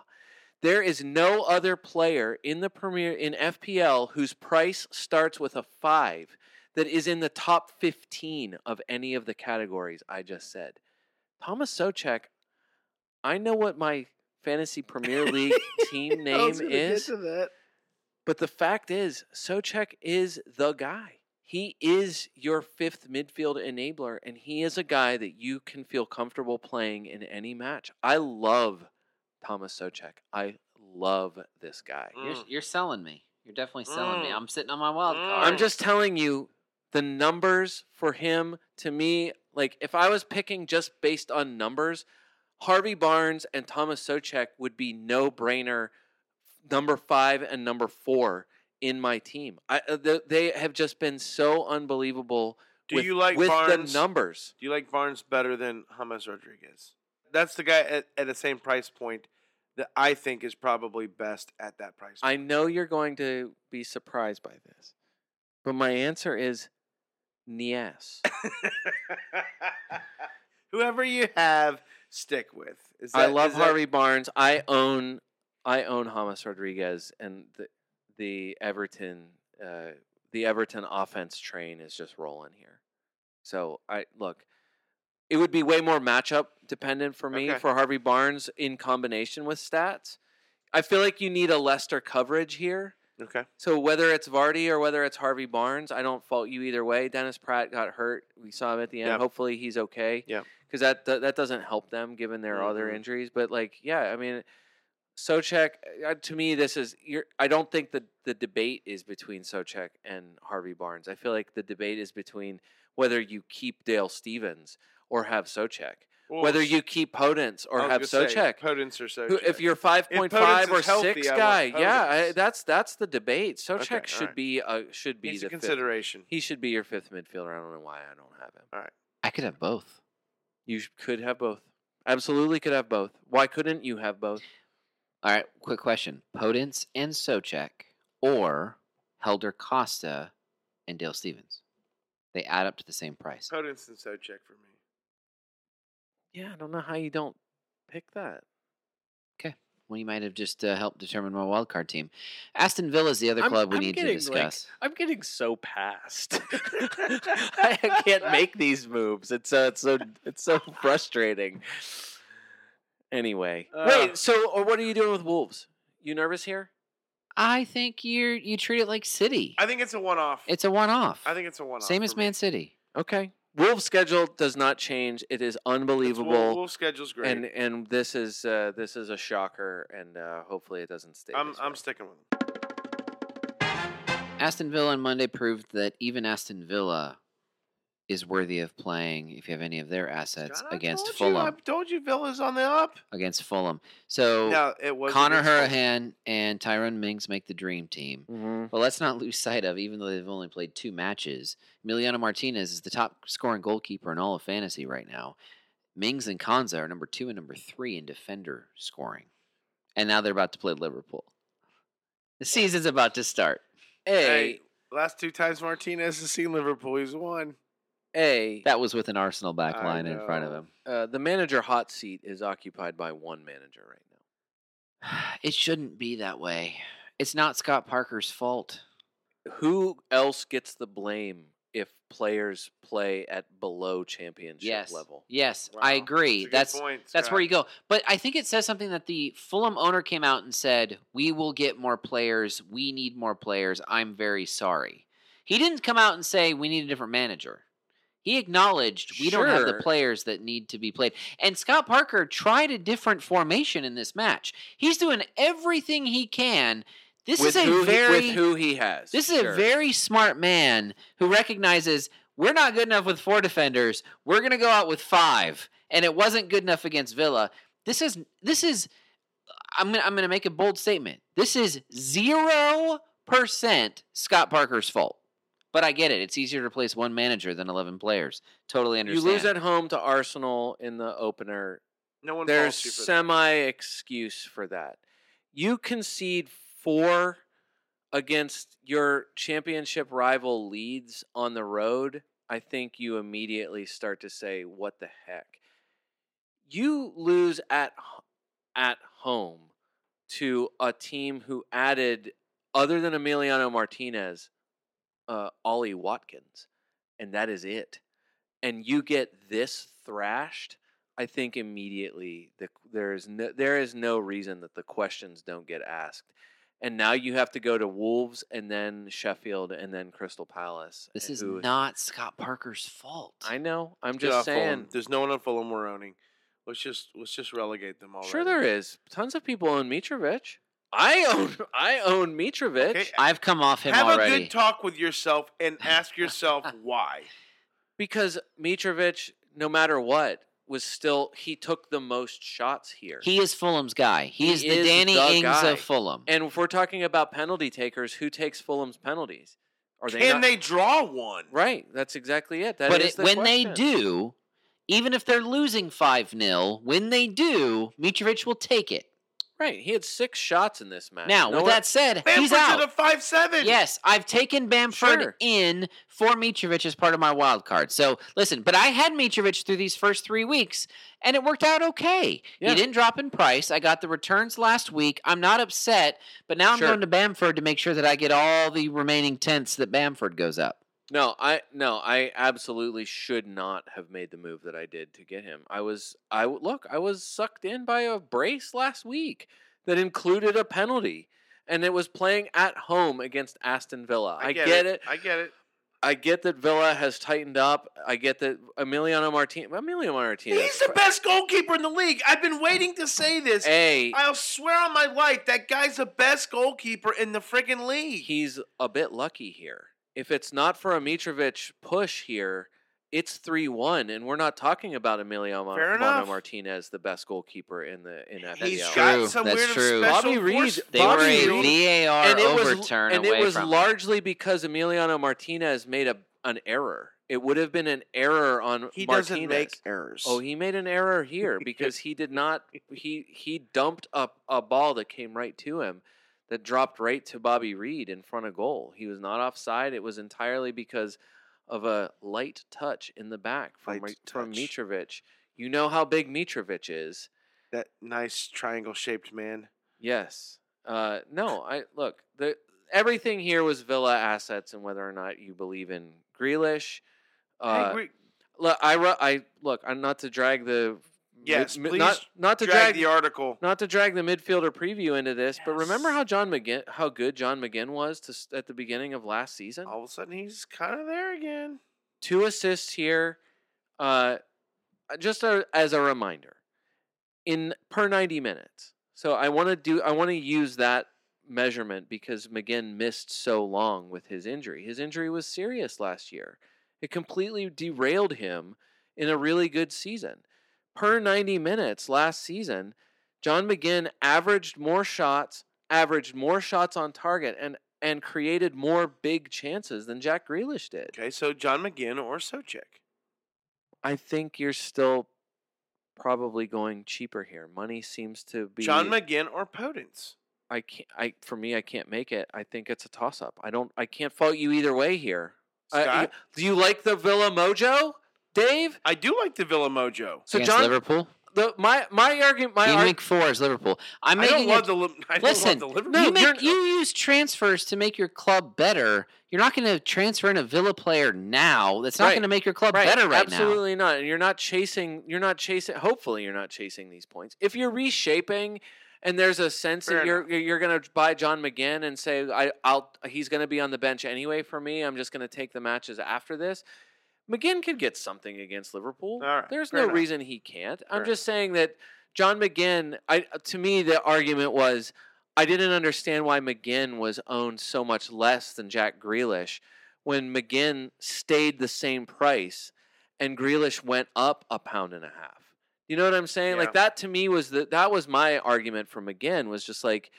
There is no other player in the Premier in FPL whose price starts with a five that is in the top fifteen of any of the categories I just said. Thomas Soucek, I know what my fantasy Premier League team [LAUGHS] I name was gonna get is. to that. But the fact is, Soucek is the guy. He is your fifth midfield enabler, and he is a guy that you can feel comfortable playing in any match. I love Thomas Soucek. I love this guy. You're, Mm. you're selling me. You're definitely selling me. Mm. I'm sitting on my wild Mm. card. I'm just telling you the numbers for him to me, like if I was picking just based on numbers, Harvey Barnes and Thomas Soucek would be no brainer number five and number four in my team. I, uh, they have just been so unbelievable. Do with, you like with Barnes? the numbers? Do you like Barnes better than James Rodriguez? That's the guy at, at the same price point that I think is probably best at that price. I know you're going to be surprised by this, but my answer is yes. [LAUGHS] Whoever you have, stick with. Is I that- love is that- Harvey Barnes. I own I own James Rodriguez and the the Everton uh, the Everton offense train is just rolling here. So I look, it would be way more matchup dependent for me Okay. for Harvey Barnes in combination with stats. I feel like you need a Leicester coverage here. Okay. So whether it's Vardy or whether it's Harvey Barnes, I don't fault you either way. Dennis Praet got hurt. We saw him at the end. Hopefully he's okay. Yeah. Because that, that that doesn't help them given their other Mhm. injuries. But like, yeah, I mean, Soucek uh, to me, this is you're. I don't think the the debate is between Soucek and Harvey Barnes. I feel like the debate is between whether you keep Dale Stephens or have Soucek, Well, whether you keep Podence or I was have gonna Soucek. Podence or Soucek. If you're five point five Podence or healthy, six I guy, yeah, I, that's that's the debate. Soucek Okay, should alright. be uh, should be He's the a fifth. consideration. He should be your fifth midfielder. I don't know why I don't have him. All right. I could have both. You could have both. Absolutely could have both. Why couldn't you have both? All right, quick question: Podence and Soucek, or Helder Costa and Dale Stephens? They add up to the same price. Podence and Soucek for me. Yeah, I don't know how you don't pick that. Okay. Well, you might have just uh, helped determine my wild card team. Aston Villa is the other I'm- club we I'm need to getting, like, discuss. I'm getting so past. [LAUGHS] [LAUGHS] I can't make these moves. It's uh, it's so it's so frustrating. Anyway, Uh. wait. So, or what are you doing with Wolves? You nervous here? I think you you treat it like City. I think it's a one-off. It's a one-off. I think it's a one-off. Same for as me. Man City. Okay. Wolves' schedule does not change. It is It's Wolf- unbelievable, Wolf schedule's great. and and this is uh, this is a shocker, and uh, hopefully it doesn't stay. I'm this I'm way. sticking with them. Aston Villa on Monday proved that even Aston Villa is worthy of playing if you have any of their assets I against told Fulham. You, I told you Villa's on the up. against Fulham. So No, it was Conor Hourihane and Tyrone Mings make the dream team. Mhm. But let's not lose sight of, even though they've only played two matches, Emiliano Martinez is the top scoring goalkeeper in all of fantasy right now. Mings and Konsa are number two and number three in defender scoring. And now they're about to play Liverpool. The season's about to start. A Hey, last two times Martinez has seen Liverpool, he's won. A That was with an Arsenal back I line in front of him. uh, the manager hot seat is occupied by one manager right now. [SIGHS] It shouldn't be that way. It's not Scott Parker's fault. Who else gets the blame if players play at below championship Yes. level? Yes, I Wow, agree. a good That's point, That's where Scott. you go. But I think it says something that the Fulham owner came out and said, "We will get more players. We need more players. I'm very sorry." He didn't come out and say we need a different manager. He acknowledged we don't have the players that need to be played. And Scott Parker tried a different formation in this match. He's doing everything he can. This with is a very he, with who he has. this is Sure. a very smart man who recognizes we're not good enough with four defenders. We're going to go out with five, and it wasn't good enough against Villa. This is this is. I'm gonna I'm gonna make a bold statement. This is zero percent Scott Parker's fault. But I get it. It's easier to replace one manager than eleven players. Totally understand. You lose at home to Arsenal in the opener. No one There's faults you for that. semi excuse for that. You concede four against your championship rival Leeds on the road. I think you immediately start to say, "What the heck?" You lose at at home to a team who added, other than Emiliano Martinez, uh, Ollie Watkins, and that is it. And you get this thrashed. I think immediately the, there is no there is no reason that the questions don't get asked. And now you have to go to Wolves and then Sheffield and then Crystal Palace. this is who- not Scott Parker's fault. I know. I'm Get just off Fulham. saying. There's no one on Fulham we're owning. Let's just let's just relegate them already. Sure, there is. Tons of people own Mitrovic. I own [LAUGHS] I own Mitrovic. Okay, I've come off him Have already. a good talk with yourself and ask [LAUGHS] yourself why. because Mitrovic, no matter what, was still he took the most shots here. he is Fulham's guy. He, He is the Danny the Ings guy. of Fulham. and if we're talking about penalty takers, who takes Fulham's penalties? Are they Can not- they draw one? Right, that's exactly it. That but is it, the when they do, even if they're losing 5 0, when they do, Mitrovic will take it. Right, he had six shots in this match. Now, No with one- that said, he's Bamford's out. at a five seven. Yes, I've taken Bamford Sure. in for Mitrovic as part of my wild card. So listen, but I had Mitrovic through these first three weeks, and it worked out okay. Yeah. He didn't drop in price. I got the returns last week. I'm not upset, but now I'm Sure. going to Bamford to make sure that I get all the remaining tenths that Bamford goes up. No, I no, I absolutely should not have made the move that I did to get him. I was I look, I was sucked in by a brace last week that included a penalty and it was playing at home against Aston Villa. I, get, it. I get it. I get that Villa has tightened up. I get that Emiliano Martinez Emiliano Martinez He's the best goalkeeper in the league. I've been waiting to say this. Hey, I'll swear on my life that guy's the best goalkeeper in the freaking league. he's a bit lucky here. If it's not for a Mitrovic push here, it's three one, and we're not talking about Emilio Ma- Mono. Martinez, the best goalkeeper in the in FPL. He's That's got true. some That's weird true. special Bobby Reid- force They Bobby were a Reid- VAR and it was overturn and away it was from largely because Emiliano Martinez made a an error. It would have been an error on he Martinez. doesn't make errors. Oh, he made an error here because he did not. He he dumped a a ball that came right to him, that dropped right to Bobby Reid in front of goal. He was not offside. It was entirely because of a light touch in the back from Light from touch. Mitrovic. You know how big Mitrovic is. that nice triangle shaped man. Yes. Uh, no, I look. The everything here was Villa assets, and whether or not you believe in Grealish. I Uh, agree. look, I, I look. I'm not to drag the Yes, mid- please not not to Drag drag the article. not to drag the midfielder preview into this, but remember how John McGinn, how good John McGinn was to, at the beginning of last season. All of a sudden, he's kind of there again. Two assists here. Uh, just a, as a reminder, in per 90 minutes. So I want to do. I want to use that measurement because McGinn missed so long with his injury. His injury was serious last year. It completely derailed him in a really good season. Per 90 minutes last season, John McGinn averaged more shots, averaged more shots on target, and and created more big chances than Jack Grealish did. Okay, so John McGinn or Soucek. I think you're still probably going cheaper here. Money seems to be John McGinn or Podence. I can't. I for me, I can't make it. I think it's a toss up. I don't. I can't fault you either way here. Scott? do you like the Villa Mojo, Dave? I do like the Villa Mojo. So Against John, Liverpool. the my my argument, my Game arg- week four is Liverpool. I'm I don't love a- the. I don't Listen, love the Liverpool. No, you, make, you're- use transfers to make your club better. You're not going to transfer in a Villa player now. That's not Right. going to make your club right, better right now. absolutely not. And you're not chasing. You're not chasing. Hopefully, you're not chasing these points. If you're reshaping, and there's a sense Fair that you're you're going to buy John McGinn and say, I, I'll he's going to be on the bench anyway for me. I'm just going to take the matches after this. McGinn could get something against Liverpool. Right, There's no enough. reason he can't. I'm just saying that John McGinn. I to me the argument was I didn't understand why McGinn was owned so much less than Jack Grealish when McGinn stayed the same price and Grealish went up a pound and a half. You know what I'm saying? Yeah. Like that to me was the that was my argument for McGinn was just like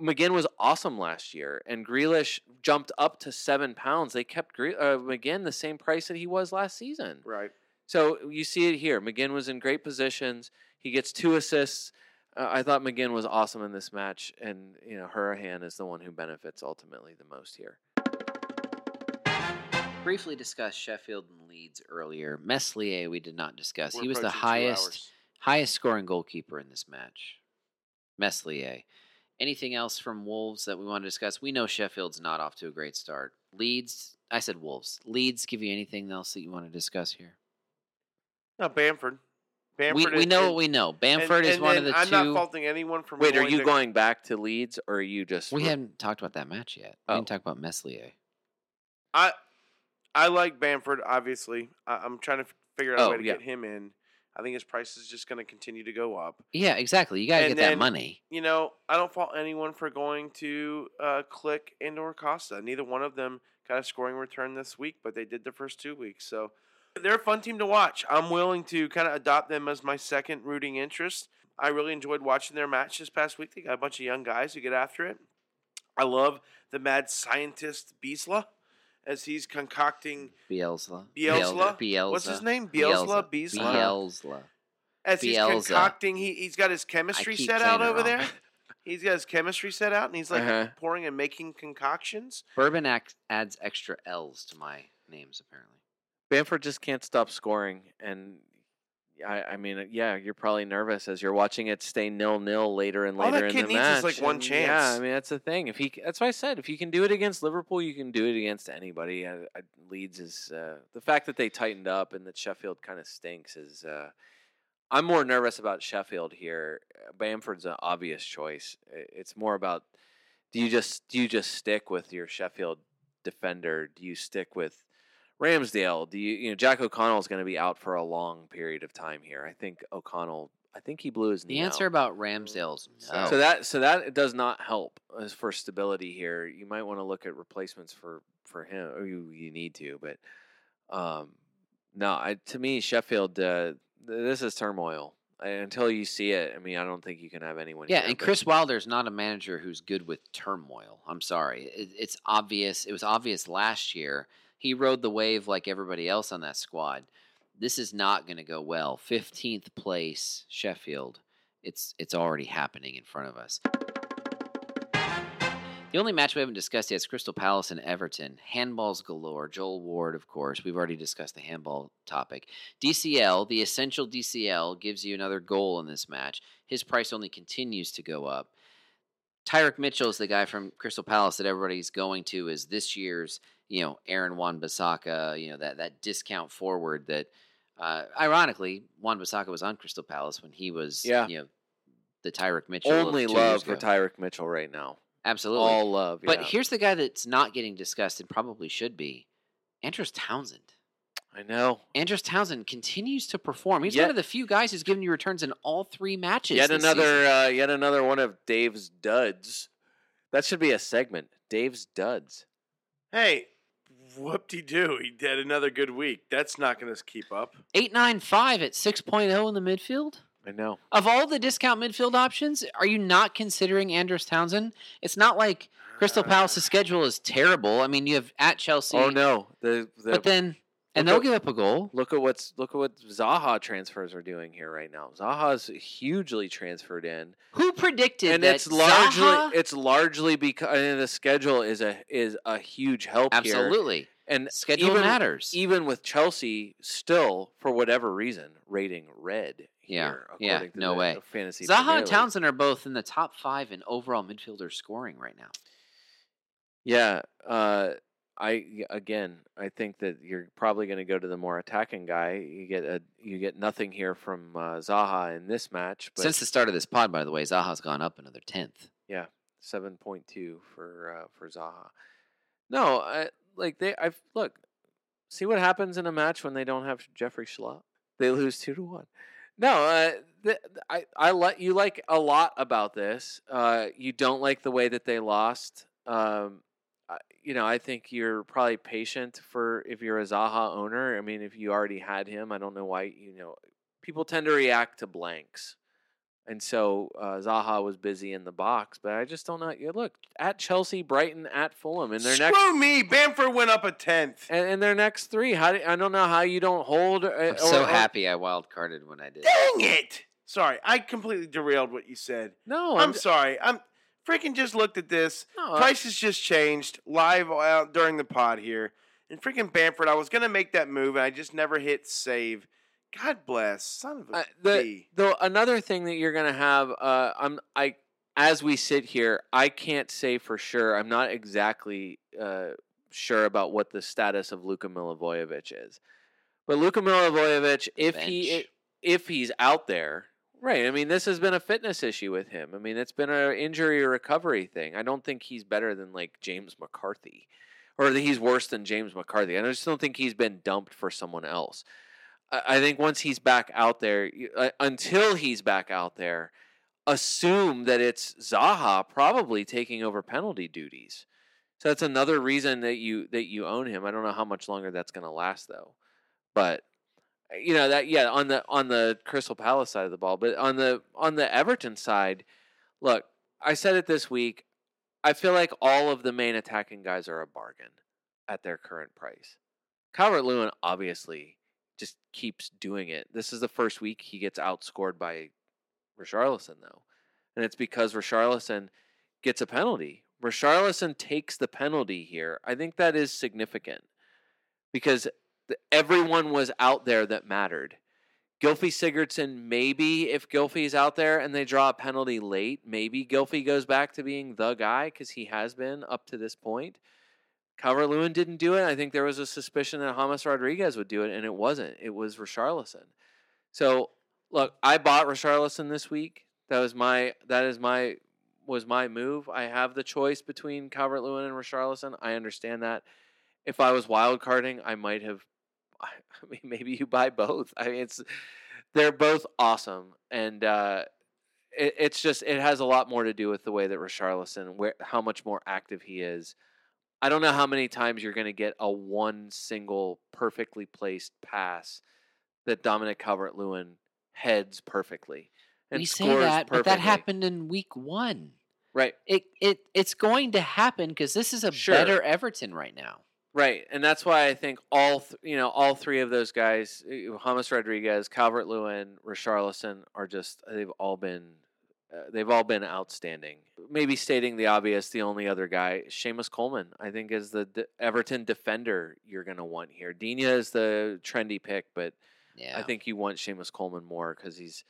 McGinn was awesome last year, and Grealish jumped up to seven pounds. They kept Gre- uh, McGinn the same price that he was last season. right. So you see it here. McGinn was in great positions. He gets two assists. Uh, I thought McGinn was awesome in this match, and you know Hourihane is the one who benefits ultimately the most here. Briefly discussed Sheffield and Leeds earlier. Meslier we did not discuss. We're he was the highest highest scoring goalkeeper in this match. Meslier. Anything else from Wolves that we want to discuss? We know Sheffield's not off to a great start. Leeds, I said Wolves. Leeds give you anything else that you want to discuss here? No, Bamford. We, Bamford. we and- know what we know. and- Bamford is and- one of and the I'm 2 not faulting anyone for. Wait, are you to- going back to Leeds, or are you just? we haven't talked about that match yet. We Oh. didn't talk about Meslier. I I like Bamford. Obviously, I, I'm trying to figure out Oh, a way to yeah. get him in. I think his price is just going to continue to go up. Yeah, exactly. You got to get that money. You know, I don't fault anyone for going to uh, Klich and or Costa. Neither one of them got a scoring return this week, but they did the first two weeks. So they're a fun team to watch. I'm willing to kind of adopt them as my second rooting interest. I really enjoyed watching their match this past week. They got a bunch of young guys who get after it. I love the mad scientist Biesla as he's concocting Bielsa. Bielsa? Bielsa. What's his name? Bielsa? Biesla? Bielsa. as he's Bielsa. concocting. He he's got his chemistry set out over there. [LAUGHS] He's got his chemistry set out, and he's like Uh-huh. pouring and making concoctions. Bourbon ac- adds extra L's to my names, apparently. Bamford just can't stop scoring, and I, I mean, uh, yeah, you're probably nervous as you're watching it stay nil nil later and All that later in kid the needs is, match. like, one and chance. Yeah, I mean that's the thing. If he, that's why I said if you can do it against Liverpool, you can do it against anybody. I, Leeds is uh, the fact that they tightened up and that Sheffield kind of stinks is. Uh, I'm more nervous about Sheffield here. Uh, Bamford's an obvious choice. It's more about do you just do you just stick with your Sheffield defender? Do you stick with Ramsdale? Do you you know Jack O'Connell is going to be out for a long period of time here? I think O'Connell. I think he blew his knee. The answer out. about Ramsdale's no. So that so that does not help as for stability here. You might want to look at replacements for for him. Or you you need to, but um, no. I, to me, Sheffield. Uh, this is turmoil. I, until you see it, I mean, I don't think you can have anyone. yeah, here, and but- Chris Wilder's not a manager who's good with turmoil. I'm sorry. It, it's obvious. It was obvious last year. He rode the wave like everybody else on that squad. This is not going to go well. 15th place, Sheffield. It's it's already happening in front of us. The only match we haven't discussed yet is Crystal Palace and Everton. Handballs galore. Joel Ward, of course. We've already discussed the handball topic. DCL, the essential DCL, gives you another goal in this match. His price only continues to go up. Tyrick Mitchell is the guy from Crystal Palace that everybody's going to is this year's, you know, Aaron Wan Bissaka, you know, that, that discount forward that, uh, ironically, Wan Bissaka was on Crystal Palace when he was, Yeah. you know, the Tyrick Mitchell. Only love for. Tyrick Mitchell right now. Absolutely. All love. But yeah. here's the guy that's not getting discussed and probably should be Andros Townsend. I know. Andros Townsend continues to perform. He's Yet- one of the few guys who's given you returns in all three matches. Yet this another, uh, yet another one of Dave's duds. That should be a segment. Dave's duds. Hey, whoop de doo. He did another good week. That's not going to keep up. 895 at 6.0 in the midfield. I know. Of all the discount midfield options, are you not considering Andros Townsend? It's not like Crystal Palace's schedule is terrible. I mean, you have at Chelsea. Oh no. The, the But then, and they'll at- give up a goal. Look at what's look at what Zaha transfers are doing here right now. Zaha's hugely transferred in, Who predicted that? and it's largely Zaha- it's largely because the schedule is a is a huge help here. Absolutely. And Schedule even, matters. Even with Chelsea still for whatever reason rating red. Yeah, Here, yeah, to no way. Fantasy Zaha Premier and Townsend are both in the top five in overall midfielder scoring right now. Yeah. Uh, I again, I think that you're probably going to go to the more attacking guy. You get a you get nothing here from uh, Zaha in this match, but Since the start of this pod, by the way, Zaha's gone up another tenth. Yeah, seven point two for uh, for Zaha. No, I, like they, I've look, see what happens in a match when they don't have Jeffrey Schlupp. They lose two to one. No, uh, th- I I like you like a lot about this. Uh, you don't like the way that they lost. Um, you know, I think you're probably patient for if you're a Zaha owner. I mean, if you already had him, I don't know why. You know, people tend to react to blanks. And so uh, Zaha was busy in the box, but I just don't know. You look at Chelsea, Brighton, at Fulham, and their Screw next me. Bamford went up a tenth. and, and their next three. How do, I don't know how you don't hold. uh, I'm or- so or- happy I wild carded when I did. Dang it. Sorry, I completely derailed what you said. No, I'm j- sorry. I'm freaking just looked at this. no, I- Prices just changed live out during the pod here. And freaking Bamford, I was gonna make that move and I just never hit save. God bless, son of a Uh, the bee. the another thing that you're gonna have, uh, I'm I as we sit here, I can't say for sure. I'm not exactly uh, sure about what the status of Luka Milivojevic is, but Luka Milivojevic, if he if he's out there, right? I mean, this has been a fitness issue with him. I mean, it's been an injury recovery thing. I don't think he's better than like James McCarthy, or that he's worse than James McCarthy. I just don't think he's been dumped for someone else. I think once he's back out there, uh, until he's back out there, assume that it's Zaha probably taking over penalty duties. So that's another reason that you that you own him. I don't know how much longer that's going to last though, but you know that yeah on the on the Crystal Palace side of the ball, but on the on the Everton side, look, I said it this week. I feel like all of the main attacking guys are a bargain at their current price. Calvert Lewin obviously just keeps doing it. This is the first week he gets outscored by Richarlison though. And it's because Richarlison gets a penalty. Richarlison takes the penalty here. I think that is significant because everyone was out there that mattered. Gylfi Sigurdsson, maybe if Gylfi's out there and they draw a penalty late, maybe Gylfi goes back to being the guy because he has been up to this point. Calvert Lewin didn't do it. I think there was a suspicion that James Rodriguez would do it, and it wasn't. It was Richarlison. So look, I bought Richarlison this week. That was my that is my was my move. I have the choice between Calvert Lewin and Richarlison. I understand that. If I was wild carding, I might have [LAUGHS] I mean maybe you buy both. I mean it's they're both awesome. And uh it, it's just it has a lot more to do with the way that Richarlison where how much more active he is. I don't know how many times you're going to get a one single perfectly placed pass that Dominic Calvert Lewin heads perfectly and we say that, but that happened in week one. Right, It it it's going to happen because this is a Sure. better Everton right now. Right, and that's why I think all th- you know all three of those guys, uh, James Rodriguez, Calvert Lewin, Richarlison, are just they've all been uh, they've all been outstanding. Maybe stating the obvious, the only other guy, Seamus Coleman, I think is the de- Everton defender you're going to want here. Digne is the trendy pick, but Yeah. I think you want Seamus Coleman more because he's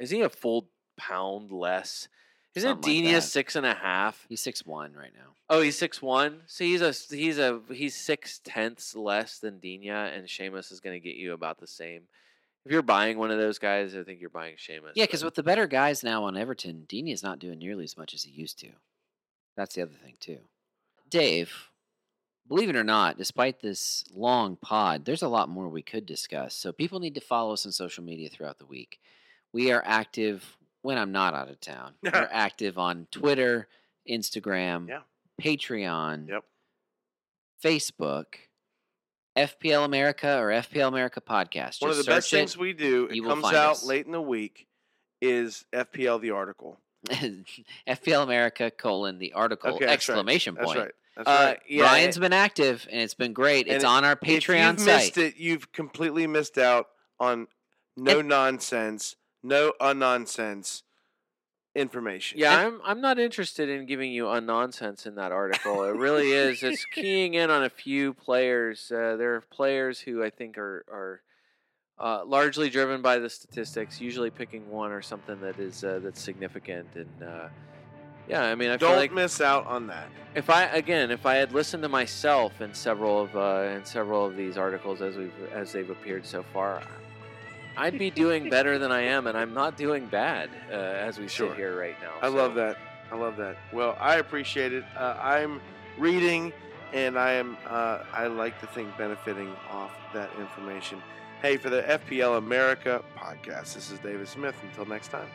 is he a full pound less? Isn't Something like six and a half? he's six one right now. Oh, he's six one. So he's a he's a he's six tenths less than Digne, and Seamus is going to get you about the same. If you're buying one of those guys, I think you're buying Seamus. Yeah, because with the better guys now on Everton, Digne is not doing nearly as much as he used to. That's the other thing too. Dave, believe it or not, despite this long pod, there's a lot more we could discuss. So people need to follow us on social media throughout the week. We are active when I'm not out of town. [LAUGHS] We're active on Twitter, Instagram, Yeah. Patreon, Yep. Facebook, FPL America or FPL America podcast. One of the best it. things we do, it comes out us. late in the week, is FPL the article. [LAUGHS] FPL America colon the article Okay, that's right. exclamation That's point. right. That's Uh, right. yeah, Ryan's been active and it's been great. It's on our if Patreon you've site. missed it, you've completely missed out on no nonsense, no unnonsense information. Yeah, I'm I'm not interested in giving you a nonsense in that article. It really is. It's [LAUGHS] keying in on a few players. Uh, there are players who I think are are uh, largely driven by the statistics. Usually picking one or something that is uh, that's significant. And uh, yeah, I mean, I feel Don't like miss out on that. if I again if I had listened to myself in several of uh, in several of these articles as we've as they've appeared so far. I'd be doing better than I am, and I'm not doing bad uh, as we Sure. sit here right now. I so- love that. I love that. Well, I appreciate it. Uh, I'm reading, and I am. Uh, I like to think benefiting off that information. Hey, for the FPL America podcast, this is David Smith. Until next time.